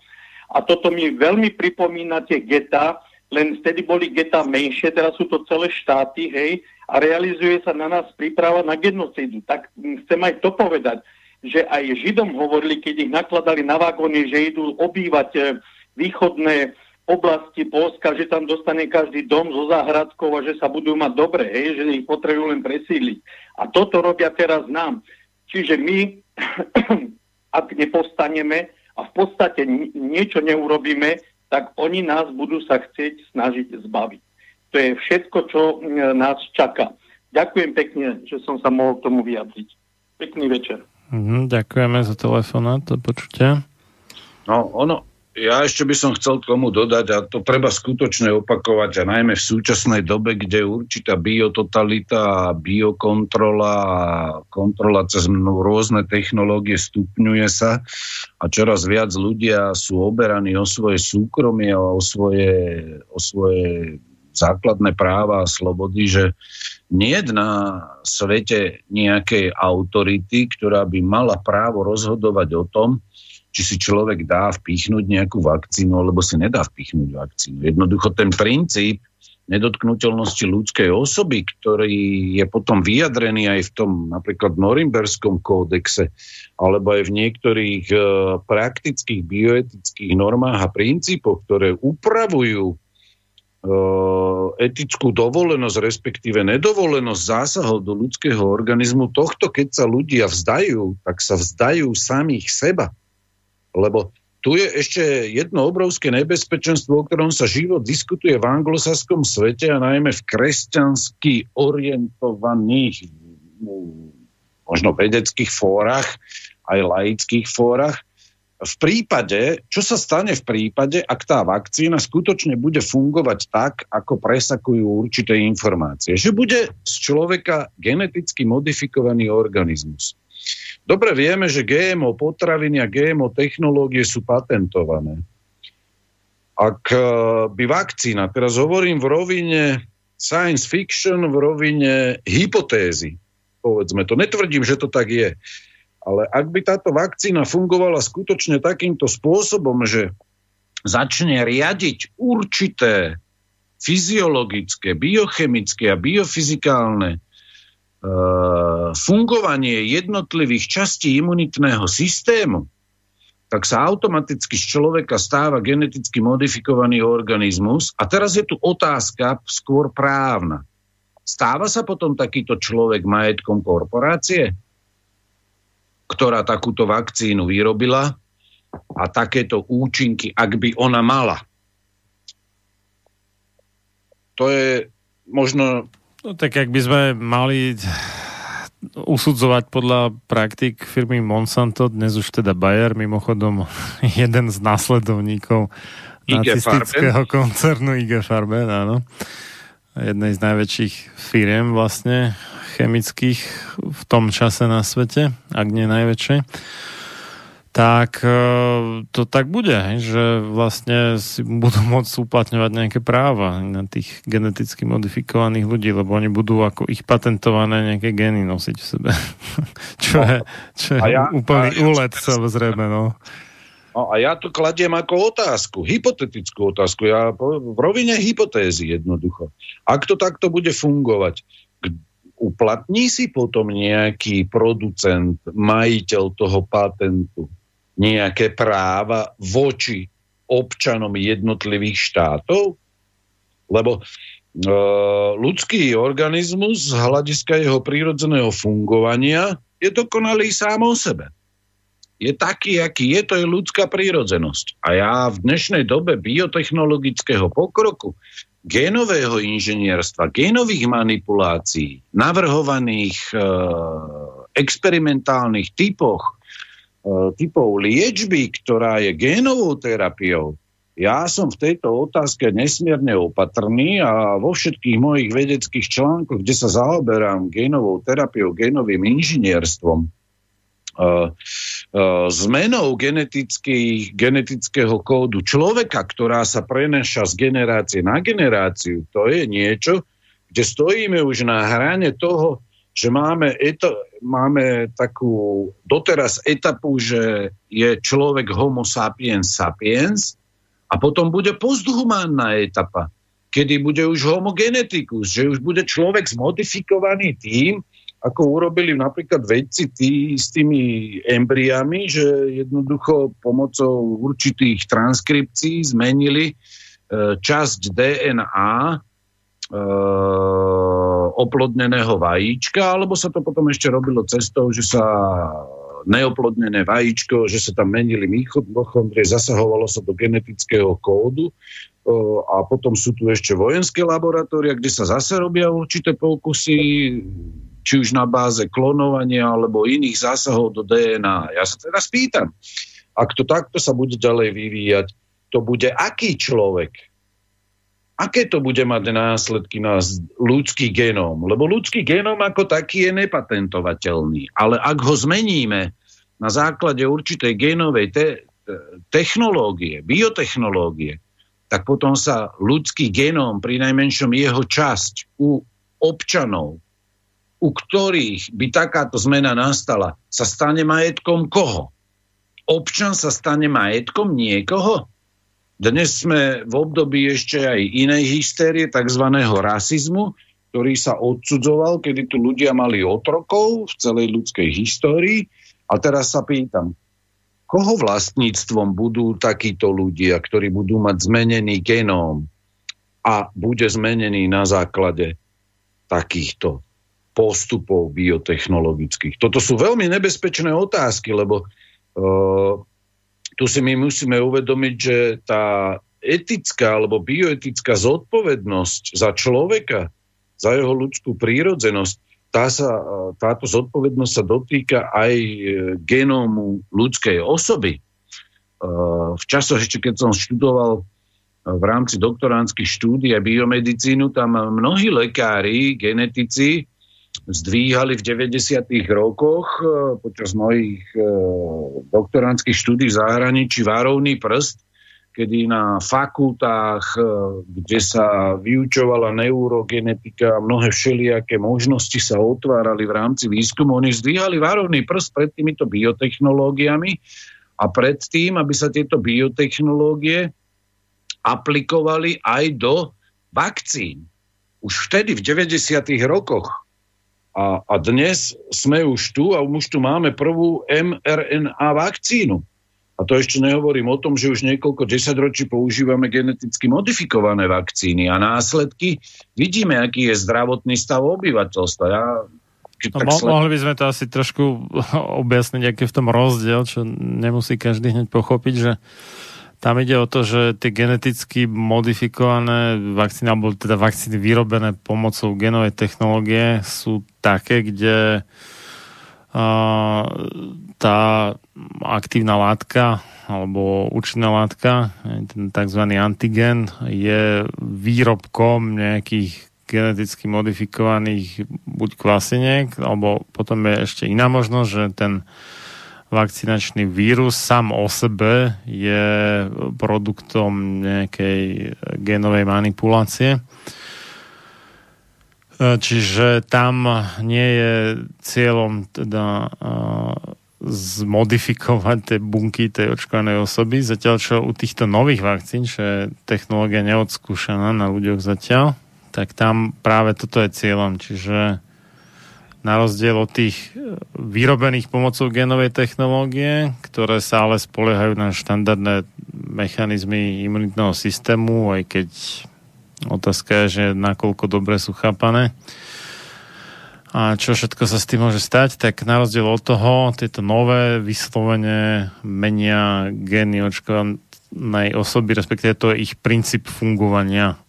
A toto mi veľmi pripomína tie geta, len vtedy boli geta menšie, teraz sú to celé štáty, hej, a realizuje sa na nás príprava na genocidu. Tak chcem aj to povedať, že aj Židom hovorili, keď ich nakladali na vagóny, že idú obývať e, východné oblasti Polska, že tam dostane každý dom so záhradkou a že sa budú mať dobre, hej, že ich potrebujú len presíliť. A toto robia teraz nám. Čiže my, ak nepostaneme a v podstate niečo neurobíme, tak oni nás budú sa chcieť snažiť zbaviť. To je všetko, čo nás čaká. Ďakujem pekne, že som sa mohol k tomu vyjadriť. Pekný večer. Mhm, ďakujeme za telefonát, to počutia. No, ono, ja ešte by som chcel k tomu dodať, a to treba skutočne opakovať, a najmä v súčasnej dobe, kde určitá biototalita biokontrola a kontrola cez rôzne technológie stupňuje sa a čoraz viac ľudia sú oberaní o svoje súkromie o svoje, o svoje základné práva a slobody, že nie na svete nejakej autority, ktorá by mala právo rozhodovať o tom, či si človek dá vpichnúť nejakú vakcínu, alebo si nedá vpichnúť vakcínu. Jednoducho ten princíp nedotknutelnosti ľudskej osoby, ktorý je potom vyjadrený aj v tom napríklad Norimberskom kódexe, alebo aj v niektorých e, praktických bioetických normách a princípoch, ktoré upravujú e, etickú dovolenosť, respektíve nedovolenosť zásahov do ľudského organizmu, tohto keď sa ľudia vzdajú, tak sa vzdajú samých seba. Lebo tu je ešte jedno obrovské nebezpečenstvo, o ktorom sa život diskutuje v anglosaskom svete a najmä v kresťansky orientovaných možno vedeckých fórach, aj laických fórach. V prípade, čo sa stane v prípade, ak tá vakcína skutočne bude fungovať tak, ako presakujú určité informácie, že bude z človeka geneticky modifikovaný organizmus. Dobre vieme, že GMO potraviny a GMO technológie sú patentované. Ak e, by vakcína, teraz hovorím v rovine science fiction, v rovine hypotézy, povedzme to, netvrdím, že to tak je, ale ak by táto vakcína fungovala skutočne takýmto spôsobom, že začne riadiť určité fyziologické, biochemické a biofyzikálne fungovanie jednotlivých častí imunitného systému, tak sa automaticky z človeka stáva geneticky modifikovaný organizmus. A teraz je tu otázka skôr právna. Stáva sa potom takýto človek majetkom korporácie, ktorá takúto vakcínu vyrobila a takéto účinky, ak by ona mala. To je možno No tak ak by sme mali usudzovať podľa praktik firmy Monsanto, dnes už teda Bayer, mimochodom jeden z následovníkov IG nacistického Farben. koncernu IG Farben, áno. Jednej z najväčších firiem vlastne chemických v tom čase na svete, ak nie najväčšej tak e, to tak bude, že vlastne si budú môcť uplatňovať nejaké práva na tých geneticky modifikovaných ľudí, lebo oni budú ako ich patentované nejaké gény nosiť v sebe. čo no, je, čo je ja, úplný ja, úlet, samozrejme. No. No a ja to kladiem ako otázku, hypotetickú otázku, ja v rovine hypotézy jednoducho. Ak to takto bude fungovať, uplatní si potom nejaký producent, majiteľ toho patentu nejaké práva voči občanom jednotlivých štátov? Lebo e, ľudský organizmus z hľadiska jeho prírodzeného fungovania je dokonalý sám o sebe. Je taký, aký je, to je ľudská prírodzenosť. A ja v dnešnej dobe biotechnologického pokroku, génového inžinierstva, génových manipulácií, navrhovaných e, experimentálnych typoch typov liečby, ktorá je génovou terapiou, ja som v tejto otázke nesmierne opatrný a vo všetkých mojich vedeckých článkoch, kde sa zaoberám génovou terapiou, génovým inžinierstvom, uh, uh, zmenou genetického kódu človeka, ktorá sa prenaša z generácie na generáciu, to je niečo, kde stojíme už na hrane toho, že máme, eto, máme takú doteraz etapu, že je človek homo sapiens sapiens a potom bude posthumánna etapa, kedy bude už homo geneticus, že už bude človek zmodifikovaný tým, ako urobili napríklad vedci tí, s tými embriami, že jednoducho pomocou určitých transkripcií zmenili e, časť DNA Eh, oplodneného vajíčka, alebo sa to potom ešte robilo cestou, že sa neoplodnené vajíčko, že sa tam menili mitochondrie, zasahovalo sa do genetického kódu a potom sú tu ešte vojenské laboratória, kde sa zase robia určité pokusy, či už na báze klonovania alebo iných zásahov do DNA. Ja sa teraz pýtam, ak to takto sa bude ďalej vyvíjať, to bude aký človek? Aké to bude mať následky na ľudský genóm? Lebo ľudský genóm ako taký je nepatentovateľný. Ale ak ho zmeníme na základe určitej génovej te- technológie, biotechnológie, tak potom sa ľudský genóm, pri najmenšom jeho časť u občanov, u ktorých by takáto zmena nastala, sa stane majetkom koho? Občan sa stane majetkom niekoho? Dnes sme v období ešte aj inej hystérie, tzv. rasizmu, ktorý sa odsudzoval, kedy tu ľudia mali otrokov v celej ľudskej histórii. A teraz sa pýtam, koho vlastníctvom budú takíto ľudia, ktorí budú mať zmenený genóm a bude zmenený na základe takýchto postupov biotechnologických. Toto sú veľmi nebezpečné otázky, lebo uh, tu si my musíme uvedomiť, že tá etická alebo bioetická zodpovednosť za človeka, za jeho ľudskú prírodzenosť, tá sa, táto zodpovednosť sa dotýka aj e, genómu ľudskej osoby. E, v časoch ešte, keď som študoval v rámci doktoránskych štúdí biomedicínu, tam mnohí lekári, genetici zdvíhali v 90. rokoch e, počas mojich e, doktoránskych štúdí v zahraničí varovný prst, kedy na fakultách, e, kde sa vyučovala neurogenetika a mnohé všelijaké možnosti sa otvárali v rámci výskumu, oni zdvíhali varovný prst pred týmito biotechnológiami a pred tým, aby sa tieto biotechnológie aplikovali aj do vakcín. Už vtedy, v 90. rokoch, a, a dnes sme už tu a už tu máme prvú mRNA vakcínu. A to ešte nehovorím o tom, že už niekoľko desaťročí používame geneticky modifikované vakcíny a následky vidíme, aký je zdravotný stav obyvateľstva. Ja, no, mo- sled... Mohli by sme to asi trošku objasniť, aký je v tom rozdiel, čo nemusí každý hneď pochopiť, že tam ide o to, že tie geneticky modifikované vakcíny, alebo teda vakcíny vyrobené pomocou genovej technológie sú také, kde uh, tá aktívna látka alebo účinná látka, ten tzv. antigen, je výrobkom nejakých geneticky modifikovaných buď kvasiniek, alebo potom je ešte iná možnosť, že ten vakcinačný vírus sám o sebe je produktom nejakej genovej manipulácie. Čiže tam nie je cieľom teda zmodifikovať tie bunky tej očkovanej osoby, zatiaľ čo u týchto nových vakcín, čo je technológia neodskúšaná na ľuďoch zatiaľ, tak tam práve toto je cieľom, čiže na rozdiel od tých e, vyrobených pomocou genovej technológie, ktoré sa ale spoliehajú na štandardné mechanizmy imunitného systému, aj keď otázka je, že nakoľko dobre sú chápané a čo všetko sa s tým môže stať, tak na rozdiel od toho, tieto nové vyslovene menia gény očkovanej osoby, respektíve to je ich princíp fungovania.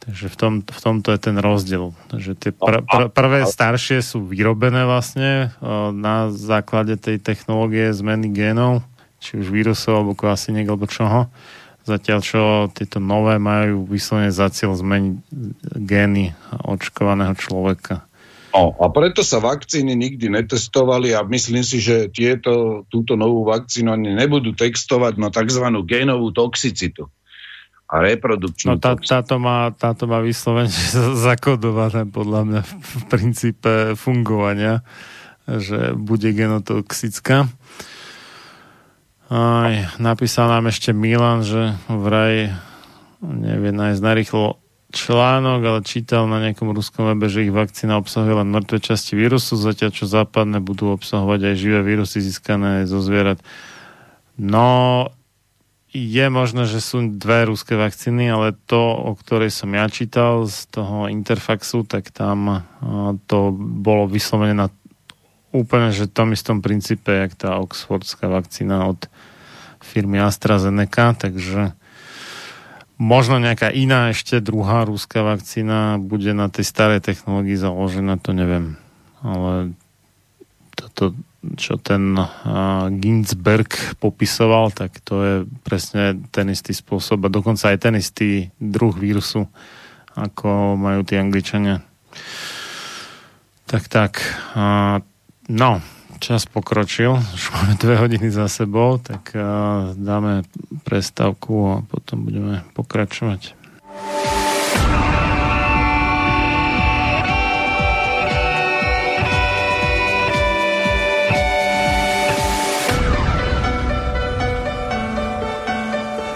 Takže v, tom, v tomto je ten rozdiel. Takže tie pr- pr- prvé staršie sú vyrobené vlastne na základe tej technológie zmeny génov, či už vírusov, alebo kvasiniek, alebo čoho. Zatiaľ, čo tieto nové majú vyslovene za cieľ zmeniť gény očkovaného človeka. No, a preto sa vakcíny nikdy netestovali a myslím si, že tieto, túto novú vakcínu ani nebudú textovať na tzv. génovú toxicitu a reprodukčnú. No tá, táto, má, táto má vyslovene zakodované podľa mňa v princípe fungovania, že bude genotoxická. Aj, napísal nám ešte Milan, že vraj nevie nájsť narýchlo článok, ale čítal na nejakom ruskom webe, že ich vakcína obsahuje len mŕtve časti vírusu, zatiaľ čo západné budú obsahovať aj živé vírusy získané zo zvierat. No, je možné, že sú dve ruské vakcíny, ale to, o ktorej som ja čítal z toho Interfaxu, tak tam to bolo vyslovené na úplne, že tom istom princípe, jak tá oxfordská vakcína od firmy AstraZeneca, takže možno nejaká iná ešte druhá ruská vakcína bude na tej starej technológii založená, to neviem. Ale toto čo ten Ginsberg popisoval, tak to je presne ten istý spôsob a dokonca aj ten istý druh vírusu, ako majú tí Angličania. Tak, tak. No, čas pokročil, už máme dve hodiny za sebou, tak dáme prestávku a potom budeme pokračovať.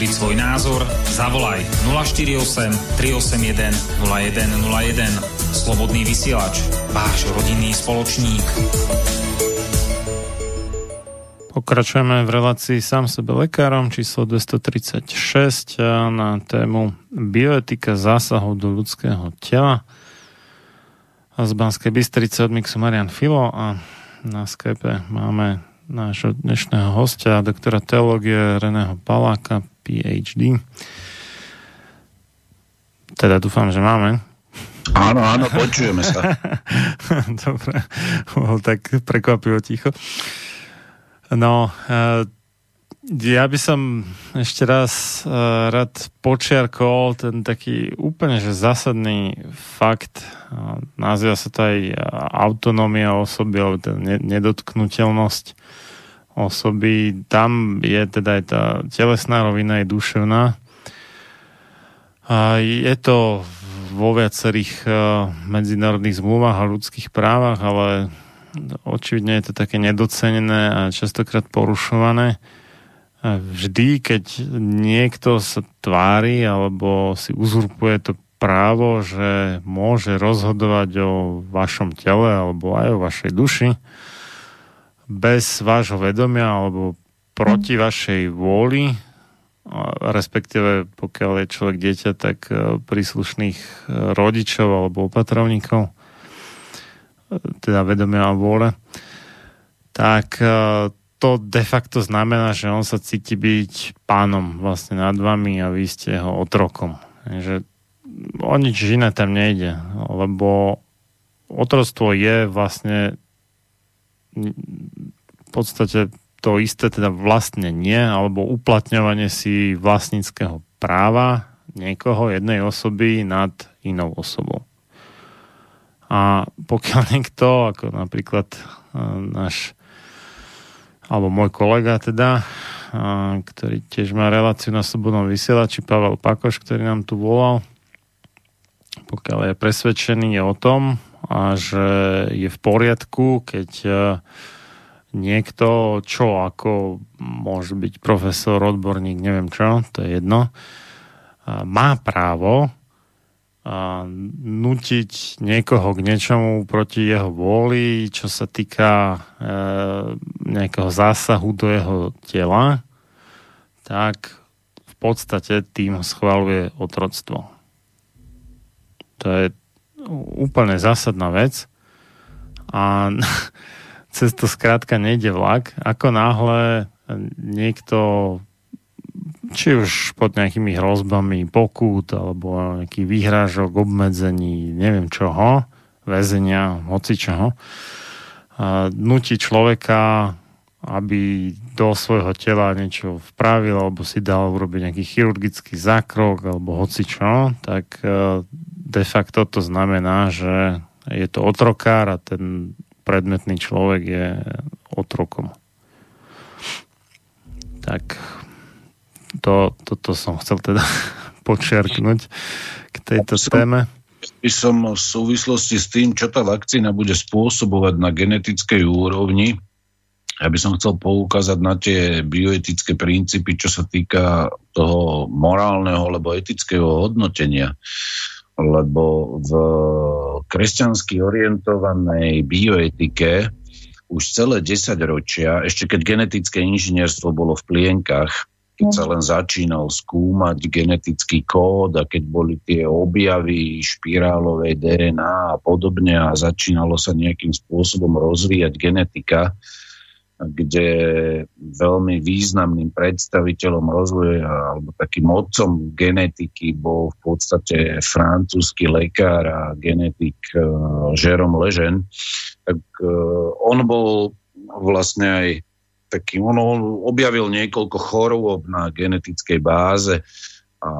Vyjadriť svoj názor, zavolaj 048 381 0101. Slobodný vysielač, váš rodinný spoločník. Pokračujeme v relácii sám sebe lekárom číslo 236 na tému bioetika zásahov do ľudského tela. A z Banskej Bystrice od Mixu Marian Filo a na Skype máme nášho dnešného hostia, doktora teológie Reného Paláka, PhD. Teda dúfam, že máme. Áno, áno, počujeme sa. Dobre, bol tak prekvapivo ticho. No, eh, ja by som ešte raz eh, rád počiarkol ten taký úplne že zásadný fakt, nazýva sa to aj autonómia osoby, alebo tá nedotknutelnosť osoby. Tam je teda aj tá telesná rovina, je duševná. A je to vo viacerých eh, medzinárodných zmluvách a ľudských právach, ale očividne je to také nedocenené a častokrát porušované. A vždy, keď niekto sa tvári alebo si uzurpuje to právo, že môže rozhodovať o vašom tele alebo aj o vašej duši bez vášho vedomia alebo proti vašej vôli, respektíve pokiaľ je človek dieťa, tak e, príslušných e, rodičov alebo opatrovníkov, teda vedomia a vôle, tak e, to de facto znamená, že on sa cíti byť pánom vlastne nad vami a vy ste jeho otrokom. Že o nič iné tam nejde, lebo otrostvo je vlastne v podstate to isté, teda vlastne nie, alebo uplatňovanie si vlastníckého práva niekoho, jednej osoby nad inou osobou. A pokiaľ niekto, ako napríklad uh, náš alebo môj kolega teda, uh, ktorý tiež má reláciu na slobodnom vysielači, Pavel Pakoš, ktorý nám tu volal, pokiaľ je presvedčený o tom, a že je v poriadku, keď uh, niekto, čo ako môže byť profesor, odborník, neviem čo, to je jedno, má právo a nutiť niekoho k niečomu proti jeho vôli, čo sa týka e, nejakého zásahu do jeho tela, tak v podstate tým schvaluje otroctvo. To je úplne zásadná vec a cez to skrátka nejde vlak. Ako náhle niekto či už pod nejakými hrozbami pokút alebo nejakých výhrážok, obmedzení, neviem čoho, väzenia, hoci čoho, nutí človeka, aby do svojho tela niečo vpravil alebo si dal urobiť nejaký chirurgický zákrok alebo hoci čo, tak e, de facto to znamená, že je to otrokár a ten predmetný človek je otrokom. Tak to, toto som chcel teda počiarknúť k tejto som, téme. By som v súvislosti s tým, čo tá vakcína bude spôsobovať na genetickej úrovni, ja by som chcel poukázať na tie bioetické princípy, čo sa týka toho morálneho alebo etického hodnotenia. Lebo v kresťansky orientovanej bioetike už celé 10 ročia, ešte keď genetické inžinierstvo bolo v plienkach, keď sa len začínal skúmať genetický kód a keď boli tie objavy špirálovej DNA a podobne a začínalo sa nejakým spôsobom rozvíjať genetika, kde veľmi významným predstaviteľom rozvoja alebo takým otcom genetiky bol v podstate francúzsky lekár a genetik uh, Jérôme Lejeune, tak uh, on bol vlastne aj taký, on, objavil niekoľko chorôb na genetickej báze a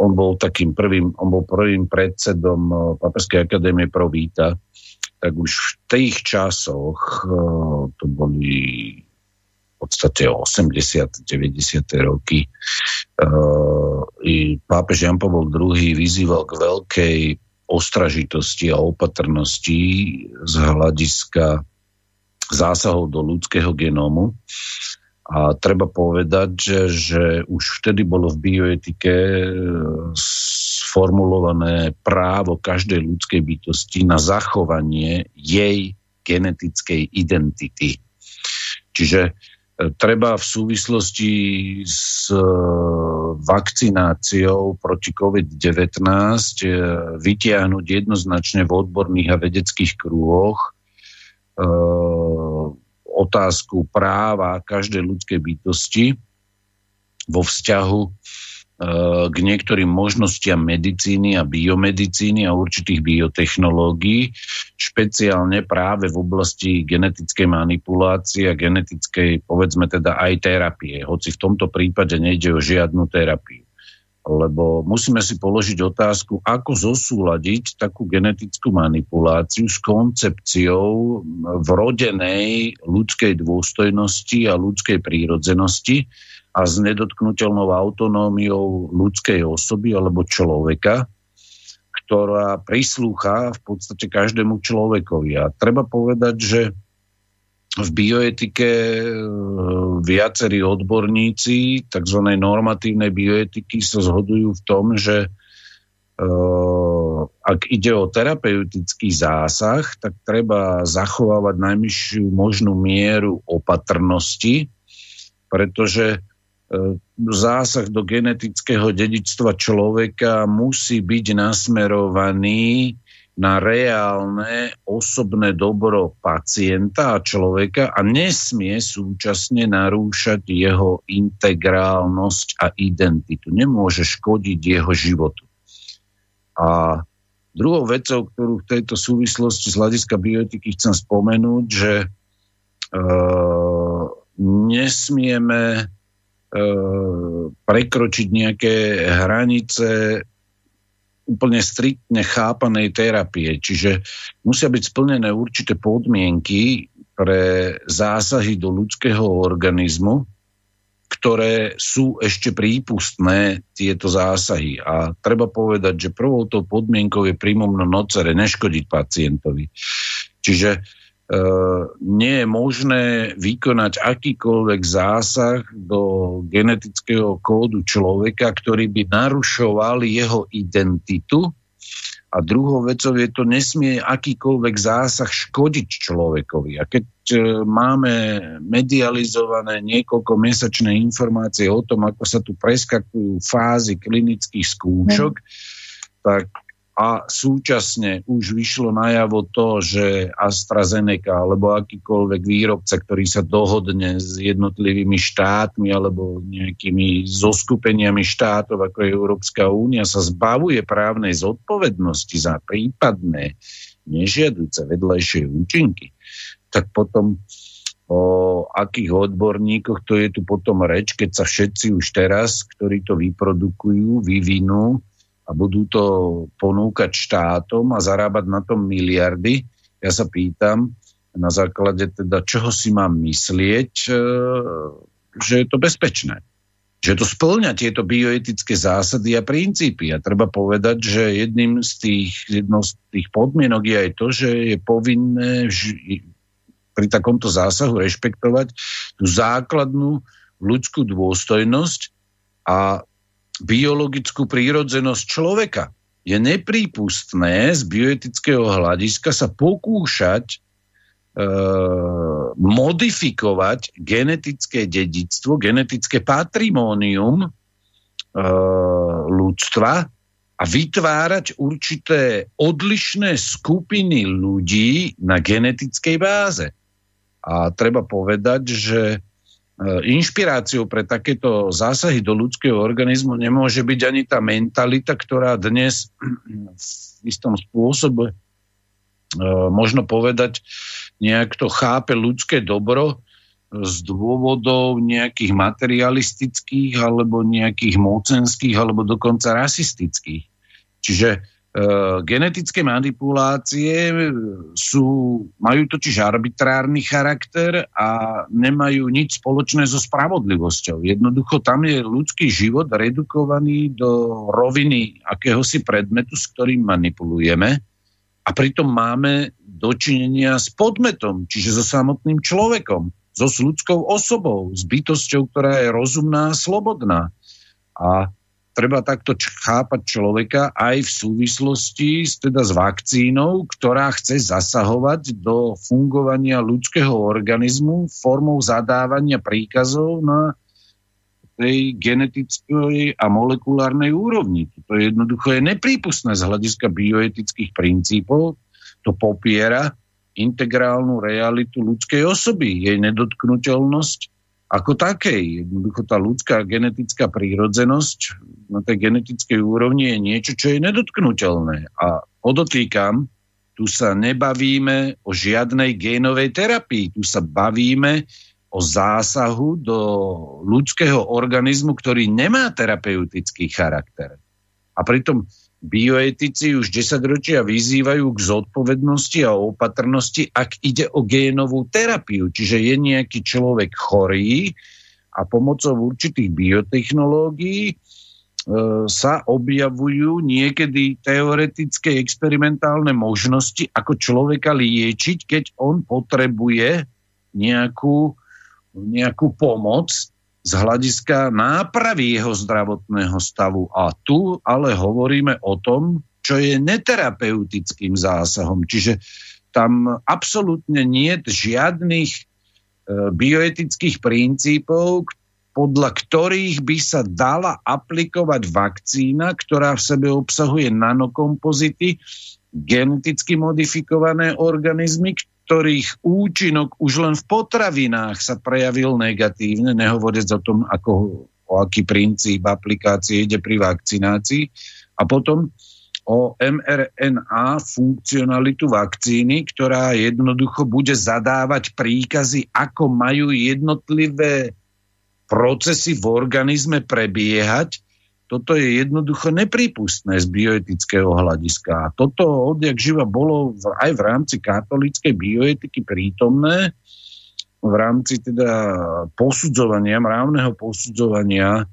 on bol takým prvým, on bol prvým predsedom Paperskej akadémie pro víta, tak už v tých časoch, eh, to boli v podstate 80. 90. roky, eh, i pápež Jan Pavel II vyzýval k veľkej ostražitosti a opatrnosti z hľadiska zásahov do ľudského genómu. A treba povedať, že, že už vtedy bolo v bioetike e, sformulované právo každej ľudskej bytosti na zachovanie jej genetickej identity. Čiže e, treba v súvislosti s e, vakcináciou proti COVID-19 vytiahnuť jednoznačne v odborných a vedeckých krúhoch otázku práva každej ľudskej bytosti vo vzťahu e, k niektorým možnostiam medicíny a biomedicíny a určitých biotechnológií, špeciálne práve v oblasti genetickej manipulácie a genetickej, povedzme teda aj terapie, hoci v tomto prípade nejde o žiadnu terapiu. Lebo musíme si položiť otázku, ako zosúľadiť takú genetickú manipuláciu s koncepciou vrodenej ľudskej dôstojnosti a ľudskej prírodzenosti a s nedotknutelnou autonómiou ľudskej osoby alebo človeka, ktorá prislúcha v podstate každému človekovi. A treba povedať, že v bioetike e, viacerí odborníci tzv. normatívnej bioetiky sa zhodujú v tom, že e, ak ide o terapeutický zásah, tak treba zachovávať najvyššiu možnú mieru opatrnosti, pretože zásah do genetického dedičstva človeka musí byť nasmerovaný na reálne osobné dobro pacienta a človeka a nesmie súčasne narúšať jeho integrálnosť a identitu. Nemôže škodiť jeho životu. A druhou vecou, ktorú v tejto súvislosti z hľadiska biotiky chcem spomenúť, že e, nesmieme e, prekročiť nejaké hranice úplne striktne chápanej terapie. Čiže musia byť splnené určité podmienky pre zásahy do ľudského organizmu, ktoré sú ešte prípustné tieto zásahy. A treba povedať, že prvou tou podmienkou je primum nocere, neškodiť pacientovi. Čiže nie je možné vykonať akýkoľvek zásah do genetického kódu človeka, ktorý by narušoval jeho identitu. A druhou vecou je to, nesmie akýkoľvek zásah škodiť človekovi. A keď e, máme medializované niekoľko mesačné informácie o tom, ako sa tu preskakujú fázy klinických skúšok, mm. tak a súčasne už vyšlo najavo to, že AstraZeneca alebo akýkoľvek výrobca, ktorý sa dohodne s jednotlivými štátmi alebo nejakými zoskupeniami štátov, ako je Európska únia, sa zbavuje právnej zodpovednosti za prípadné nežiaduce vedlejšie účinky, tak potom o akých odborníkoch, to je tu potom reč, keď sa všetci už teraz, ktorí to vyprodukujú, vyvinú, a budú to ponúkať štátom a zarábať na tom miliardy. Ja sa pýtam na základe teda, čoho si mám myslieť, e, že je to bezpečné. Že to splňa tieto bioetické zásady a princípy. A treba povedať, že jedným z tých, jednou z tých podmienok je aj to, že je povinné pri takomto zásahu rešpektovať tú základnú ľudskú dôstojnosť a biologickú prírodzenosť človeka. Je neprípustné z bioetického hľadiska sa pokúšať e, modifikovať genetické dedictvo, genetické patrimónium e, ľudstva a vytvárať určité odlišné skupiny ľudí na genetickej báze. A treba povedať, že inšpiráciou pre takéto zásahy do ľudského organizmu nemôže byť ani tá mentalita, ktorá dnes v istom spôsobe e, možno povedať, nejak to chápe ľudské dobro z dôvodov nejakých materialistických alebo nejakých mocenských alebo dokonca rasistických. Čiže E, genetické manipulácie sú, majú totiž arbitrárny charakter a nemajú nič spoločné so spravodlivosťou. Jednoducho tam je ľudský život redukovaný do roviny akéhosi predmetu, s ktorým manipulujeme a pritom máme dočinenia s podmetom, čiže so samotným človekom, so ľudskou osobou, s bytosťou, ktorá je rozumná a slobodná. A treba takto chápať človeka aj v súvislosti s, teda s vakcínou, ktorá chce zasahovať do fungovania ľudského organizmu formou zadávania príkazov na tej genetickej a molekulárnej úrovni. To je jednoducho je neprípustné z hľadiska bioetických princípov. To popiera integrálnu realitu ľudskej osoby, jej nedotknutelnosť ako takej. Jednoducho tá ľudská genetická prírodzenosť na tej genetickej úrovni je niečo, čo je nedotknutelné. A podotýkam, tu sa nebavíme o žiadnej génovej terapii, tu sa bavíme o zásahu do ľudského organizmu, ktorý nemá terapeutický charakter. A pritom bioetici už 10 ročia vyzývajú k zodpovednosti a opatrnosti, ak ide o génovú terapiu. Čiže je nejaký človek chorý a pomocou určitých biotechnológií sa objavujú niekedy teoretické experimentálne možnosti, ako človeka liečiť, keď on potrebuje nejakú nejakú pomoc z hľadiska nápravy jeho zdravotného stavu. A tu ale hovoríme o tom, čo je neterapeutickým zásahom. Čiže tam absolútne nie žiadnych e, bioetických princípov, podľa ktorých by sa dala aplikovať vakcína, ktorá v sebe obsahuje nanokompozity, geneticky modifikované organizmy, ktorých účinok už len v potravinách sa prejavil negatívne, nehovoriac o tom, ako, o aký princíp aplikácie ide pri vakcinácii. A potom o mRNA funkcionalitu vakcíny, ktorá jednoducho bude zadávať príkazy, ako majú jednotlivé procesy v organizme prebiehať toto je jednoducho neprípustné z bioetického hľadiska. A toto odjak živa bolo aj v rámci katolíckej bioetiky prítomné, v rámci teda posudzovania, mravného posudzovania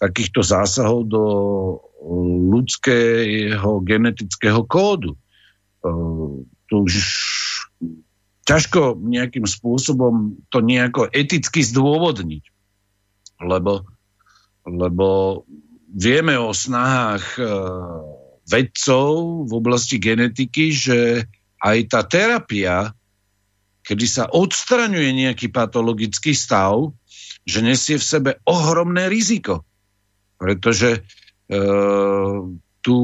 takýchto zásahov do ľudského genetického kódu. To už ťažko nejakým spôsobom to nejako eticky zdôvodniť, lebo, lebo vieme o snahách e, vedcov v oblasti genetiky, že aj tá terapia, kedy sa odstraňuje nejaký patologický stav, že nesie v sebe ohromné riziko. Pretože e, tu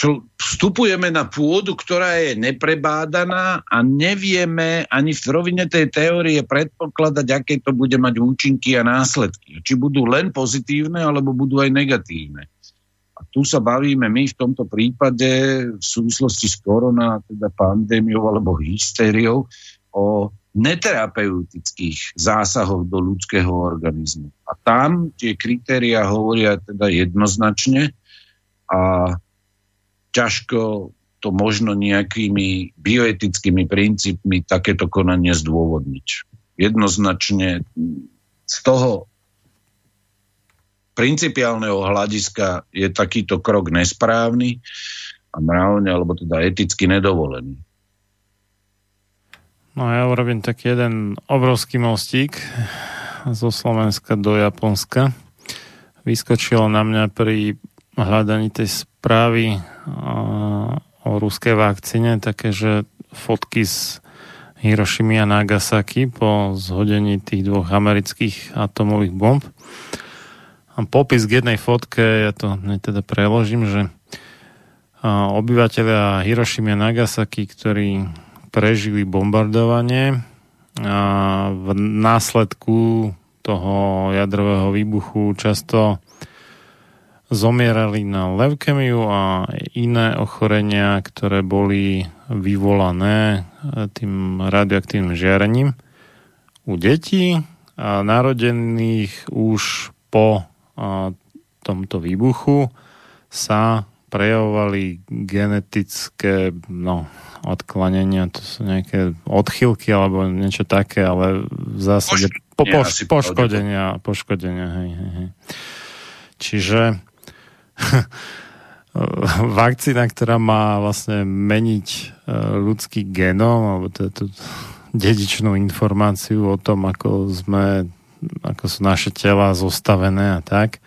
čo, vstupujeme na pôdu, ktorá je neprebádaná a nevieme ani v rovine tej teórie predpokladať, aké to bude mať účinky a následky. Či budú len pozitívne, alebo budú aj negatívne. A tu sa bavíme my v tomto prípade v súvislosti s korona, teda pandémiou alebo hystériou o neterapeutických zásahoch do ľudského organizmu. A tam tie kritéria hovoria teda jednoznačne a ťažko to možno nejakými bioetickými princípmi takéto konanie zdôvodniť. Jednoznačne z toho principiálneho hľadiska je takýto krok nesprávny a mravne, alebo teda eticky nedovolený. No ja urobím taký jeden obrovský mostík zo Slovenska do Japonska. Vyskočilo na mňa pri hľadaní tej správy o ruskej vakcíne, také, fotky z Hirošimy a Nagasaki po zhodení tých dvoch amerických atomových bomb. A popis k jednej fotke, ja to teda preložím, že obyvateľia Hirošimy a Nagasaki, ktorí prežili bombardovanie a v následku toho jadrového výbuchu často zomierali na leukemiu a iné ochorenia, ktoré boli vyvolané eh, tým radioaktívnym žiarením u detí a narodených už po eh, tomto výbuchu sa prejavovali genetické no, odklanenia, to sú nejaké odchylky alebo niečo také, ale v zásade po, poš, poškodenia, poškodenia hej, hej, hej. Čiže vakcína, ktorá má vlastne meniť e, ľudský genom, alebo to, dedičnú informáciu o tom, ako sme, ako sú naše tela zostavené a tak,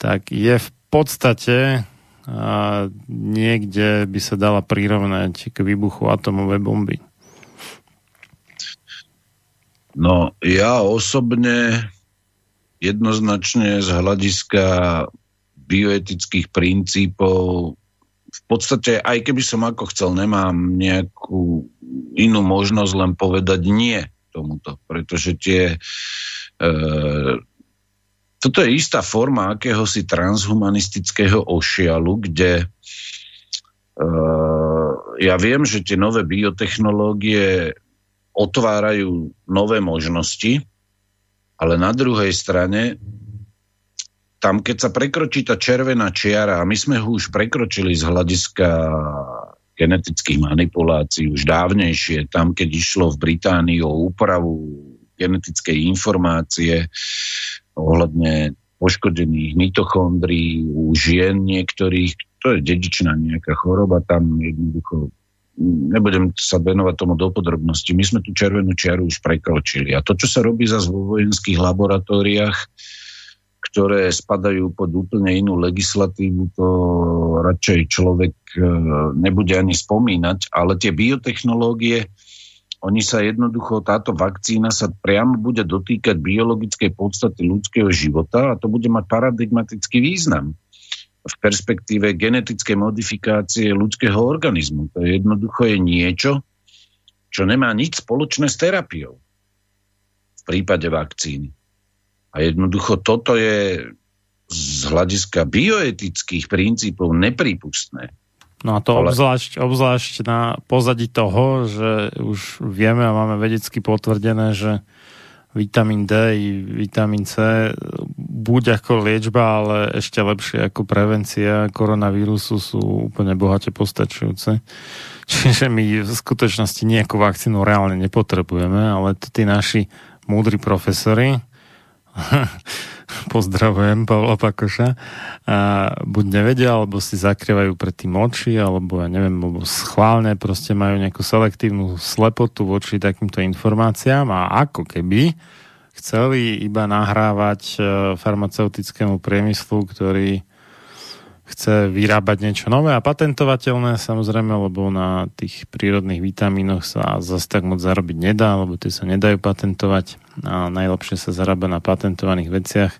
tak je v podstate a niekde by sa dala prirovnať k výbuchu atomovej bomby. No, ja osobne jednoznačne z hľadiska bioetických princípov. V podstate, aj keby som ako chcel, nemám nejakú inú možnosť len povedať nie tomuto, pretože tie e, toto je istá forma akéhosi transhumanistického ošialu, kde e, ja viem, že tie nové biotechnológie otvárajú nové možnosti, ale na druhej strane tam, keď sa prekročí tá červená čiara, a my sme ho už prekročili z hľadiska genetických manipulácií už dávnejšie, tam, keď išlo v Británii o úpravu genetickej informácie ohľadne poškodených mitochondrií u žien niektorých, to je dedičná nejaká choroba, tam jednoducho nebudem sa venovať tomu do podrobnosti. My sme tú červenú čiaru už prekročili. A to, čo sa robí zase vo vojenských laboratóriách, ktoré spadajú pod úplne inú legislatívu, to radšej človek e, nebude ani spomínať, ale tie biotechnológie, oni sa jednoducho, táto vakcína sa priamo bude dotýkať biologickej podstaty ľudského života a to bude mať paradigmatický význam v perspektíve genetickej modifikácie ľudského organizmu. To je jednoducho je niečo, čo nemá nič spoločné s terapiou v prípade vakcíny. A jednoducho toto je z hľadiska bioetických princípov neprípustné. No a to Ale... obzvlášť, obzvlášť na pozadí toho, že už vieme a máme vedecky potvrdené, že vitamín D i vitamín C buď ako liečba, ale ešte lepšie ako prevencia koronavírusu sú úplne bohate postačujúce. Čiže my v skutočnosti nejakú vakcínu reálne nepotrebujeme, ale tí naši múdri profesori, pozdravujem Pavla Pakoša, a buď nevedia, alebo si zakrývajú pred tým oči, alebo ja neviem, alebo schválne proste majú nejakú selektívnu slepotu voči takýmto informáciám. A ako keby chceli iba nahrávať e, farmaceutickému priemyslu, ktorý chce vyrábať niečo nové a patentovateľné samozrejme, lebo na tých prírodných vitamínoch sa zase tak moc zarobiť nedá, lebo tie sa nedajú patentovať a najlepšie sa zarába na patentovaných veciach.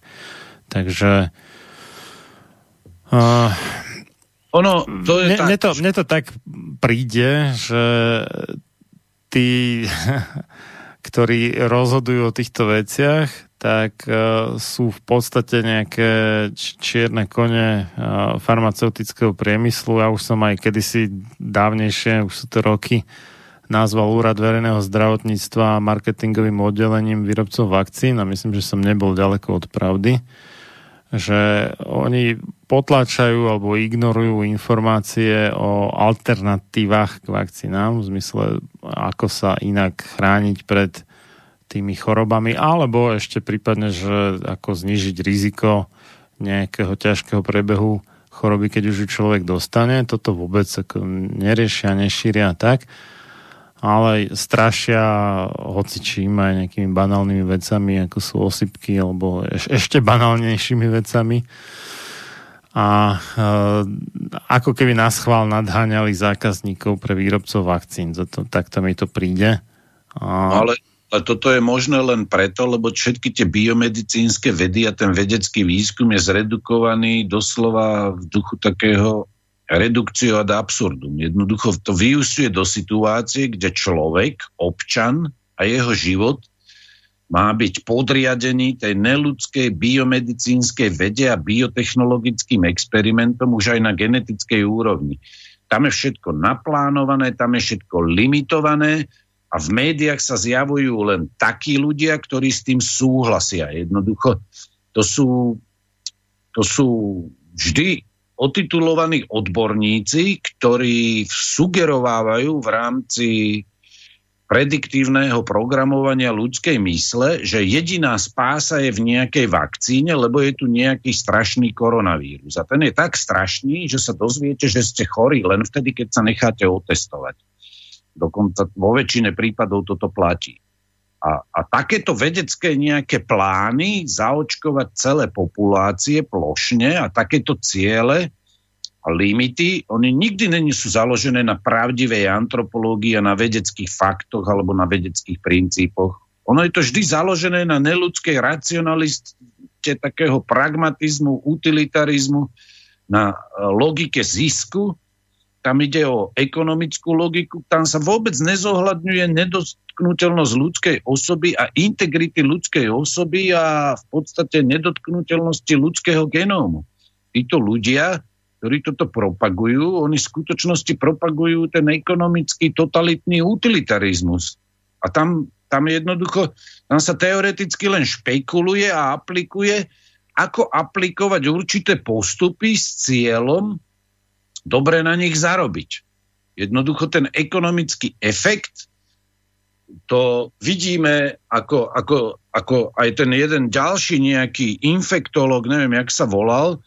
Takže uh, ono, to je mne, tak. Mne to, mne to tak príde, že tí, ktorí rozhodujú o týchto veciach, tak uh, sú v podstate nejaké čierne kone uh, farmaceutického priemyslu. Ja už som aj kedysi dávnejšie, už sú to roky, nazval Úrad verejného zdravotníctva marketingovým oddelením výrobcov vakcín a myslím, že som nebol ďaleko od pravdy, že oni potláčajú alebo ignorujú informácie o alternatívach k vakcínám v zmysle, ako sa inak chrániť pred tými chorobami, alebo ešte prípadne, že ako znižiť riziko nejakého ťažkého prebehu choroby, keď už ju človek dostane. Toto vôbec ako neriešia, nešíria tak. Ale strašia hoci čím aj nejakými banálnymi vecami, ako sú osypky, alebo eš, ešte banálnejšími vecami. A e, ako keby nás chvál nadháňali zákazníkov pre výrobcov vakcín. To, takto mi to príde. A... Ale ale toto je možné len preto, lebo všetky tie biomedicínske vedy a ten vedecký výskum je zredukovaný doslova v duchu takého redukciu ad absurdum. Jednoducho to vyústuje do situácie, kde človek, občan a jeho život má byť podriadený tej neludskej biomedicínskej vede a biotechnologickým experimentom už aj na genetickej úrovni. Tam je všetko naplánované, tam je všetko limitované a v médiách sa zjavujú len takí ľudia, ktorí s tým súhlasia. Jednoducho, to sú, to sú vždy otitulovaní odborníci, ktorí sugerovávajú v rámci prediktívneho programovania ľudskej mysle, že jediná spása je v nejakej vakcíne, lebo je tu nejaký strašný koronavírus. A ten je tak strašný, že sa dozviete, že ste chorí len vtedy, keď sa necháte otestovať. Dokonca vo väčšine prípadov toto platí. A, a takéto vedecké nejaké plány zaočkovať celé populácie plošne a takéto ciele a limity, oni nikdy není sú založené na pravdivej antropológii a na vedeckých faktoch alebo na vedeckých princípoch. Ono je to vždy založené na neludskej racionaliste takého pragmatizmu, utilitarizmu, na e, logike zisku. Tam ide o ekonomickú logiku. Tam sa vôbec nezohľadňuje nedotknutelnosť ľudskej osoby a integrity ľudskej osoby a v podstate nedotknutelnosti ľudského genómu. Títo ľudia ktorí toto propagujú, oni v skutočnosti propagujú ten ekonomický totalitný utilitarizmus. A tam, tam jednoducho, tam sa teoreticky len špekuluje a aplikuje, ako aplikovať určité postupy s cieľom dobre na nich zarobiť. Jednoducho ten ekonomický efekt, to vidíme ako, ako, ako aj ten jeden ďalší nejaký infektolog, neviem, jak sa volal,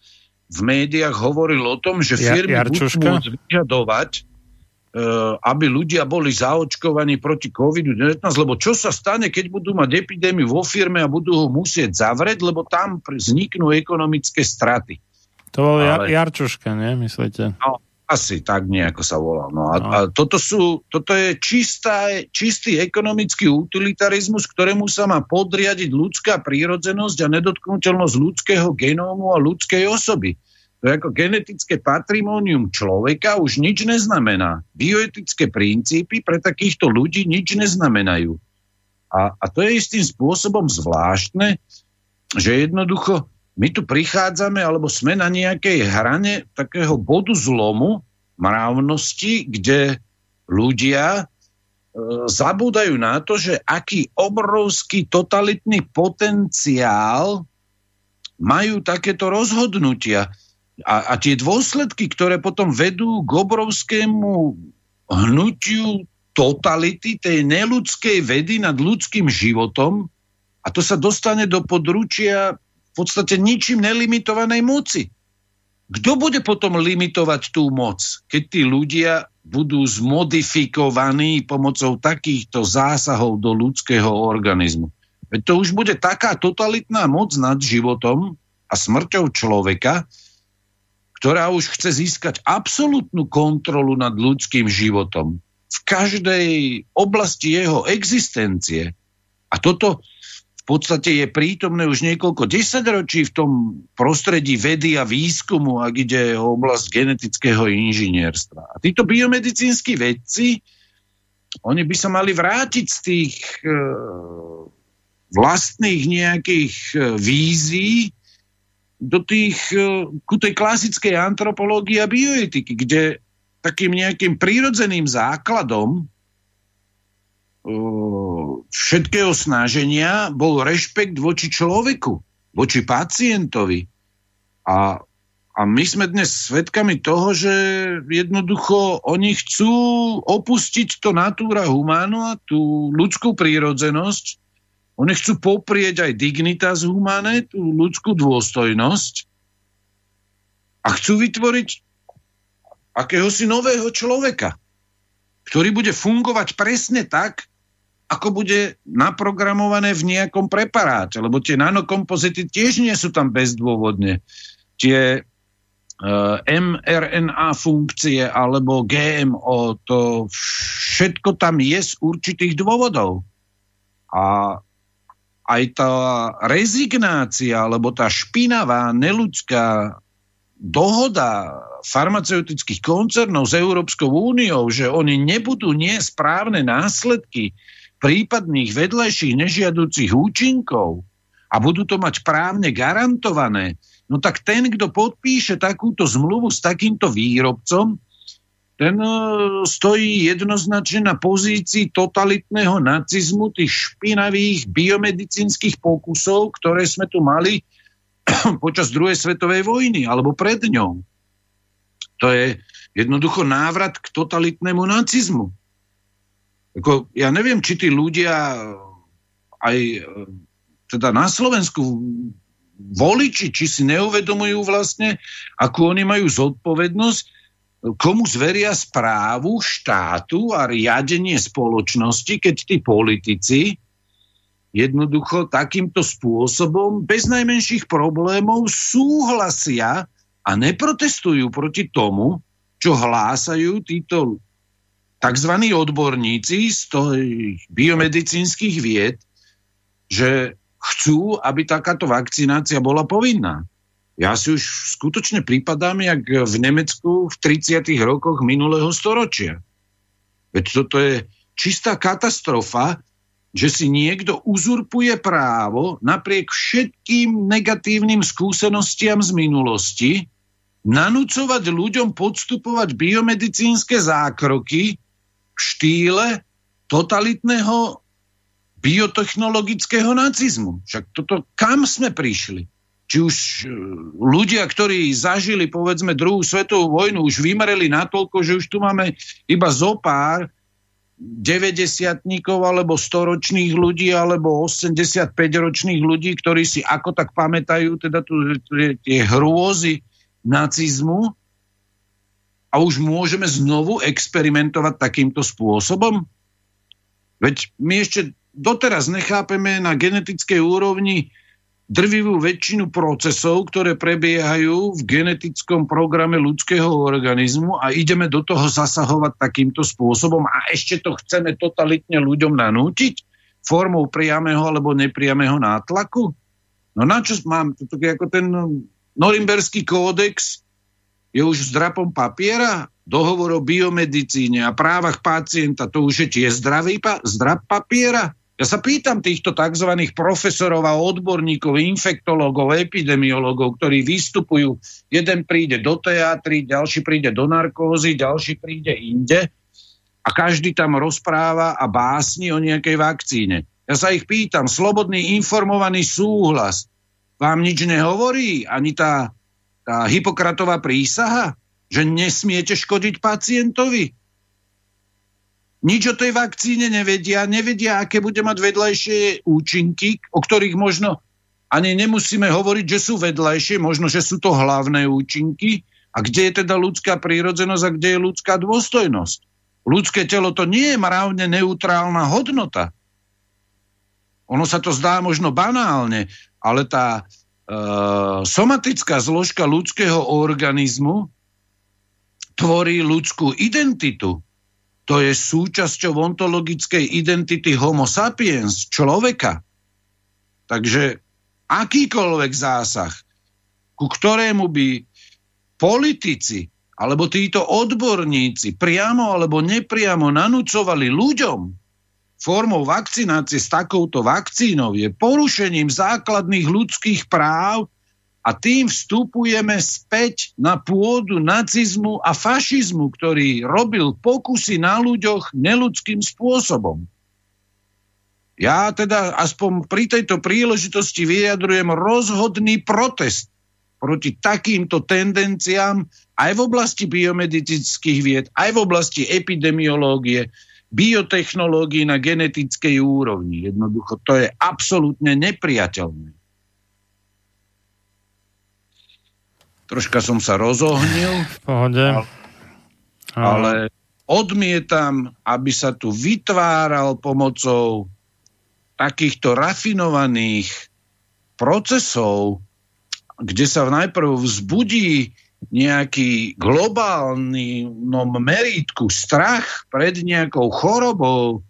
v médiách hovoril o tom, že firmy ja, budú môcť vyžadovať, uh, aby ľudia boli zaočkovaní proti COVID-19, lebo čo sa stane, keď budú mať epidémiu vo firme a budú ho musieť zavrieť, lebo tam vzniknú ekonomické straty. To bol Ale... Jarčuška, nie? Myslíte? No, asi tak nejako sa volal. No a, no. a toto, sú, toto je čistá, čistý ekonomický utilitarizmus, ktorému sa má podriadiť ľudská prírodzenosť a nedotknutelnosť ľudského genómu a ľudskej osoby. To je ako genetické patrimónium človeka už nič neznamená. Bioetické princípy pre takýchto ľudí nič neznamenajú. A, a to je istým spôsobom zvláštne, že jednoducho my tu prichádzame, alebo sme na nejakej hrane takého bodu zlomu mravnosti, kde ľudia e, zabúdajú na to, že aký obrovský totalitný potenciál majú takéto rozhodnutia. A, a tie dôsledky, ktoré potom vedú k obrovskému hnutiu totality, tej neludskej vedy nad ľudským životom, a to sa dostane do područia v podstate ničím nelimitovanej moci. Kto bude potom limitovať tú moc, keď tí ľudia budú zmodifikovaní pomocou takýchto zásahov do ľudského organizmu? Veď to už bude taká totalitná moc nad životom a smrťou človeka, ktorá už chce získať absolútnu kontrolu nad ľudským životom v každej oblasti jeho existencie. A toto v podstate je prítomné už niekoľko desaťročí v tom prostredí vedy a výskumu, ak ide o oblasť genetického inžinierstva. A títo biomedicínsky vedci, oni by sa mali vrátiť z tých e, vlastných nejakých e, vízií do tých, e, ku tej klasickej antropológie a bioetiky, kde takým nejakým prírodzeným základom všetkého snaženia bol rešpekt voči človeku, voči pacientovi. A, a my sme dnes svedkami toho, že jednoducho oni chcú opustiť to natúra humano a tú ľudskú prírodzenosť. Oni chcú poprieť aj dignitas humane, tú ľudskú dôstojnosť a chcú vytvoriť akéhosi nového človeka, ktorý bude fungovať presne tak, ako bude naprogramované v nejakom preparáte, lebo tie nanokompozity tiež nie sú tam bezdôvodne. Tie uh, e, mRNA funkcie alebo GMO, to všetko tam je z určitých dôvodov. A aj tá rezignácia, alebo tá špinavá, neludská dohoda farmaceutických koncernov s Európskou úniou, že oni nebudú nie správne následky prípadných vedľajších nežiaducich účinkov a budú to mať právne garantované, no tak ten, kto podpíše takúto zmluvu s takýmto výrobcom, ten e, stojí jednoznačne na pozícii totalitného nacizmu, tých špinavých biomedicínskych pokusov, ktoré sme tu mali počas druhej svetovej vojny alebo pred ňou. To je jednoducho návrat k totalitnému nacizmu. Ako, ja neviem, či tí ľudia aj teda na Slovensku voliči, či si neuvedomujú vlastne, akú oni majú zodpovednosť komu zveria správu štátu a riadenie spoločnosti, keď tí politici jednoducho takýmto spôsobom bez najmenších problémov súhlasia a neprotestujú proti tomu, čo hlásajú títo tzv. odborníci z biomedicínskych vied, že chcú, aby takáto vakcinácia bola povinná. Ja si už skutočne prípadám, jak v Nemecku v 30. rokoch minulého storočia. Veď toto je čistá katastrofa, že si niekto uzurpuje právo napriek všetkým negatívnym skúsenostiam z minulosti nanúcovať ľuďom podstupovať biomedicínske zákroky štýle totalitného biotechnologického nacizmu. Však toto, kam sme prišli? či už e, ľudia, ktorí zažili povedzme druhú svetovú vojnu, už vymereli natoľko, že už tu máme iba zo pár 90 alebo 100 ročných ľudí alebo 85 ročných ľudí, ktorí si ako tak pamätajú teda tu, tie hrôzy nacizmu a už môžeme znovu experimentovať takýmto spôsobom? Veď my ešte doteraz nechápeme na genetickej úrovni, drvivú väčšinu procesov, ktoré prebiehajú v genetickom programe ľudského organizmu a ideme do toho zasahovať takýmto spôsobom a ešte to chceme totalitne ľuďom nanútiť formou priamého alebo nepriamého nátlaku? No na čo mám? Toto je ako ten Norimberský kódex je už zdrapom papiera, dohovor o biomedicíne a právach pacienta, to už je tiež zdravý pa- zdrap papiera. Ja sa pýtam týchto tzv. profesorov a odborníkov, infektológov, epidemiológov, ktorí vystupujú, jeden príde do teatry, ďalší príde do narkózy, ďalší príde inde a každý tam rozpráva a básni o nejakej vakcíne. Ja sa ich pýtam, slobodný informovaný súhlas vám nič nehovorí? Ani tá, tá Hipokratová prísaha, že nesmiete škodiť pacientovi? nič o tej vakcíne nevedia, nevedia, aké bude mať vedľajšie účinky, o ktorých možno ani nemusíme hovoriť, že sú vedľajšie, možno, že sú to hlavné účinky. A kde je teda ľudská prírodzenosť a kde je ľudská dôstojnosť? Ľudské telo to nie je mravne neutrálna hodnota. Ono sa to zdá možno banálne, ale tá somatická zložka ľudského organizmu tvorí ľudskú identitu to je súčasťou ontologickej identity homo sapiens, človeka. Takže akýkoľvek zásah, ku ktorému by politici alebo títo odborníci priamo alebo nepriamo nanúcovali ľuďom formou vakcinácie s takouto vakcínou je porušením základných ľudských práv a tým vstupujeme späť na pôdu nacizmu a fašizmu, ktorý robil pokusy na ľuďoch neludským spôsobom. Ja teda aspoň pri tejto príležitosti vyjadrujem rozhodný protest proti takýmto tendenciám aj v oblasti biomedicínskych vied, aj v oblasti epidemiológie, biotechnológií na genetickej úrovni. Jednoducho to je absolútne nepriateľné. Troška som sa rozohnil. V pohode. Ale, ale odmietam, aby sa tu vytváral pomocou takýchto rafinovaných procesov, kde sa najprv vzbudí nejaký globálny no, merítku strach pred nejakou chorobou,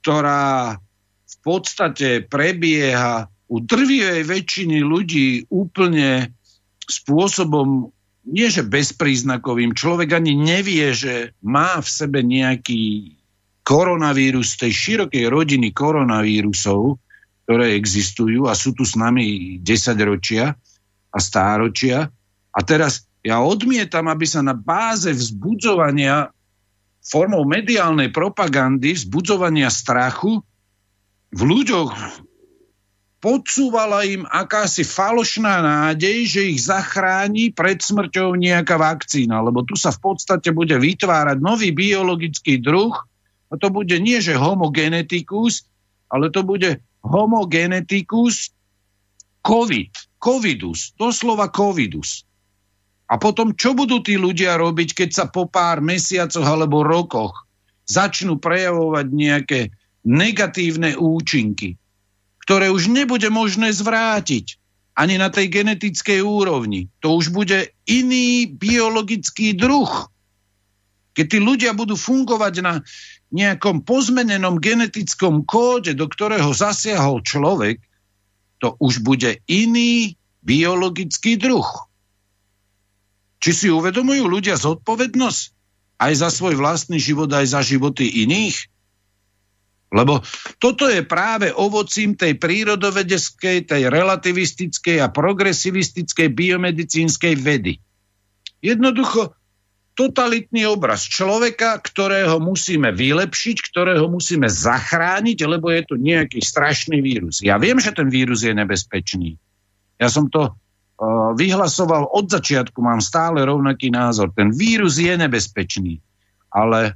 ktorá v podstate prebieha u drvivej väčšiny ľudí úplne spôsobom, nie že bezpríznakovým, človek ani nevie, že má v sebe nejaký koronavírus tej širokej rodiny koronavírusov, ktoré existujú a sú tu s nami 10 ročia a stáročia. A teraz ja odmietam, aby sa na báze vzbudzovania formou mediálnej propagandy, vzbudzovania strachu v ľuďoch podsúvala im akási falošná nádej, že ich zachráni pred smrťou nejaká vakcína, lebo tu sa v podstate bude vytvárať nový biologický druh a to bude nie, že homogeneticus, ale to bude homogeneticus covid, covidus, doslova covidus. A potom, čo budú tí ľudia robiť, keď sa po pár mesiacoch alebo rokoch začnú prejavovať nejaké negatívne účinky, ktoré už nebude možné zvrátiť ani na tej genetickej úrovni. To už bude iný biologický druh. Keď tí ľudia budú fungovať na nejakom pozmenenom genetickom kóde, do ktorého zasiahol človek, to už bude iný biologický druh. Či si uvedomujú ľudia zodpovednosť aj za svoj vlastný život, aj za životy iných? Lebo toto je práve ovocím tej prírodovedeckej, tej relativistickej a progresivistickej biomedicínskej vedy. Jednoducho totalitný obraz človeka, ktorého musíme vylepšiť, ktorého musíme zachrániť, lebo je tu nejaký strašný vírus. Ja viem, že ten vírus je nebezpečný. Ja som to vyhlasoval od začiatku, mám stále rovnaký názor. Ten vírus je nebezpečný, ale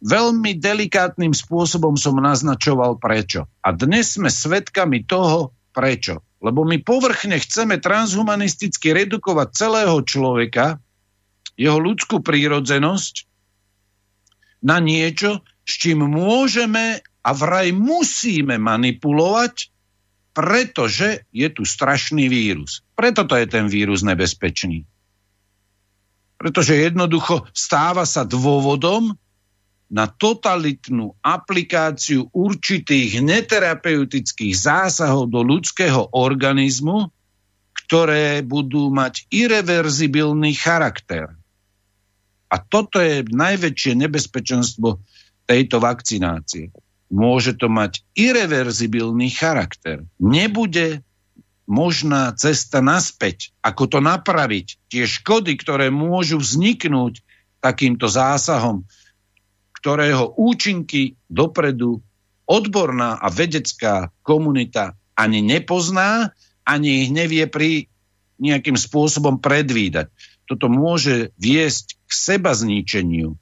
veľmi delikátnym spôsobom som naznačoval prečo. A dnes sme svedkami toho, prečo. Lebo my povrchne chceme transhumanisticky redukovať celého človeka, jeho ľudskú prírodzenosť, na niečo, s čím môžeme a vraj musíme manipulovať, pretože je tu strašný vírus. Preto to je ten vírus nebezpečný pretože jednoducho stáva sa dôvodom na totalitnú aplikáciu určitých neterapeutických zásahov do ľudského organizmu, ktoré budú mať irreverzibilný charakter. A toto je najväčšie nebezpečenstvo tejto vakcinácie. Môže to mať irreverzibilný charakter. Nebude možná cesta naspäť, ako to napraviť. Tie škody, ktoré môžu vzniknúť takýmto zásahom, ktorého účinky dopredu odborná a vedecká komunita ani nepozná, ani ich nevie pri nejakým spôsobom predvídať. Toto môže viesť k seba zničeniu.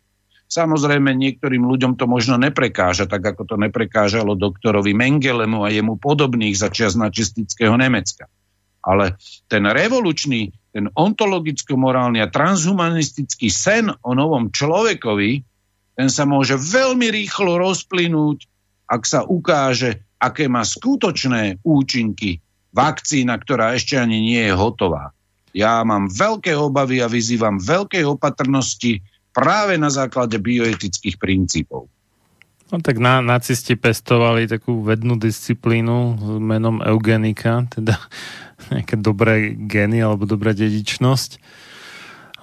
Samozrejme, niektorým ľuďom to možno neprekáža, tak ako to neprekážalo doktorovi Mengelemu a jemu podobných za čas načistického Nemecka. Ale ten revolučný, ten ontologicko-morálny a transhumanistický sen o novom človekovi, ten sa môže veľmi rýchlo rozplynúť, ak sa ukáže, aké má skutočné účinky vakcína, ktorá ešte ani nie je hotová. Ja mám veľké obavy a vyzývam veľkej opatrnosti, práve na základe bioetických princípov. No tak na, nacisti pestovali takú vednú disciplínu s menom eugenika, teda nejaké dobré geny alebo dobrá dedičnosť,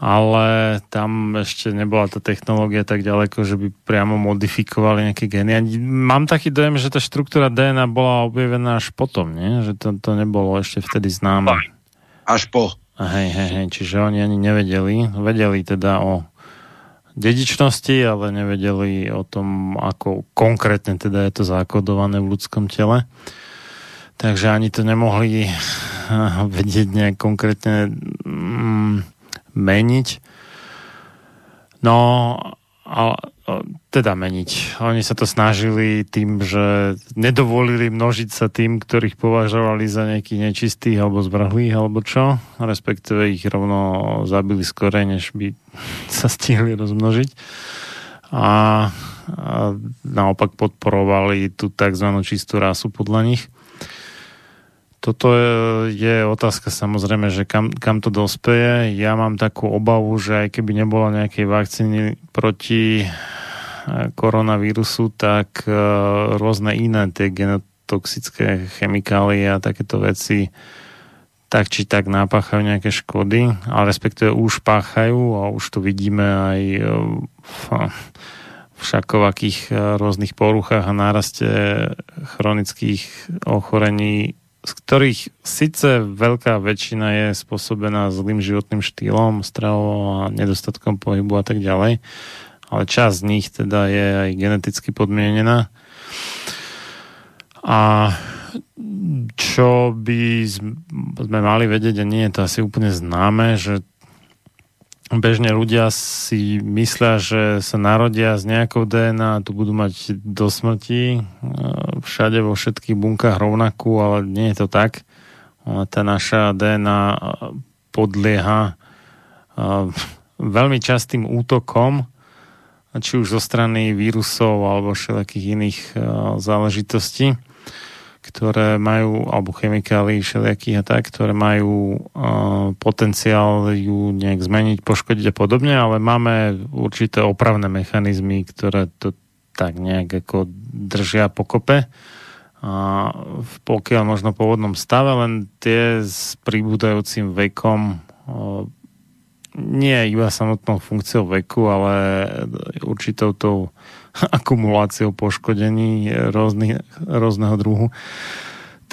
ale tam ešte nebola tá technológia tak ďaleko, že by priamo modifikovali nejaké geny. A mám taký dojem, že tá štruktúra DNA bola objavená až potom, nie? že to, to nebolo ešte vtedy známe. Až po. Hej, hej, hej, čiže oni ani nevedeli. Vedeli teda o dedičnosti, ale nevedeli o tom, ako konkrétne teda je to zakodované v ľudskom tele. Takže ani to nemohli vedieť nejak konkrétne mm, meniť. No, a, teda meniť. Oni sa to snažili tým, že nedovolili množiť sa tým, ktorých považovali za nejakých nečistých alebo zvrhlých alebo čo, respektíve ich rovno zabili skore, než by sa stihli rozmnožiť. A, a naopak podporovali tú tzv. čistú rasu podľa nich. Toto je, otázka samozrejme, že kam, kam to dospeje. Ja mám takú obavu, že aj keby nebolo nejakej vakcíny proti e, koronavírusu, tak e, rôzne iné tie genotoxické chemikálie a takéto veci tak či tak nápachajú nejaké škody, ale respektíve už páchajú a už to vidíme aj e, v, všakovakých rôznych poruchách a náraste chronických ochorení z ktorých síce veľká väčšina je spôsobená zlým životným štýlom, stravou a nedostatkom pohybu a tak ďalej, ale časť z nich teda je aj geneticky podmienená. A čo by sme mali vedieť, a nie je to asi úplne známe, že bežne ľudia si myslia, že sa narodia s nejakou DNA tu budú mať do smrti e, všade vo všetkých bunkách rovnakú, ale nie je to tak. Tá naša DNA podlieha veľmi častým útokom, či už zo strany vírusov alebo všelijakých iných záležitostí ktoré majú, alebo chemikálií všelijakých a tak, ktoré majú uh, potenciál ju nejak zmeniť, poškodiť a podobne, ale máme určité opravné mechanizmy, ktoré to tak nejak ako držia pokope. A v pokiaľ možno pôvodnom stave, len tie s pribúdajúcim vekom uh, nie iba samotnou funkciou veku, ale určitou tou akumuláciou poškodení rôzny, rôzneho druhu,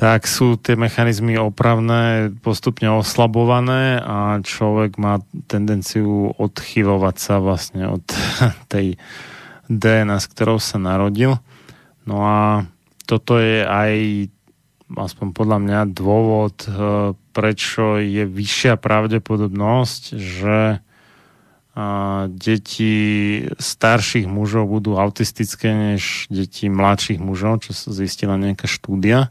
tak sú tie mechanizmy opravné postupne oslabované a človek má tendenciu odchylovať sa vlastne od tej DNA, s ktorou sa narodil. No a toto je aj aspoň podľa mňa dôvod, eh, prečo je vyššia pravdepodobnosť, že deti starších mužov budú autistické než deti mladších mužov, čo sa zistila nejaká štúdia.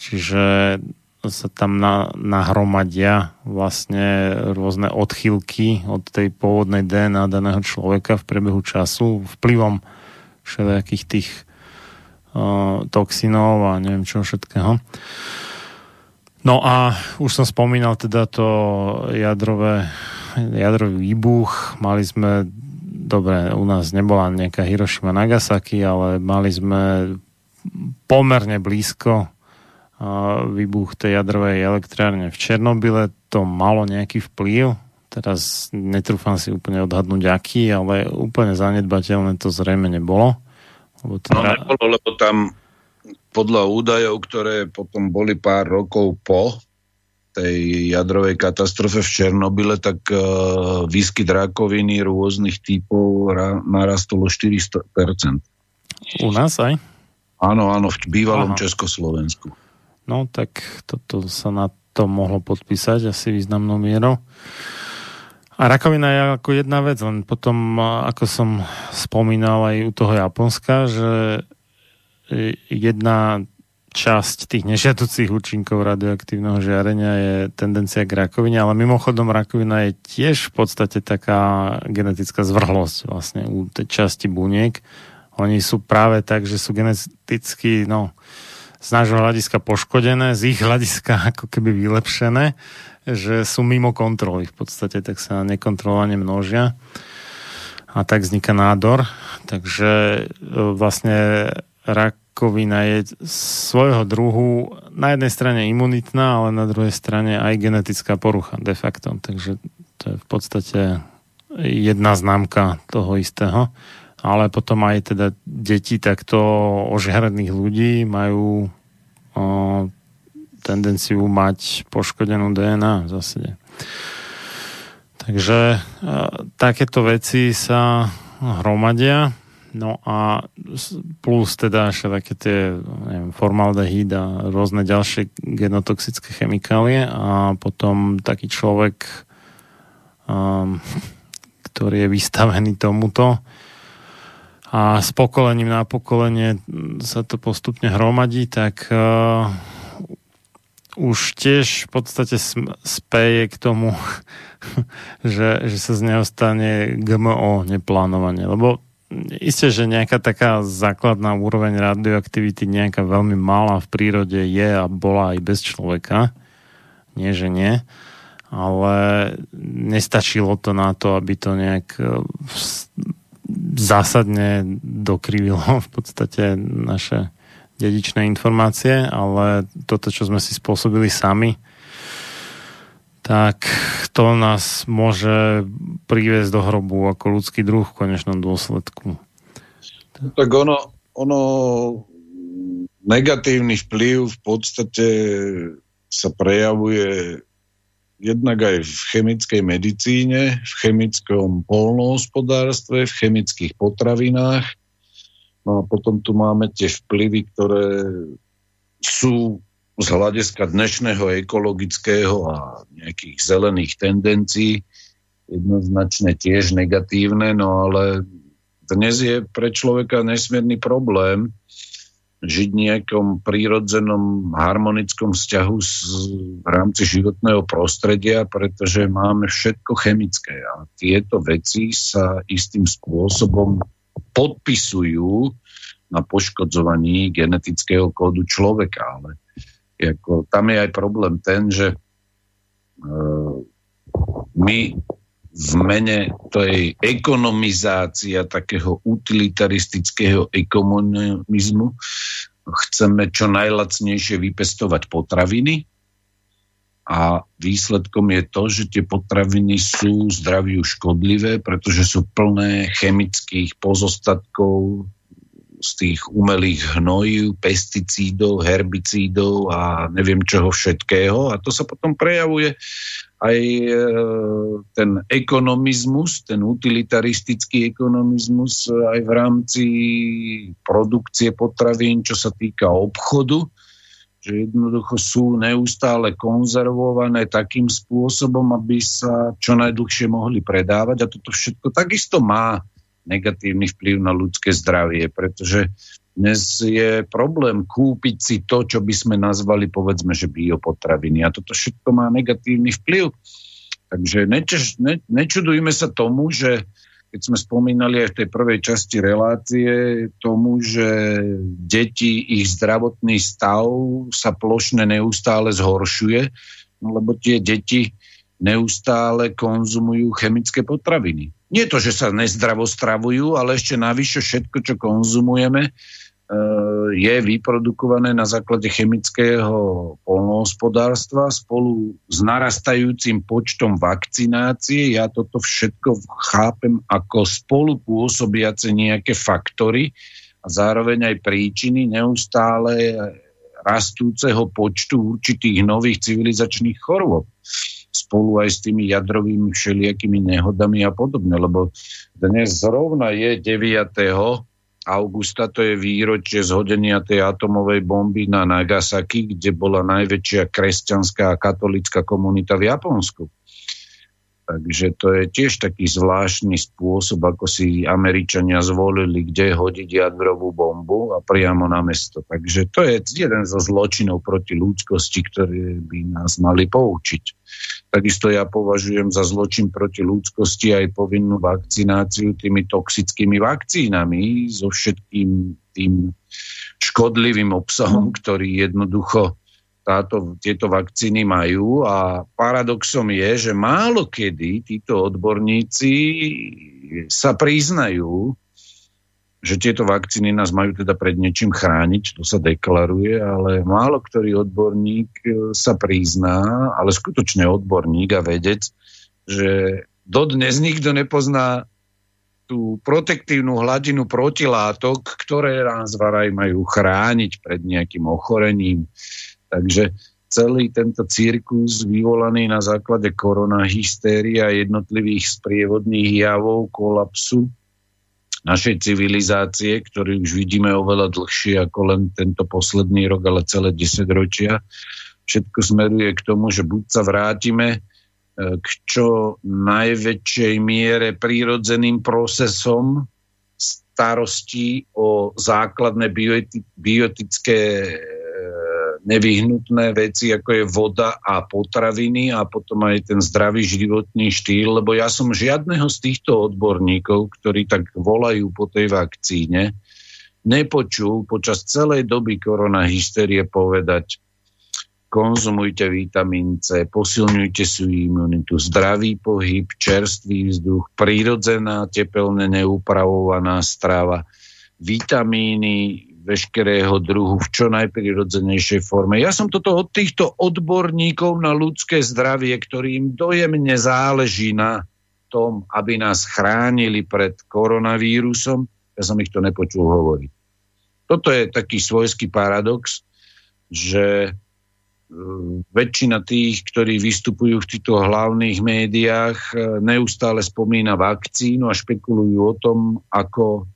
Čiže sa tam na, nahromadia vlastne rôzne odchylky od tej pôvodnej DNA daného človeka v priebehu času vplyvom všelijakých tých uh, toxinov a neviem čo všetkého. No a už som spomínal teda to jadrové jadrový výbuch, mali sme, dobre, u nás nebola nejaká Hiroshima Nagasaki, ale mali sme pomerne blízko výbuch tej jadrovej elektrárne v Černobyle, to malo nejaký vplyv, teraz netrúfam si úplne odhadnúť aký, ale úplne zanedbateľné to zrejme nebolo. Lebo to no nebolo, lebo tam podľa údajov, ktoré potom boli pár rokov po tej jadrovej katastrofe v Černobyle, tak uh, výskyt rakoviny rôznych typov ra, narastol o 400%. U nás aj? Áno, áno, v bývalom Aha. Československu. No, tak toto sa na to mohlo podpísať asi významnou mierou. A rakovina je ako jedna vec, len potom, ako som spomínal aj u toho Japonska, že jedna časť tých nežiaducích účinkov radioaktívneho žiarenia je tendencia k rakovine, ale mimochodom rakovina je tiež v podstate taká genetická zvrhlosť vlastne u tej časti buniek. Oni sú práve tak, že sú geneticky, no, z nášho hľadiska poškodené, z ich hľadiska ako keby vylepšené, že sú mimo kontroly v podstate, tak sa nekontrolovane množia a tak vzniká nádor. Takže e, vlastne rak rakovina je svojho druhu na jednej strane imunitná, ale na druhej strane aj genetická porucha de facto. Takže to je v podstate jedna známka toho istého. Ale potom aj teda deti takto ožhradných ľudí majú o, tendenciu mať poškodenú DNA v zásade. Takže e, takéto veci sa hromadia No a plus teda ešte také tie neviem, formaldehyd a rôzne ďalšie genotoxické chemikálie a potom taký človek, um, ktorý je vystavený tomuto a s pokolením na pokolenie sa to postupne hromadí, tak uh, už tiež v podstate speje k tomu, že, že sa z neho stane GMO neplánovanie. Lebo Isté, že nejaká taká základná úroveň radioaktivity nejaká veľmi malá v prírode je a bola aj bez človeka. Nie, že nie. Ale nestačilo to na to, aby to nejak e, zásadne dokrivilo v podstate naše dedičné informácie, ale toto, čo sme si spôsobili sami, tak to nás môže priviesť do hrobu ako ľudský druh v konečnom dôsledku. Tak ono, ono negatívny vplyv v podstate sa prejavuje jednak aj v chemickej medicíne, v chemickom polnohospodárstve, v chemických potravinách. No a potom tu máme tie vplyvy, ktoré sú z hľadiska dnešného ekologického a nejakých zelených tendencií jednoznačne tiež negatívne, no ale dnes je pre človeka nesmierny problém žiť v nejakom prírodzenom harmonickom vzťahu s, v rámci životného prostredia, pretože máme všetko chemické a tieto veci sa istým spôsobom podpisujú na poškodzovaní genetického kódu človeka. Ale ako, tam je aj problém ten, že e, my v mene tej ekonomizácia takého utilitaristického ekonomizmu chceme čo najlacnejšie vypestovať potraviny a výsledkom je to, že tie potraviny sú zdraviu škodlivé, pretože sú plné chemických pozostatkov z tých umelých hnojív, pesticídov, herbicídov a neviem čoho všetkého. A to sa potom prejavuje aj e, ten ekonomizmus, ten utilitaristický ekonomizmus aj v rámci produkcie potravín, čo sa týka obchodu, že jednoducho sú neustále konzervované takým spôsobom, aby sa čo najdlhšie mohli predávať a toto všetko takisto má negatívny vplyv na ľudské zdravie, pretože dnes je problém kúpiť si to, čo by sme nazvali povedzme, že biopotraviny. A toto všetko má negatívny vplyv. Takže nečeš, ne, nečudujme sa tomu, že keď sme spomínali aj v tej prvej časti relácie, tomu, že deti, ich zdravotný stav sa plošne neustále zhoršuje, lebo tie deti neustále konzumujú chemické potraviny. Nie to, že sa nezdravo stravujú, ale ešte navyše všetko, čo konzumujeme, e, je vyprodukované na základe chemického polnohospodárstva spolu s narastajúcim počtom vakcinácie. Ja toto všetko chápem ako spolupôsobiace nejaké faktory a zároveň aj príčiny neustále rastúceho počtu určitých nových civilizačných chorôb spolu aj s tými jadrovými všelijakými nehodami a podobne, lebo dnes zrovna je 9. augusta, to je výročie zhodenia tej atomovej bomby na Nagasaki, kde bola najväčšia kresťanská a katolická komunita v Japonsku. Takže to je tiež taký zvláštny spôsob, ako si Američania zvolili, kde hodiť jadrovú bombu a priamo na mesto. Takže to je jeden zo zločinov proti ľudskosti, ktoré by nás mali poučiť. Takisto ja považujem za zločin proti ľudskosti aj povinnú vakcináciu tými toxickými vakcínami so všetkým tým škodlivým obsahom, ktorý jednoducho táto, tieto vakcíny majú a paradoxom je, že málo kedy títo odborníci sa priznajú, že tieto vakcíny nás majú teda pred niečím chrániť, to sa deklaruje, ale málo ktorý odborník e, sa prizná, ale skutočne odborník a vedec, že dodnes nikto nepozná tú protektívnu hladinu protilátok, ktoré nás varaj majú chrániť pred nejakým ochorením, Takže celý tento cirkus vyvolaný na základe koronahystéria a jednotlivých sprievodných javov kolapsu našej civilizácie, ktorý už vidíme oveľa dlhšie ako len tento posledný rok, ale celé 10 ročia. Všetko smeruje k tomu, že buď sa vrátime e, k čo najväčšej miere prírodzeným procesom starostí o základné biotické nevyhnutné veci, ako je voda a potraviny a potom aj ten zdravý životný štýl, lebo ja som žiadneho z týchto odborníkov, ktorí tak volajú po tej vakcíne, nepočul počas celej doby koronahysterie povedať konzumujte vitamín C, posilňujte si imunitu, zdravý pohyb, čerstvý vzduch, prírodzená, tepelne neupravovaná strava, vitamíny, veškerého druhu v čo najprirodzenejšej forme. Ja som toto od týchto odborníkov na ľudské zdravie, ktorým dojemne záleží na tom, aby nás chránili pred koronavírusom, ja som ich to nepočul hovoriť. Toto je taký svojský paradox, že e, väčšina tých, ktorí vystupujú v týchto hlavných médiách, e, neustále spomína vakcínu a špekulujú o tom, ako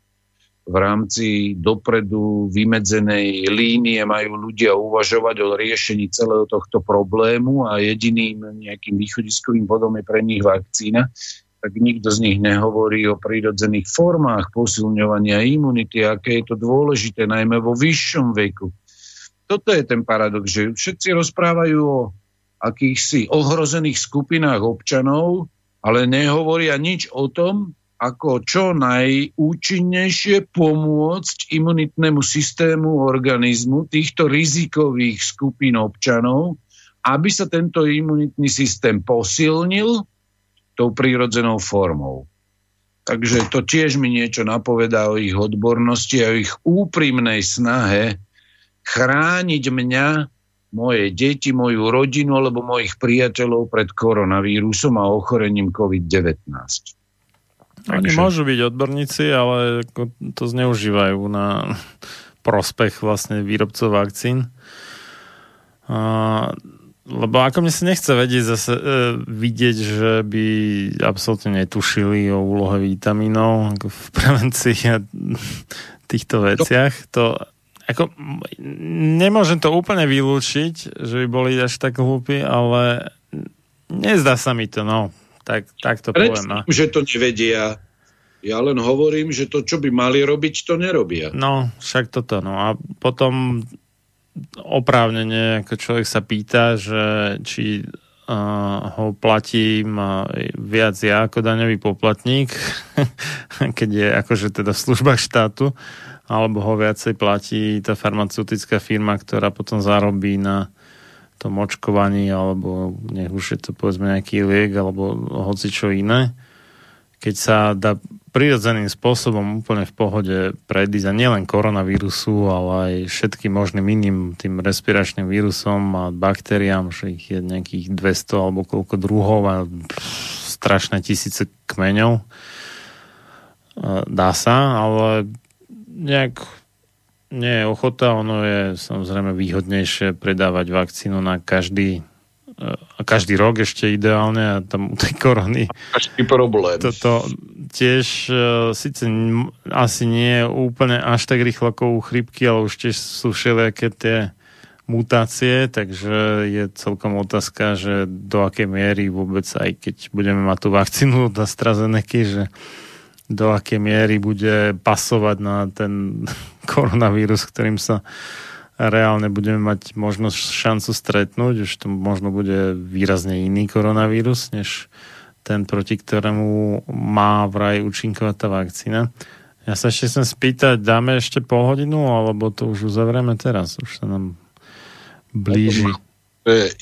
v rámci dopredu vymedzenej línie majú ľudia uvažovať o riešení celého tohto problému a jediným nejakým východiskovým bodom je pre nich vakcína, tak nikto z nich nehovorí o prírodzených formách posilňovania imunity, aké je to dôležité, najmä vo vyššom veku. Toto je ten paradox, že všetci rozprávajú o akýchsi ohrozených skupinách občanov, ale nehovoria nič o tom, ako čo najúčinnejšie pomôcť imunitnému systému organizmu týchto rizikových skupín občanov, aby sa tento imunitný systém posilnil tou prírodzenou formou. Takže to tiež mi niečo napovedá o ich odbornosti a o ich úprimnej snahe chrániť mňa, moje deti, moju rodinu alebo mojich priateľov pred koronavírusom a ochorením COVID-19. Oni Takže... môžu byť odborníci, ale to zneužívajú na prospech vlastne výrobcov vakcín. A, lebo ako mne sa nechce vedieť zase e, vidieť, že by absolútne netušili o úlohe vitamínov v prevencii a týchto veciach. To, ako, nemôžem to úplne vylúčiť, že by boli až tak hlúpi, ale nezdá sa mi to, no. Tak, tak to poviem. No. že to nevedia. Ja len hovorím, že to, čo by mali robiť, to nerobia. No, však toto. No a potom oprávnene, ako človek sa pýta, že či uh, ho platím uh, viac ja ako daňový poplatník, keď je akože teda v službách štátu, alebo ho viacej platí tá farmaceutická firma, ktorá potom zarobí na tom očkovaní, alebo nech už je to povedzme nejaký liek, alebo hoci čo iné. Keď sa dá prirodzeným spôsobom úplne v pohode predísť a nielen koronavírusu, ale aj všetkým možným iným tým respiračným vírusom a baktériám, že ich je nejakých 200 alebo koľko druhov a strašné tisíce kmeňov. Dá sa, ale nejak nie je ochota, ono je samozrejme výhodnejšie predávať vakcínu na každý a každý rok ešte ideálne a tam u tej korony každý problém. Toto tiež uh, síce asi nie je úplne až tak rýchlo ako u chrypky, ale už tiež sú všelijaké tie mutácie, takže je celkom otázka, že do akej miery vôbec, aj keď budeme mať tú vakcínu od AstraZeneca, že do akej miery bude pasovať na ten koronavírus, ktorým sa reálne budeme mať možnosť šancu stretnúť, už to možno bude výrazne iný koronavírus, než ten, proti ktorému má vraj účinkovať tá vakcína. Ja sa ešte chcem spýtať, dáme ešte pol hodinu, alebo to už uzavrieme teraz? Už sa nám blíži.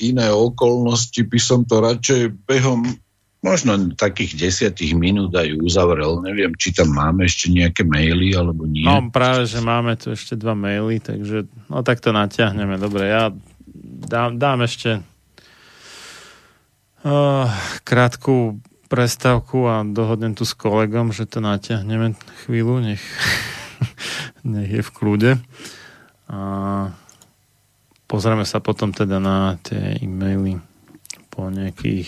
Iné okolnosti by som to radšej behom možno takých desiatých minút aj uzavrel. Neviem, či tam máme ešte nejaké maily, alebo nie. No práve, že máme tu ešte dva maily, takže no tak to natiahneme. Dobre, ja dám, dám ešte uh, krátku prestávku a dohodnem tu s kolegom, že to natiahneme chvíľu, nech, nech je v kľude. A pozrieme sa potom teda na tie e-maily po nejakých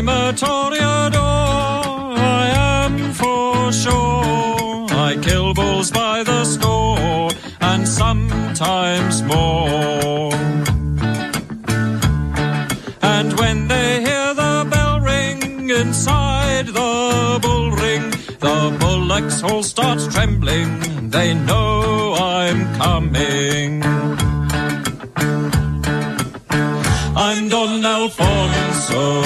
I'm a Toreador, I am for sure. I kill bulls by the score, and sometimes more. And when they hear the bell ring inside the bull ring, the bullocks all start trembling. They know I'm coming. Alfonso.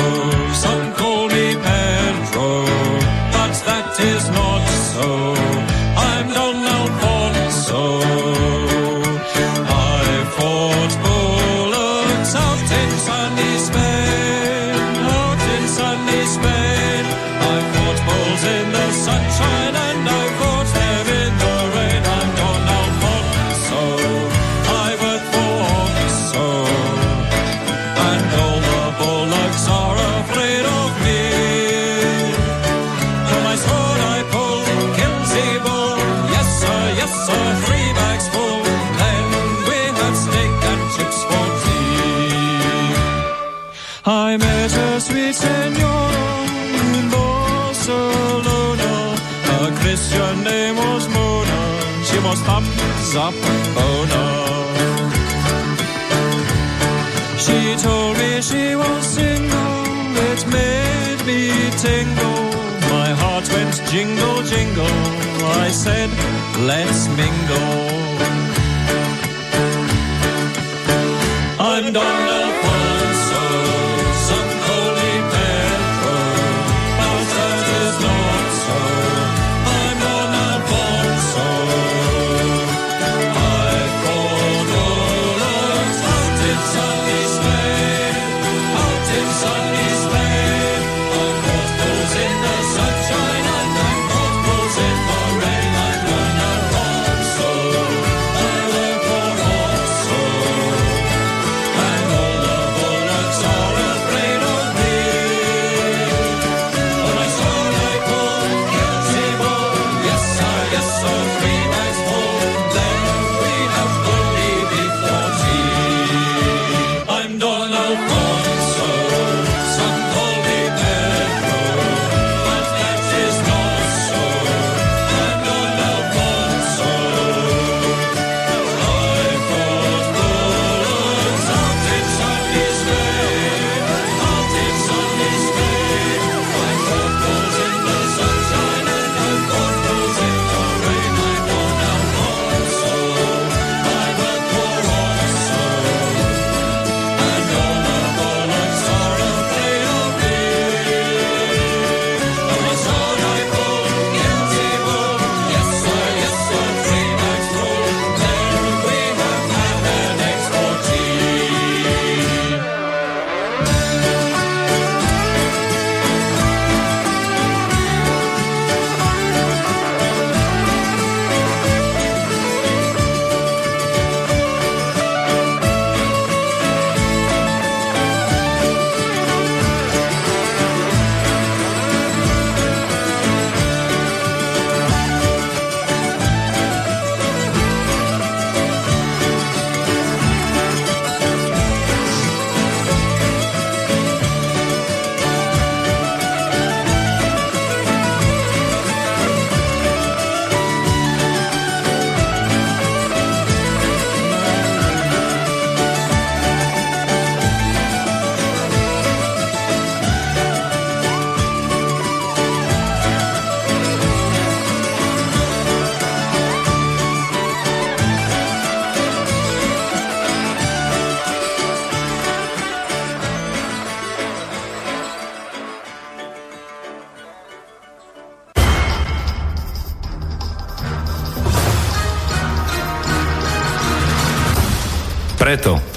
Up, oh no. She told me she was single, it made me tingle. My heart went jingle, jingle. I said, let's mingle. I'm done Alfonso,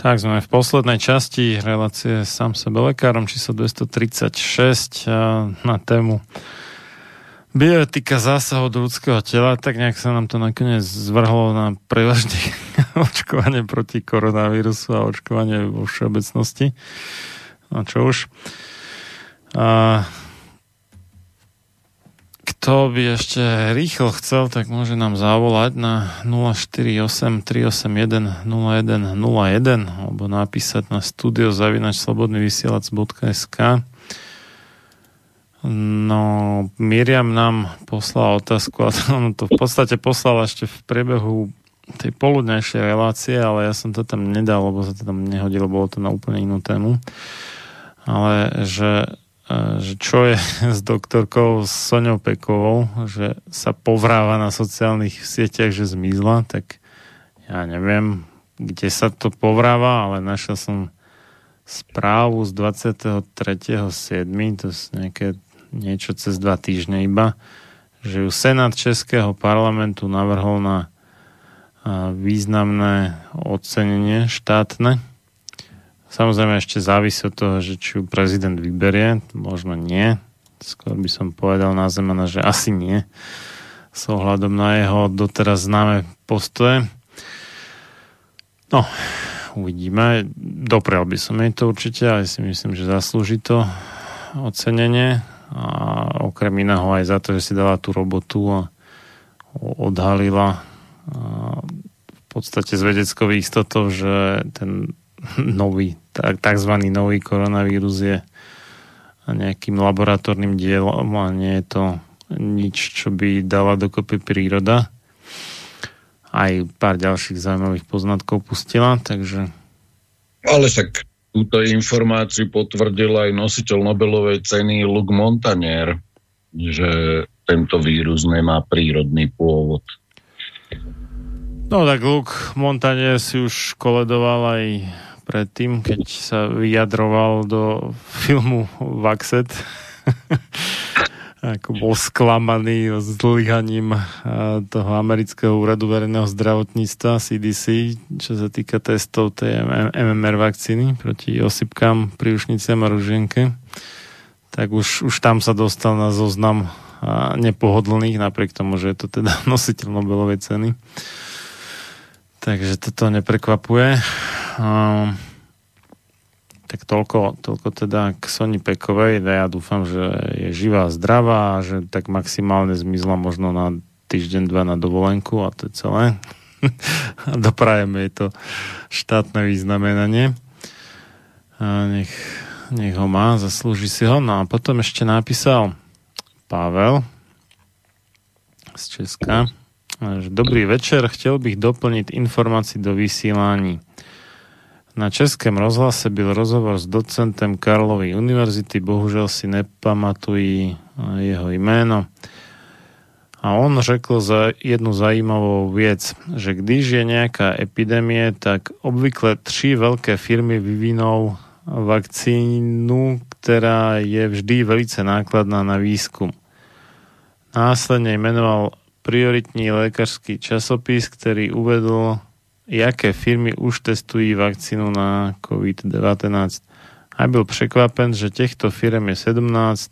Tak sme v poslednej časti relácie sám sebe lekárom číslo 236 a na tému bioetika zásahov do ľudského tela, tak nejak sa nám to nakoniec zvrhlo na prevažne očkovanie proti koronavírusu a očkovanie vo všeobecnosti. No čo už. A kto by ešte rýchlo chcel, tak môže nám zavolať na 048 381 0101 alebo napísať na studiozavinačslobodnyvysielac.sk No, Miriam nám poslala otázku a on to v podstate poslala ešte v priebehu tej poludnejšej relácie, ale ja som to tam nedal, lebo sa to tam nehodilo, bolo to na úplne inú tému. Ale že že čo je s doktorkou Soňou Pekovou, že sa povráva na sociálnych sieťach, že zmizla, tak ja neviem, kde sa to povráva, ale našiel som správu z 23.7., to je nejaké niečo cez dva týždne iba, že ju Senát Českého parlamentu navrhol na významné ocenenie štátne. Samozrejme ešte závisí od toho, že či ju prezident vyberie, možno nie. Skôr by som povedal na Zemana, že asi nie. S ohľadom na jeho doteraz známe postoje. No, uvidíme. Doprel by som jej to určite, ale si myslím, že zaslúži to ocenenie a okrem iného aj za to, že si dala tú robotu a odhalila v podstate s vedeckou istotou, že ten nový, tzv. nový koronavírus je nejakým laboratórnym dielom a nie je to nič, čo by dala dokopy príroda. Aj pár ďalších zaujímavých poznatkov pustila, takže... Ale však túto informáciu potvrdil aj nositeľ Nobelovej ceny Luc Montagnier, že tento vírus nemá prírodný pôvod. No tak Luke Montagnier si už koledoval aj predtým, keď sa vyjadroval do filmu Vaxet. ako bol sklamaný zlyhaním toho amerického úradu verejného zdravotníctva CDC, čo sa týka testov tej MMR vakcíny proti osypkám, príušniciam a ružienke. Tak už, už tam sa dostal na zoznam nepohodlných, napriek tomu, že je to teda nositeľ Nobelovej ceny. Takže toto neprekvapuje. Um, tak toľko, toľko teda k Soni Pekovej. Ja dúfam, že je živá, zdravá že tak maximálne zmizla možno na týždeň, dva na dovolenku a to je celé. a doprajeme jej to štátne významenanie. A nech, nech ho má, zaslúži si ho. No a potom ešte napísal Pavel z Česka. Dobrý večer, chcel bych doplniť informácií do vysílání. Na Českém rozhlase byl rozhovor s docentem Karlovy univerzity, bohužel si nepamatují jeho jméno. A on řekl za jednu zajímavou věc, že když je nějaká epidemie, tak obvykle tři velké firmy vyvinou vakcínu, která je vždy velice nákladná na výskum. Následne jmenoval prioritní lékařský časopis, který uvedl, jaké firmy už testují vakcínu na COVID-19. A byl překvapen, že těchto firm je 17.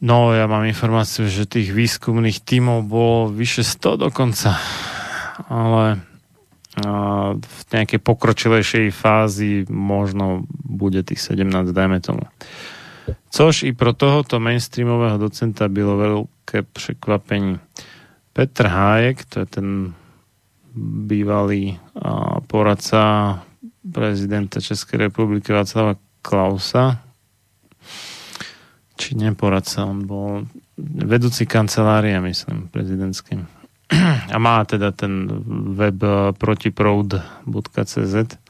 No, ja mám informáciu, že tých výskumných tímov bolo vyše 100 dokonca. Ale v nejakej pokročilejšej fázi možno bude tých 17, dajme tomu. Což i pro tohoto mainstreamového docenta bylo veľké překvapení. Petr Hájek, to je ten bývalý poradca prezidenta Českej republiky Václava Klausa, či neporadca, on bol vedúci kancelária, myslím, prezidentským. A má teda ten web protiproud.cz tak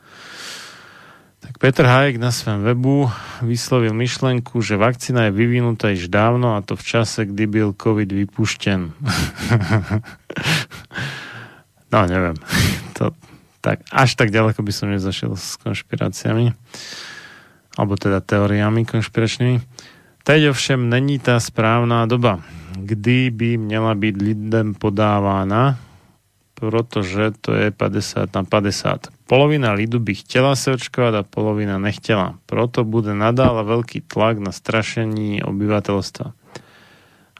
Peter Hajek na svém webu vyslovil myšlenku, že vakcína je vyvinutá již dávno a to v čase, kdy byl COVID vypuštěn. no, neviem. To, tak, až tak ďaleko by som nezašiel s konšpiráciami. Alebo teda teóriami konšpiračnými. Teď ovšem není tá správná doba, kdy by měla byť lidem podávána, protože to je 50 na 50 Polovina lidu by chcela sa očkovať a polovina nechtela. Proto bude nadále veľký tlak na strašení obyvateľstva.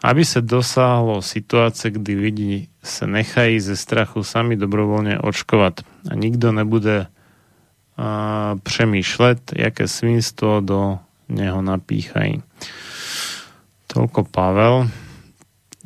Aby sa dosáhlo situácie, kdy lidi sa nechají ze strachu sami dobrovoľne očkovať a nikto nebude a, přemýšľať, jaké svinstvo do neho napíchají. Toľko Pavel.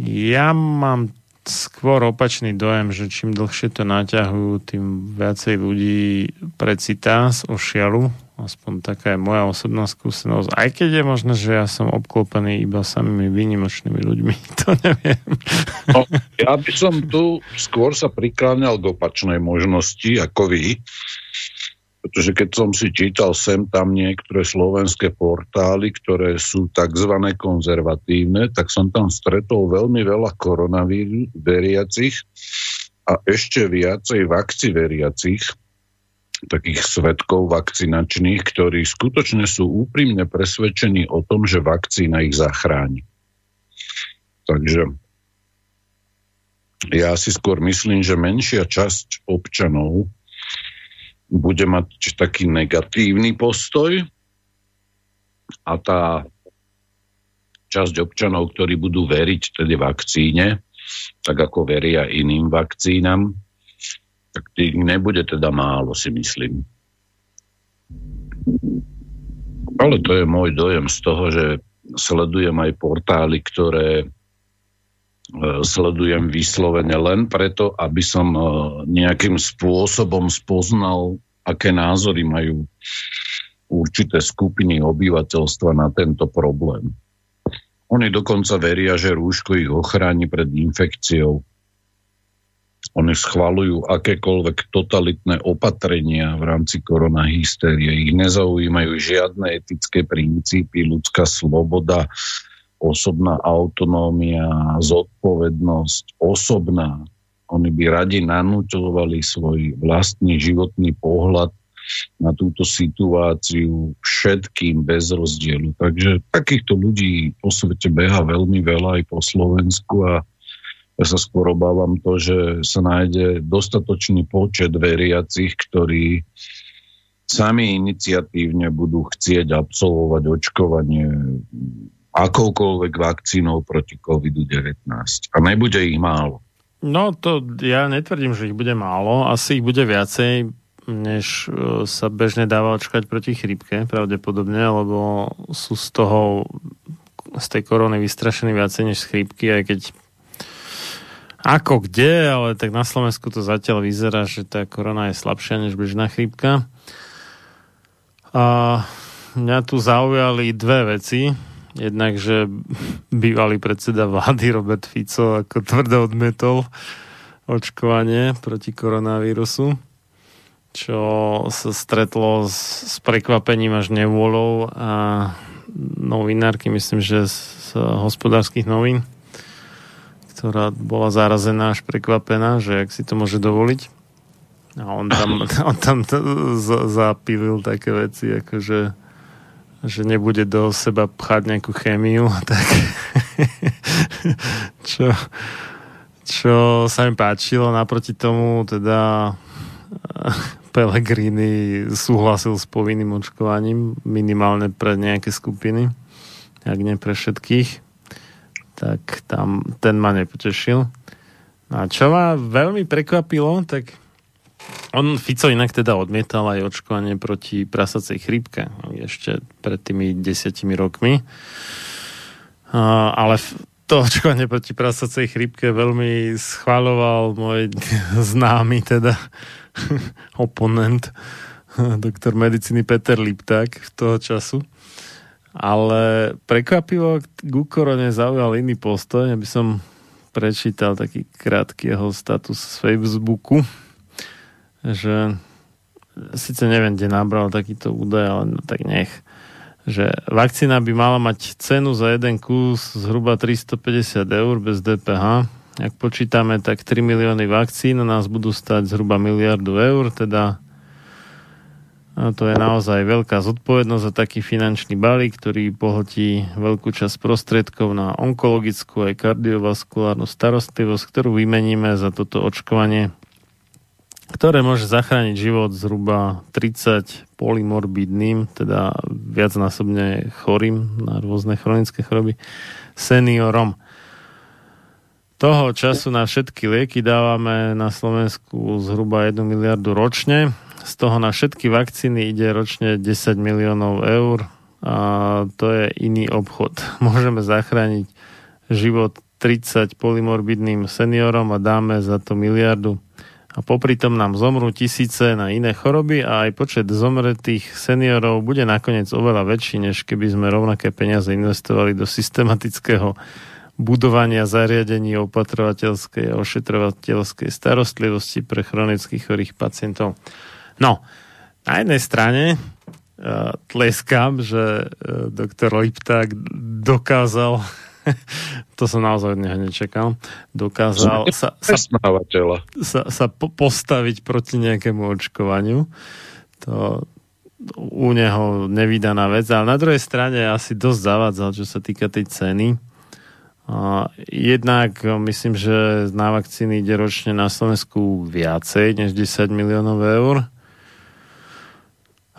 Ja mám skôr opačný dojem, že čím dlhšie to naťahujú, tým viacej ľudí precitá z ošialu. Aspoň taká je moja osobná skúsenosť. Aj keď je možné, že ja som obklopený iba samými výnimočnými ľuďmi. To neviem. No, ja by som tu skôr sa prikláňal k opačnej možnosti ako vy. Pretože keď som si čítal sem tam niektoré slovenské portály, ktoré sú tzv. konzervatívne, tak som tam stretol veľmi veľa koronavíru veriacich a ešte viacej vakci veriacich, takých svetkov vakcinačných, ktorí skutočne sú úprimne presvedčení o tom, že vakcína ich zachráni. Takže ja si skôr myslím, že menšia časť občanov bude mať taký negatívny postoj a tá časť občanov, ktorí budú veriť tedy vakcíne, tak ako veria iným vakcínam, tak tých nebude teda málo, si myslím. Ale to je môj dojem z toho, že sledujem aj portály, ktoré sledujem vyslovene len preto, aby som e, nejakým spôsobom spoznal, aké názory majú určité skupiny obyvateľstva na tento problém. Oni dokonca veria, že rúško ich ochráni pred infekciou. Oni schvalujú akékoľvek totalitné opatrenia v rámci koronahystérie. Ich nezaujímajú žiadne etické princípy, ľudská sloboda, osobná autonómia, zodpovednosť osobná. Oni by radi nanúčovali svoj vlastný životný pohľad na túto situáciu všetkým bez rozdielu. Takže takýchto ľudí po svete beha veľmi veľa aj po Slovensku a ja sa skôr obávam to, že sa nájde dostatočný počet veriacich, ktorí sami iniciatívne budú chcieť absolvovať očkovanie akoukoľvek vakcínou proti COVID-19. A nebude ich málo. No to ja netvrdím, že ich bude málo. Asi ich bude viacej, než e, sa bežne dáva očkať proti chrípke, pravdepodobne, lebo sú z toho z tej korony vystrašení viacej než z chrípky, aj keď ako kde, ale tak na Slovensku to zatiaľ vyzerá, že tá korona je slabšia než bežná chrípka. A mňa tu zaujali dve veci Jednak, že bývalý predseda vlády Robert Fico ako tvrdo odmetol očkovanie proti koronavírusu, čo sa stretlo s, s prekvapením až nevôľou a novinárky, myslím, že z, hospodárskych novín, ktorá bola zarazená až prekvapená, že ak si to môže dovoliť. A on tam, on tam zapílil také veci, ako že nebude do seba pchať nejakú chémiu, tak čo, čo sa mi páčilo, naproti tomu teda Pellegrini súhlasil s povinným očkovaním minimálne pre nejaké skupiny, ak nie pre všetkých, tak tam ten ma nepotešil. A čo ma veľmi prekvapilo, tak on Fico inak teda odmietal aj očkovanie proti prasacej chrípke ešte pred tými desiatimi rokmi. Uh, ale to očkovanie proti prasacej chrípke veľmi schváľoval môj známy teda oponent, doktor medicíny Peter Lipták v toho času. Ale prekvapivo k korone zaujal iný postoj, aby som prečítal taký krátky jeho status z Facebooku že síce neviem, kde nabral takýto údaj, ale no, tak nech že vakcína by mala mať cenu za jeden kus zhruba 350 eur bez DPH. Ak počítame, tak 3 milióny vakcín nás budú stať zhruba miliardu eur, teda a to je naozaj veľká zodpovednosť za taký finančný balík, ktorý pohltí veľkú časť prostriedkov na onkologickú aj kardiovaskulárnu starostlivosť, ktorú vymeníme za toto očkovanie ktoré môže zachrániť život zhruba 30 polymorbidným, teda viacnásobne chorým na rôzne chronické choroby, seniorom. Toho času na všetky lieky dávame na Slovensku zhruba 1 miliardu ročne. Z toho na všetky vakcíny ide ročne 10 miliónov eur a to je iný obchod. Môžeme zachrániť život 30 polymorbidným seniorom a dáme za to miliardu a popri tom nám zomrú tisíce na iné choroby a aj počet zomretých seniorov bude nakoniec oveľa väčší, než keby sme rovnaké peniaze investovali do systematického budovania zariadení opatrovateľskej a ošetrovateľskej starostlivosti pre chronických chorých pacientov. No, na jednej strane uh, tleskám, že uh, doktor Lipták dokázal to som naozaj od neho nečakal, dokázal sa, sa, sa, sa postaviť proti nejakému očkovaniu. To u neho nevydaná vec, ale na druhej strane asi dosť zavádzal, čo sa týka tej ceny, jednak e, myslím, že na vakcíny ide ročne na Slovensku viacej než 10 miliónov eur.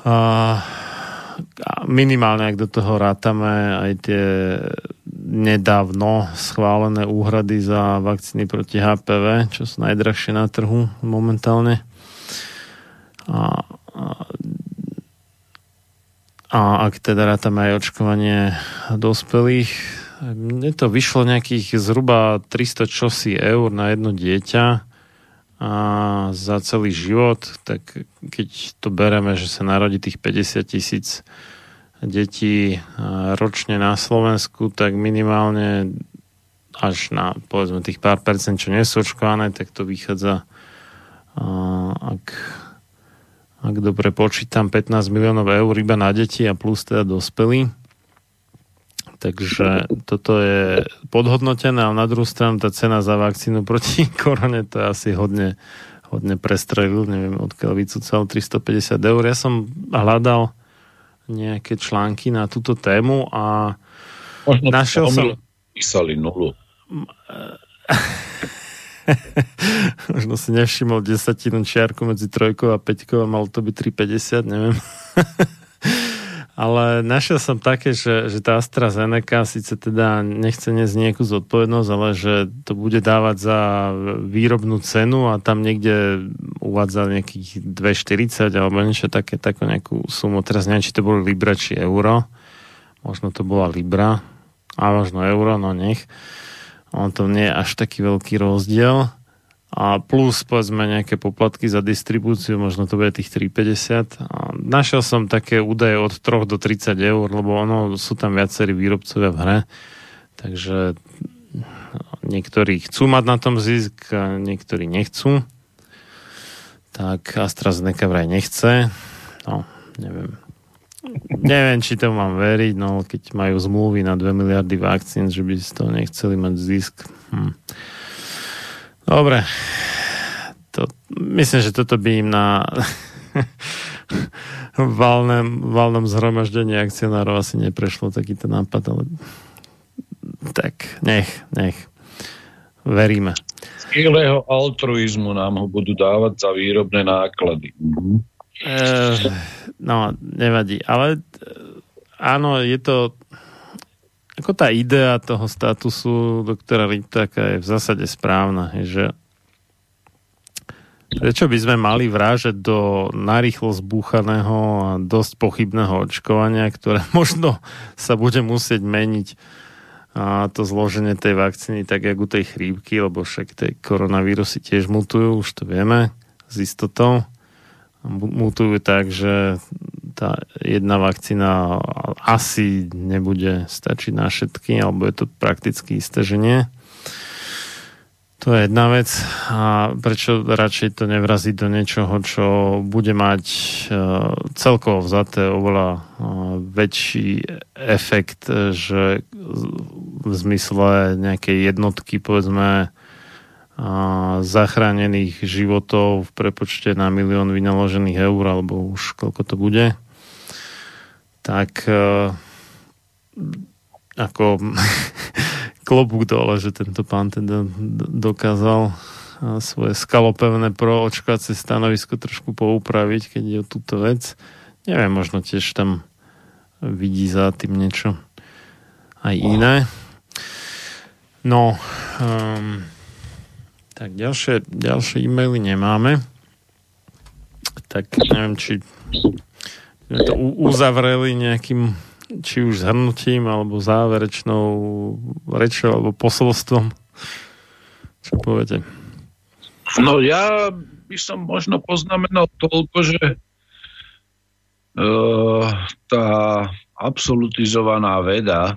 A minimálne, ak do toho rátame aj tie nedávno schválené úhrady za vakcíny proti HPV, čo sú najdrahšie na trhu momentálne. A, a, a ak teda rátame aj očkovanie dospelých, mne to vyšlo nejakých zhruba 300 čosi eur na jedno dieťa a za celý život, tak keď to bereme, že sa narodí tých 50 tisíc detí ročne na Slovensku, tak minimálne až na povedzme tých pár percent, čo nie sú očkované, tak to vychádza ak, ak dobre počítam 15 miliónov eur iba na deti a plus teda dospelí. Takže toto je podhodnotené, ale na druhú stranu tá cena za vakcínu proti korone to je asi hodne, hodne prestrelil, neviem odkiaľ vycúcal 350 eur. Ja som hľadal nejaké články na túto tému a Možno našiel som... Písali nulu. Možno si nevšimol desatinu čiarku medzi trojkou a peťkou a malo to byť 3,50, neviem. Ale našiel som také, že, že tá AstraZeneca síce teda nechce niesť nejakú zodpovednosť, ale že to bude dávať za výrobnú cenu a tam niekde uvádza nejakých 2,40 alebo niečo také, takú nejakú sumu. Teraz neviem, či to bolo Libra či euro. Možno to bola Libra a možno euro, no nech. On to nie je až taký veľký rozdiel a plus povedzme nejaké poplatky za distribúciu, možno to bude tých 3,50. A našiel som také údaje od 3 do 30 eur, lebo ono sú tam viacerí výrobcovia v hre, takže niektorí chcú mať na tom zisk a niektorí nechcú. Tak AstraZeneca vraj nechce. No, neviem. Neviem, či to mám veriť, no keď majú zmluvy na 2 miliardy vakcín, že by z toho nechceli mať zisk. Hm. Dobre. To, myslím, že toto by im na valnom, valnom zhromaždení akcionárov asi neprešlo takýto nápad, ale tak nech, nech. Veríme. Chvíľného altruizmu nám ho budú dávať za výrobné náklady. Mhm. E, no, nevadí. Ale e, áno, je to ako tá idea toho statusu doktora Ritaka je v zásade správna, že prečo by sme mali vrážať do narýchlo zbúchaného a dosť pochybného očkovania, ktoré možno sa bude musieť meniť a to zloženie tej vakcíny tak, jak u tej chrípky, lebo však tie koronavírusy tiež mutujú, už to vieme s istotou. Mutujú tak, že tá jedna vakcína asi nebude stačiť na všetky, alebo je to prakticky isté, že nie. To je jedna vec. A prečo radšej to nevraziť do niečoho, čo bude mať uh, celkovo vzaté oveľa uh, väčší efekt, že v zmysle nejakej jednotky, povedzme, uh, zachránených životov v prepočte na milión vynaložených eur, alebo už koľko to bude, tak uh, ako klobúk dole, že tento pán teda dokázal svoje skalopevné pro očkovacie stanovisko trošku poupraviť, keď je o túto vec. Neviem, možno tiež tam vidí za tým niečo aj iné. No, um, tak ďalšie, ďalšie e-maily nemáme. Tak neviem, či sme to uzavreli nejakým či už zhrnutím, alebo záverečnou rečou, alebo posolstvom. Čo poviete? No ja by som možno poznamenal toľko, že uh, tá absolutizovaná veda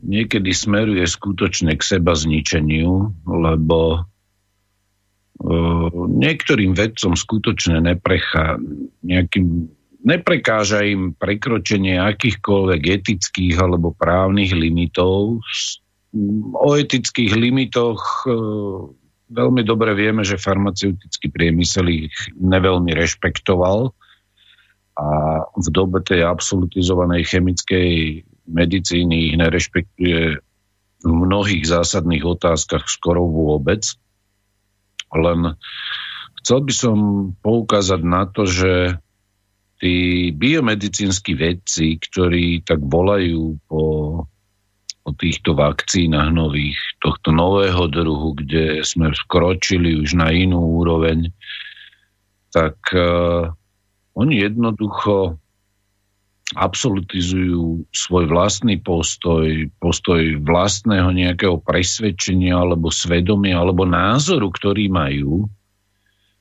niekedy smeruje skutočne k seba zničeniu, lebo niektorým vedcom skutočne neprechá nejakým neprekáža im prekročenie akýchkoľvek etických alebo právnych limitov. O etických limitoch e, veľmi dobre vieme, že farmaceutický priemysel ich neveľmi rešpektoval a v dobe tej absolutizovanej chemickej medicíny ich nerešpektuje v mnohých zásadných otázkach skoro vôbec. Len chcel by som poukázať na to, že tí biomedicínsky vedci, ktorí tak volajú po, po týchto vakcínach nových, tohto nového druhu, kde sme vkročili už na inú úroveň, tak uh, oni jednoducho absolutizujú svoj vlastný postoj, postoj vlastného nejakého presvedčenia alebo svedomia alebo názoru, ktorý majú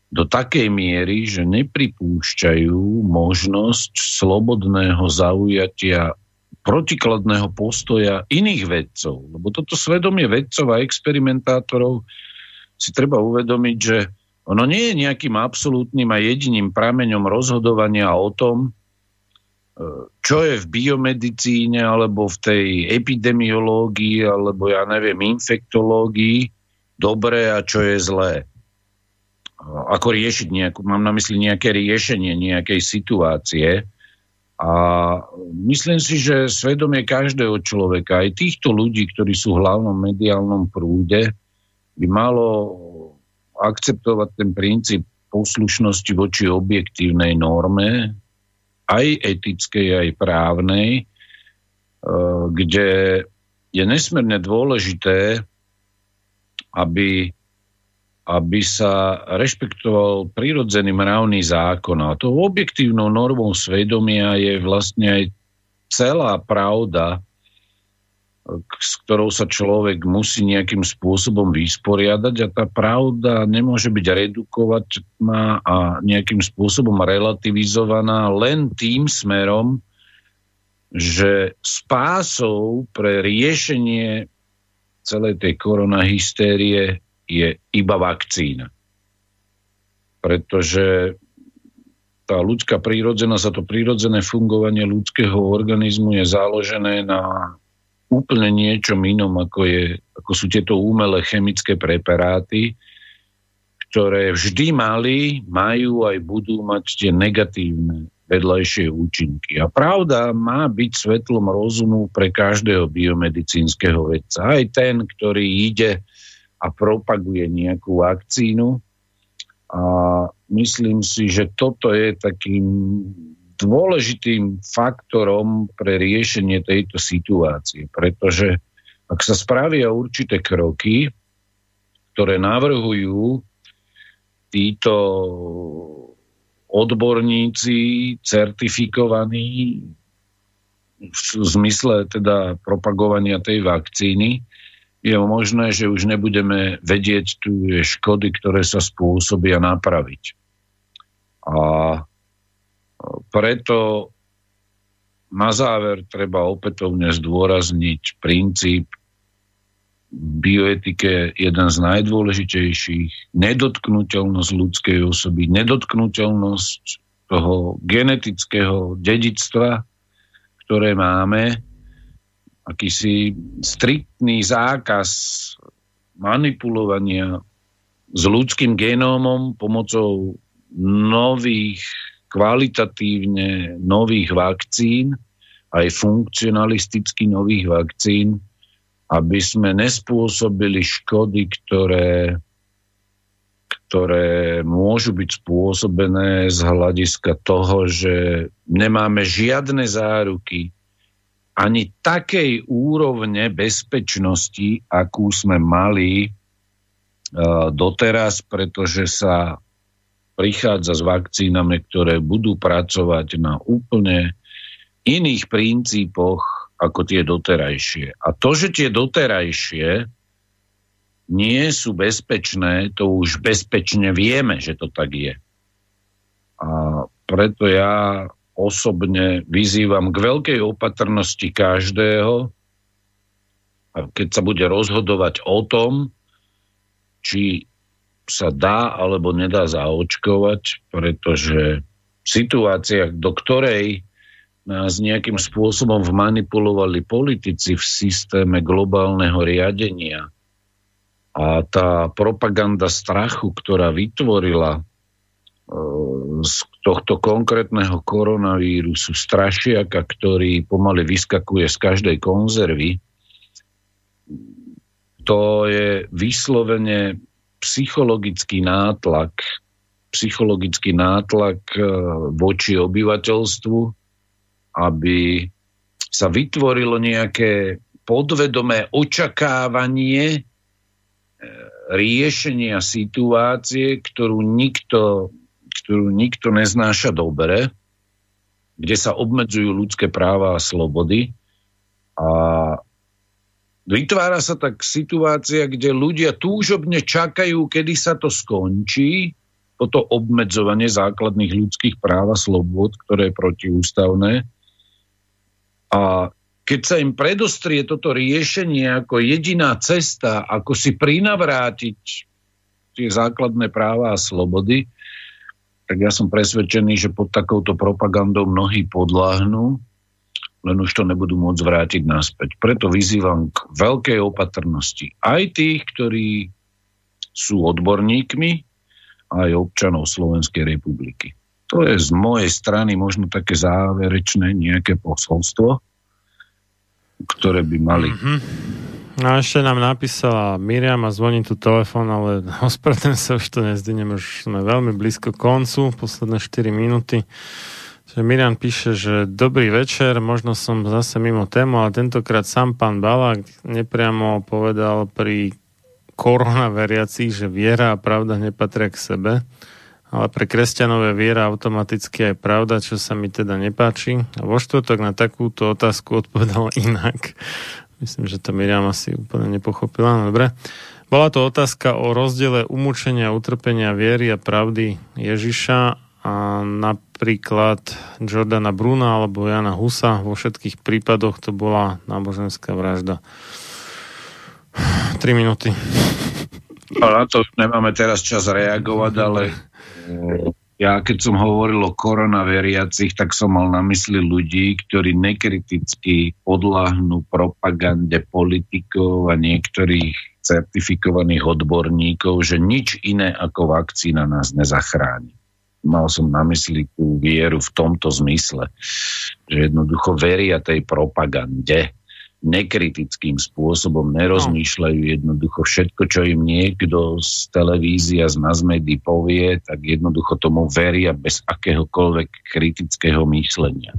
do takej miery, že nepripúšťajú možnosť slobodného zaujatia protikladného postoja iných vedcov. Lebo toto svedomie vedcov a experimentátorov si treba uvedomiť, že ono nie je nejakým absolútnym a jediným prameňom rozhodovania o tom, čo je v biomedicíne alebo v tej epidemiológii alebo ja neviem, infektológii dobré a čo je zlé. Ako riešiť nejakú, mám na mysli nejaké riešenie nejakej situácie. A myslím si, že svedomie každého človeka, aj týchto ľudí, ktorí sú v hlavnom mediálnom prúde, by malo akceptovať ten princíp poslušnosti voči objektívnej norme, aj etickej, aj právnej, e, kde je nesmierne dôležité, aby, aby sa rešpektoval prirodzený mravný zákon. A tou objektívnou normou svedomia je vlastne aj celá pravda, s ktorou sa človek musí nejakým spôsobom vysporiadať a tá pravda nemôže byť redukovaná a nejakým spôsobom relativizovaná len tým smerom, že spásou pre riešenie celej tej koronahystérie je iba vakcína. Pretože tá ľudská prírodzenosť a to prírodzené fungovanie ľudského organizmu je založené na úplne niečom inom, ako, je, ako sú tieto umelé chemické preparáty, ktoré vždy mali, majú aj budú mať tie negatívne vedľajšie účinky. A pravda má byť svetlom rozumu pre každého biomedicínskeho vedca. Aj ten, ktorý ide a propaguje nejakú vakcínu. A myslím si, že toto je takým dôležitým faktorom pre riešenie tejto situácie, pretože ak sa spravia určité kroky, ktoré navrhujú títo odborníci, certifikovaní v zmysle teda propagovania tej vakcíny, je možné, že už nebudeme vedieť tu škody, ktoré sa spôsobia napraviť. A preto na záver treba opätovne zdôrazniť princíp bioetike jeden z najdôležitejších, nedotknutelnosť ľudskej osoby, nedotknutelnosť toho genetického dedictva, ktoré máme, akýsi striktný zákaz manipulovania s ľudským genómom pomocou nových kvalitatívne nových vakcín, aj funkcionalisticky nových vakcín, aby sme nespôsobili škody, ktoré, ktoré môžu byť spôsobené z hľadiska toho, že nemáme žiadne záruky ani takej úrovne bezpečnosti, akú sme mali uh, doteraz, pretože sa prichádza s vakcínami, ktoré budú pracovať na úplne iných princípoch ako tie doterajšie. A to, že tie doterajšie nie sú bezpečné, to už bezpečne vieme, že to tak je. A preto ja osobne vyzývam k veľkej opatrnosti každého, keď sa bude rozhodovať o tom, či sa dá alebo nedá zaočkovať, pretože situácia, do ktorej nás nejakým spôsobom vmanipulovali politici v systéme globálneho riadenia a tá propaganda strachu, ktorá vytvorila e, z tohto konkrétneho koronavírusu strašiaka, ktorý pomaly vyskakuje z každej konzervy, to je vyslovene psychologický nátlak, psychologický nátlak e, voči obyvateľstvu, aby sa vytvorilo nejaké podvedomé očakávanie e, riešenia situácie, ktorú nikto, ktorú nikto neznáša dobre, kde sa obmedzujú ľudské práva a slobody. A vytvára sa tak situácia, kde ľudia túžobne čakajú, kedy sa to skončí, toto obmedzovanie základných ľudských práv a slobod, ktoré je protiústavné. A keď sa im predostrie toto riešenie ako jediná cesta, ako si prinavrátiť tie základné práva a slobody, tak ja som presvedčený, že pod takouto propagandou mnohí podláhnú, len už to nebudú môcť vrátiť naspäť. Preto vyzývam k veľkej opatrnosti aj tých, ktorí sú odborníkmi, aj občanov Slovenskej republiky. To je z mojej strany možno také záverečné nejaké posolstvo, ktoré by mali. Mm-hmm. A ešte nám napísala Miriam a zvoní tu telefon, ale ospravedlňujem sa, už to nezdinem, už sme veľmi blízko koncu, posledné 4 minúty. Že Miriam píše, že dobrý večer, možno som zase mimo tému, ale tentokrát sám pán Balák nepriamo povedal pri koronaveriacich, že viera a pravda nepatria k sebe ale pre kresťanové viera automaticky je pravda, čo sa mi teda nepáči. A vo štvrtok na takúto otázku odpovedal inak. Myslím, že to Miriam asi úplne nepochopila. No, dobre. Bola to otázka o rozdiele umúčenia, utrpenia viery a pravdy Ježiša a napríklad Jordana Bruna alebo Jana Husa. Vo všetkých prípadoch to bola náboženská vražda. 3 minúty. Na to nemáme teraz čas reagovať, ale ja keď som hovoril o koronaveriacich, tak som mal na mysli ľudí, ktorí nekriticky podláhnú propagande politikov a niektorých certifikovaných odborníkov, že nič iné ako vakcína nás nezachráni. Mal som na mysli tú vieru v tomto zmysle, že jednoducho veria tej propagande nekritickým spôsobom, nerozmýšľajú jednoducho všetko, čo im niekto z televízie a z mass médií povie, tak jednoducho tomu veria bez akéhokoľvek kritického myslenia.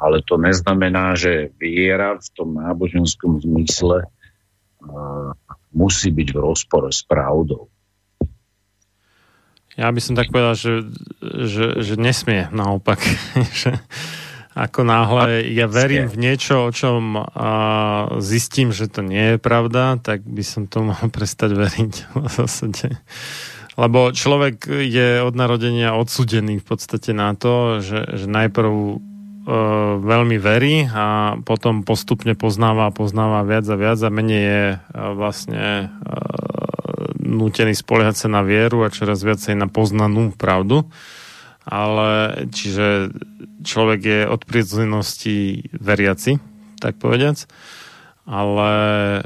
Ale to neznamená, že viera v tom náboženskom zmysle uh, musí byť v rozpore s pravdou. Ja by som tak povedal, že, že, že nesmie naopak. že, ako náhle ja verím v niečo, o čom a, zistím, že to nie je pravda, tak by som to mal prestať veriť v zásade. Lebo človek je od narodenia odsudený v podstate na to, že, že najprv e, veľmi verí a potom postupne poznáva a poznáva viac a viac a menej je e, vlastne e, nútený spoliehať sa na vieru a čoraz viacej na poznanú pravdu ale čiže človek je od prírodzenosti veriaci, tak povediac, ale e,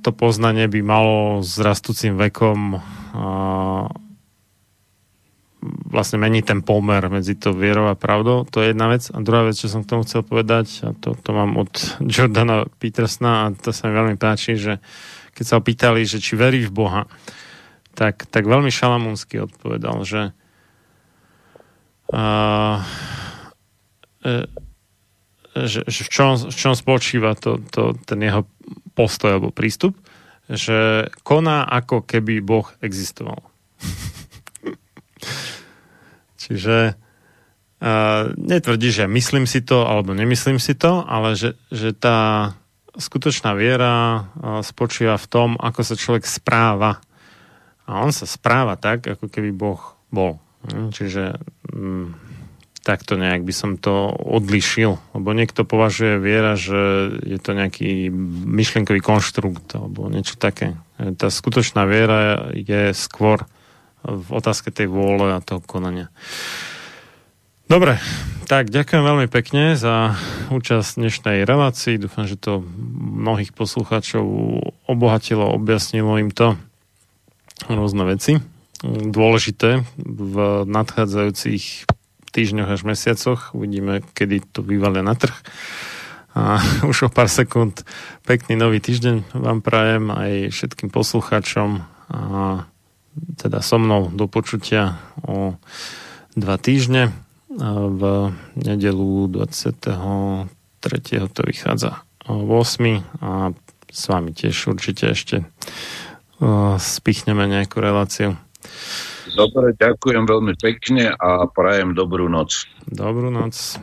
to poznanie by malo s rastúcim vekom vlastne meniť ten pomer medzi to vierou a pravdou. To je jedna vec. A druhá vec, čo som k tomu chcel povedať, a to, to mám od Jordana Petersna a to sa mi veľmi páči, že keď sa ho že či verí v Boha, tak, tak veľmi šalamúnsky odpovedal, že e, že, že v, čom, v čom spočíva to, to, ten jeho postoj alebo prístup, že koná ako keby Boh existoval. Čiže uh, netvrdí, že myslím si to alebo nemyslím si to, ale že, že tá skutočná viera uh, spočíva v tom, ako sa človek správa. A on sa správa tak, ako keby Boh bol. Hm, čiže hm, takto nejak by som to odlišil, lebo niekto považuje viera, že je to nejaký myšlienkový konštrukt alebo niečo také. Tá skutočná viera je skôr v otázke tej vôle a toho konania. Dobre, tak ďakujem veľmi pekne za účasť dnešnej relácii. Dúfam, že to mnohých poslucháčov obohatilo, objasnilo im to rôzne veci dôležité v nadchádzajúcich týždňoch až mesiacoch. Uvidíme, kedy to vyvalia na trh. A už o pár sekúnd pekný nový týždeň vám prajem aj všetkým poslucháčom a teda so mnou do počutia o dva týždne. V nedelu 23. to vychádza o 8. a s vami tiež určite ešte spichneme nejakú reláciu. Dobre, ďakujem veľmi pekne a prajem dobrú noc. Dobrú noc.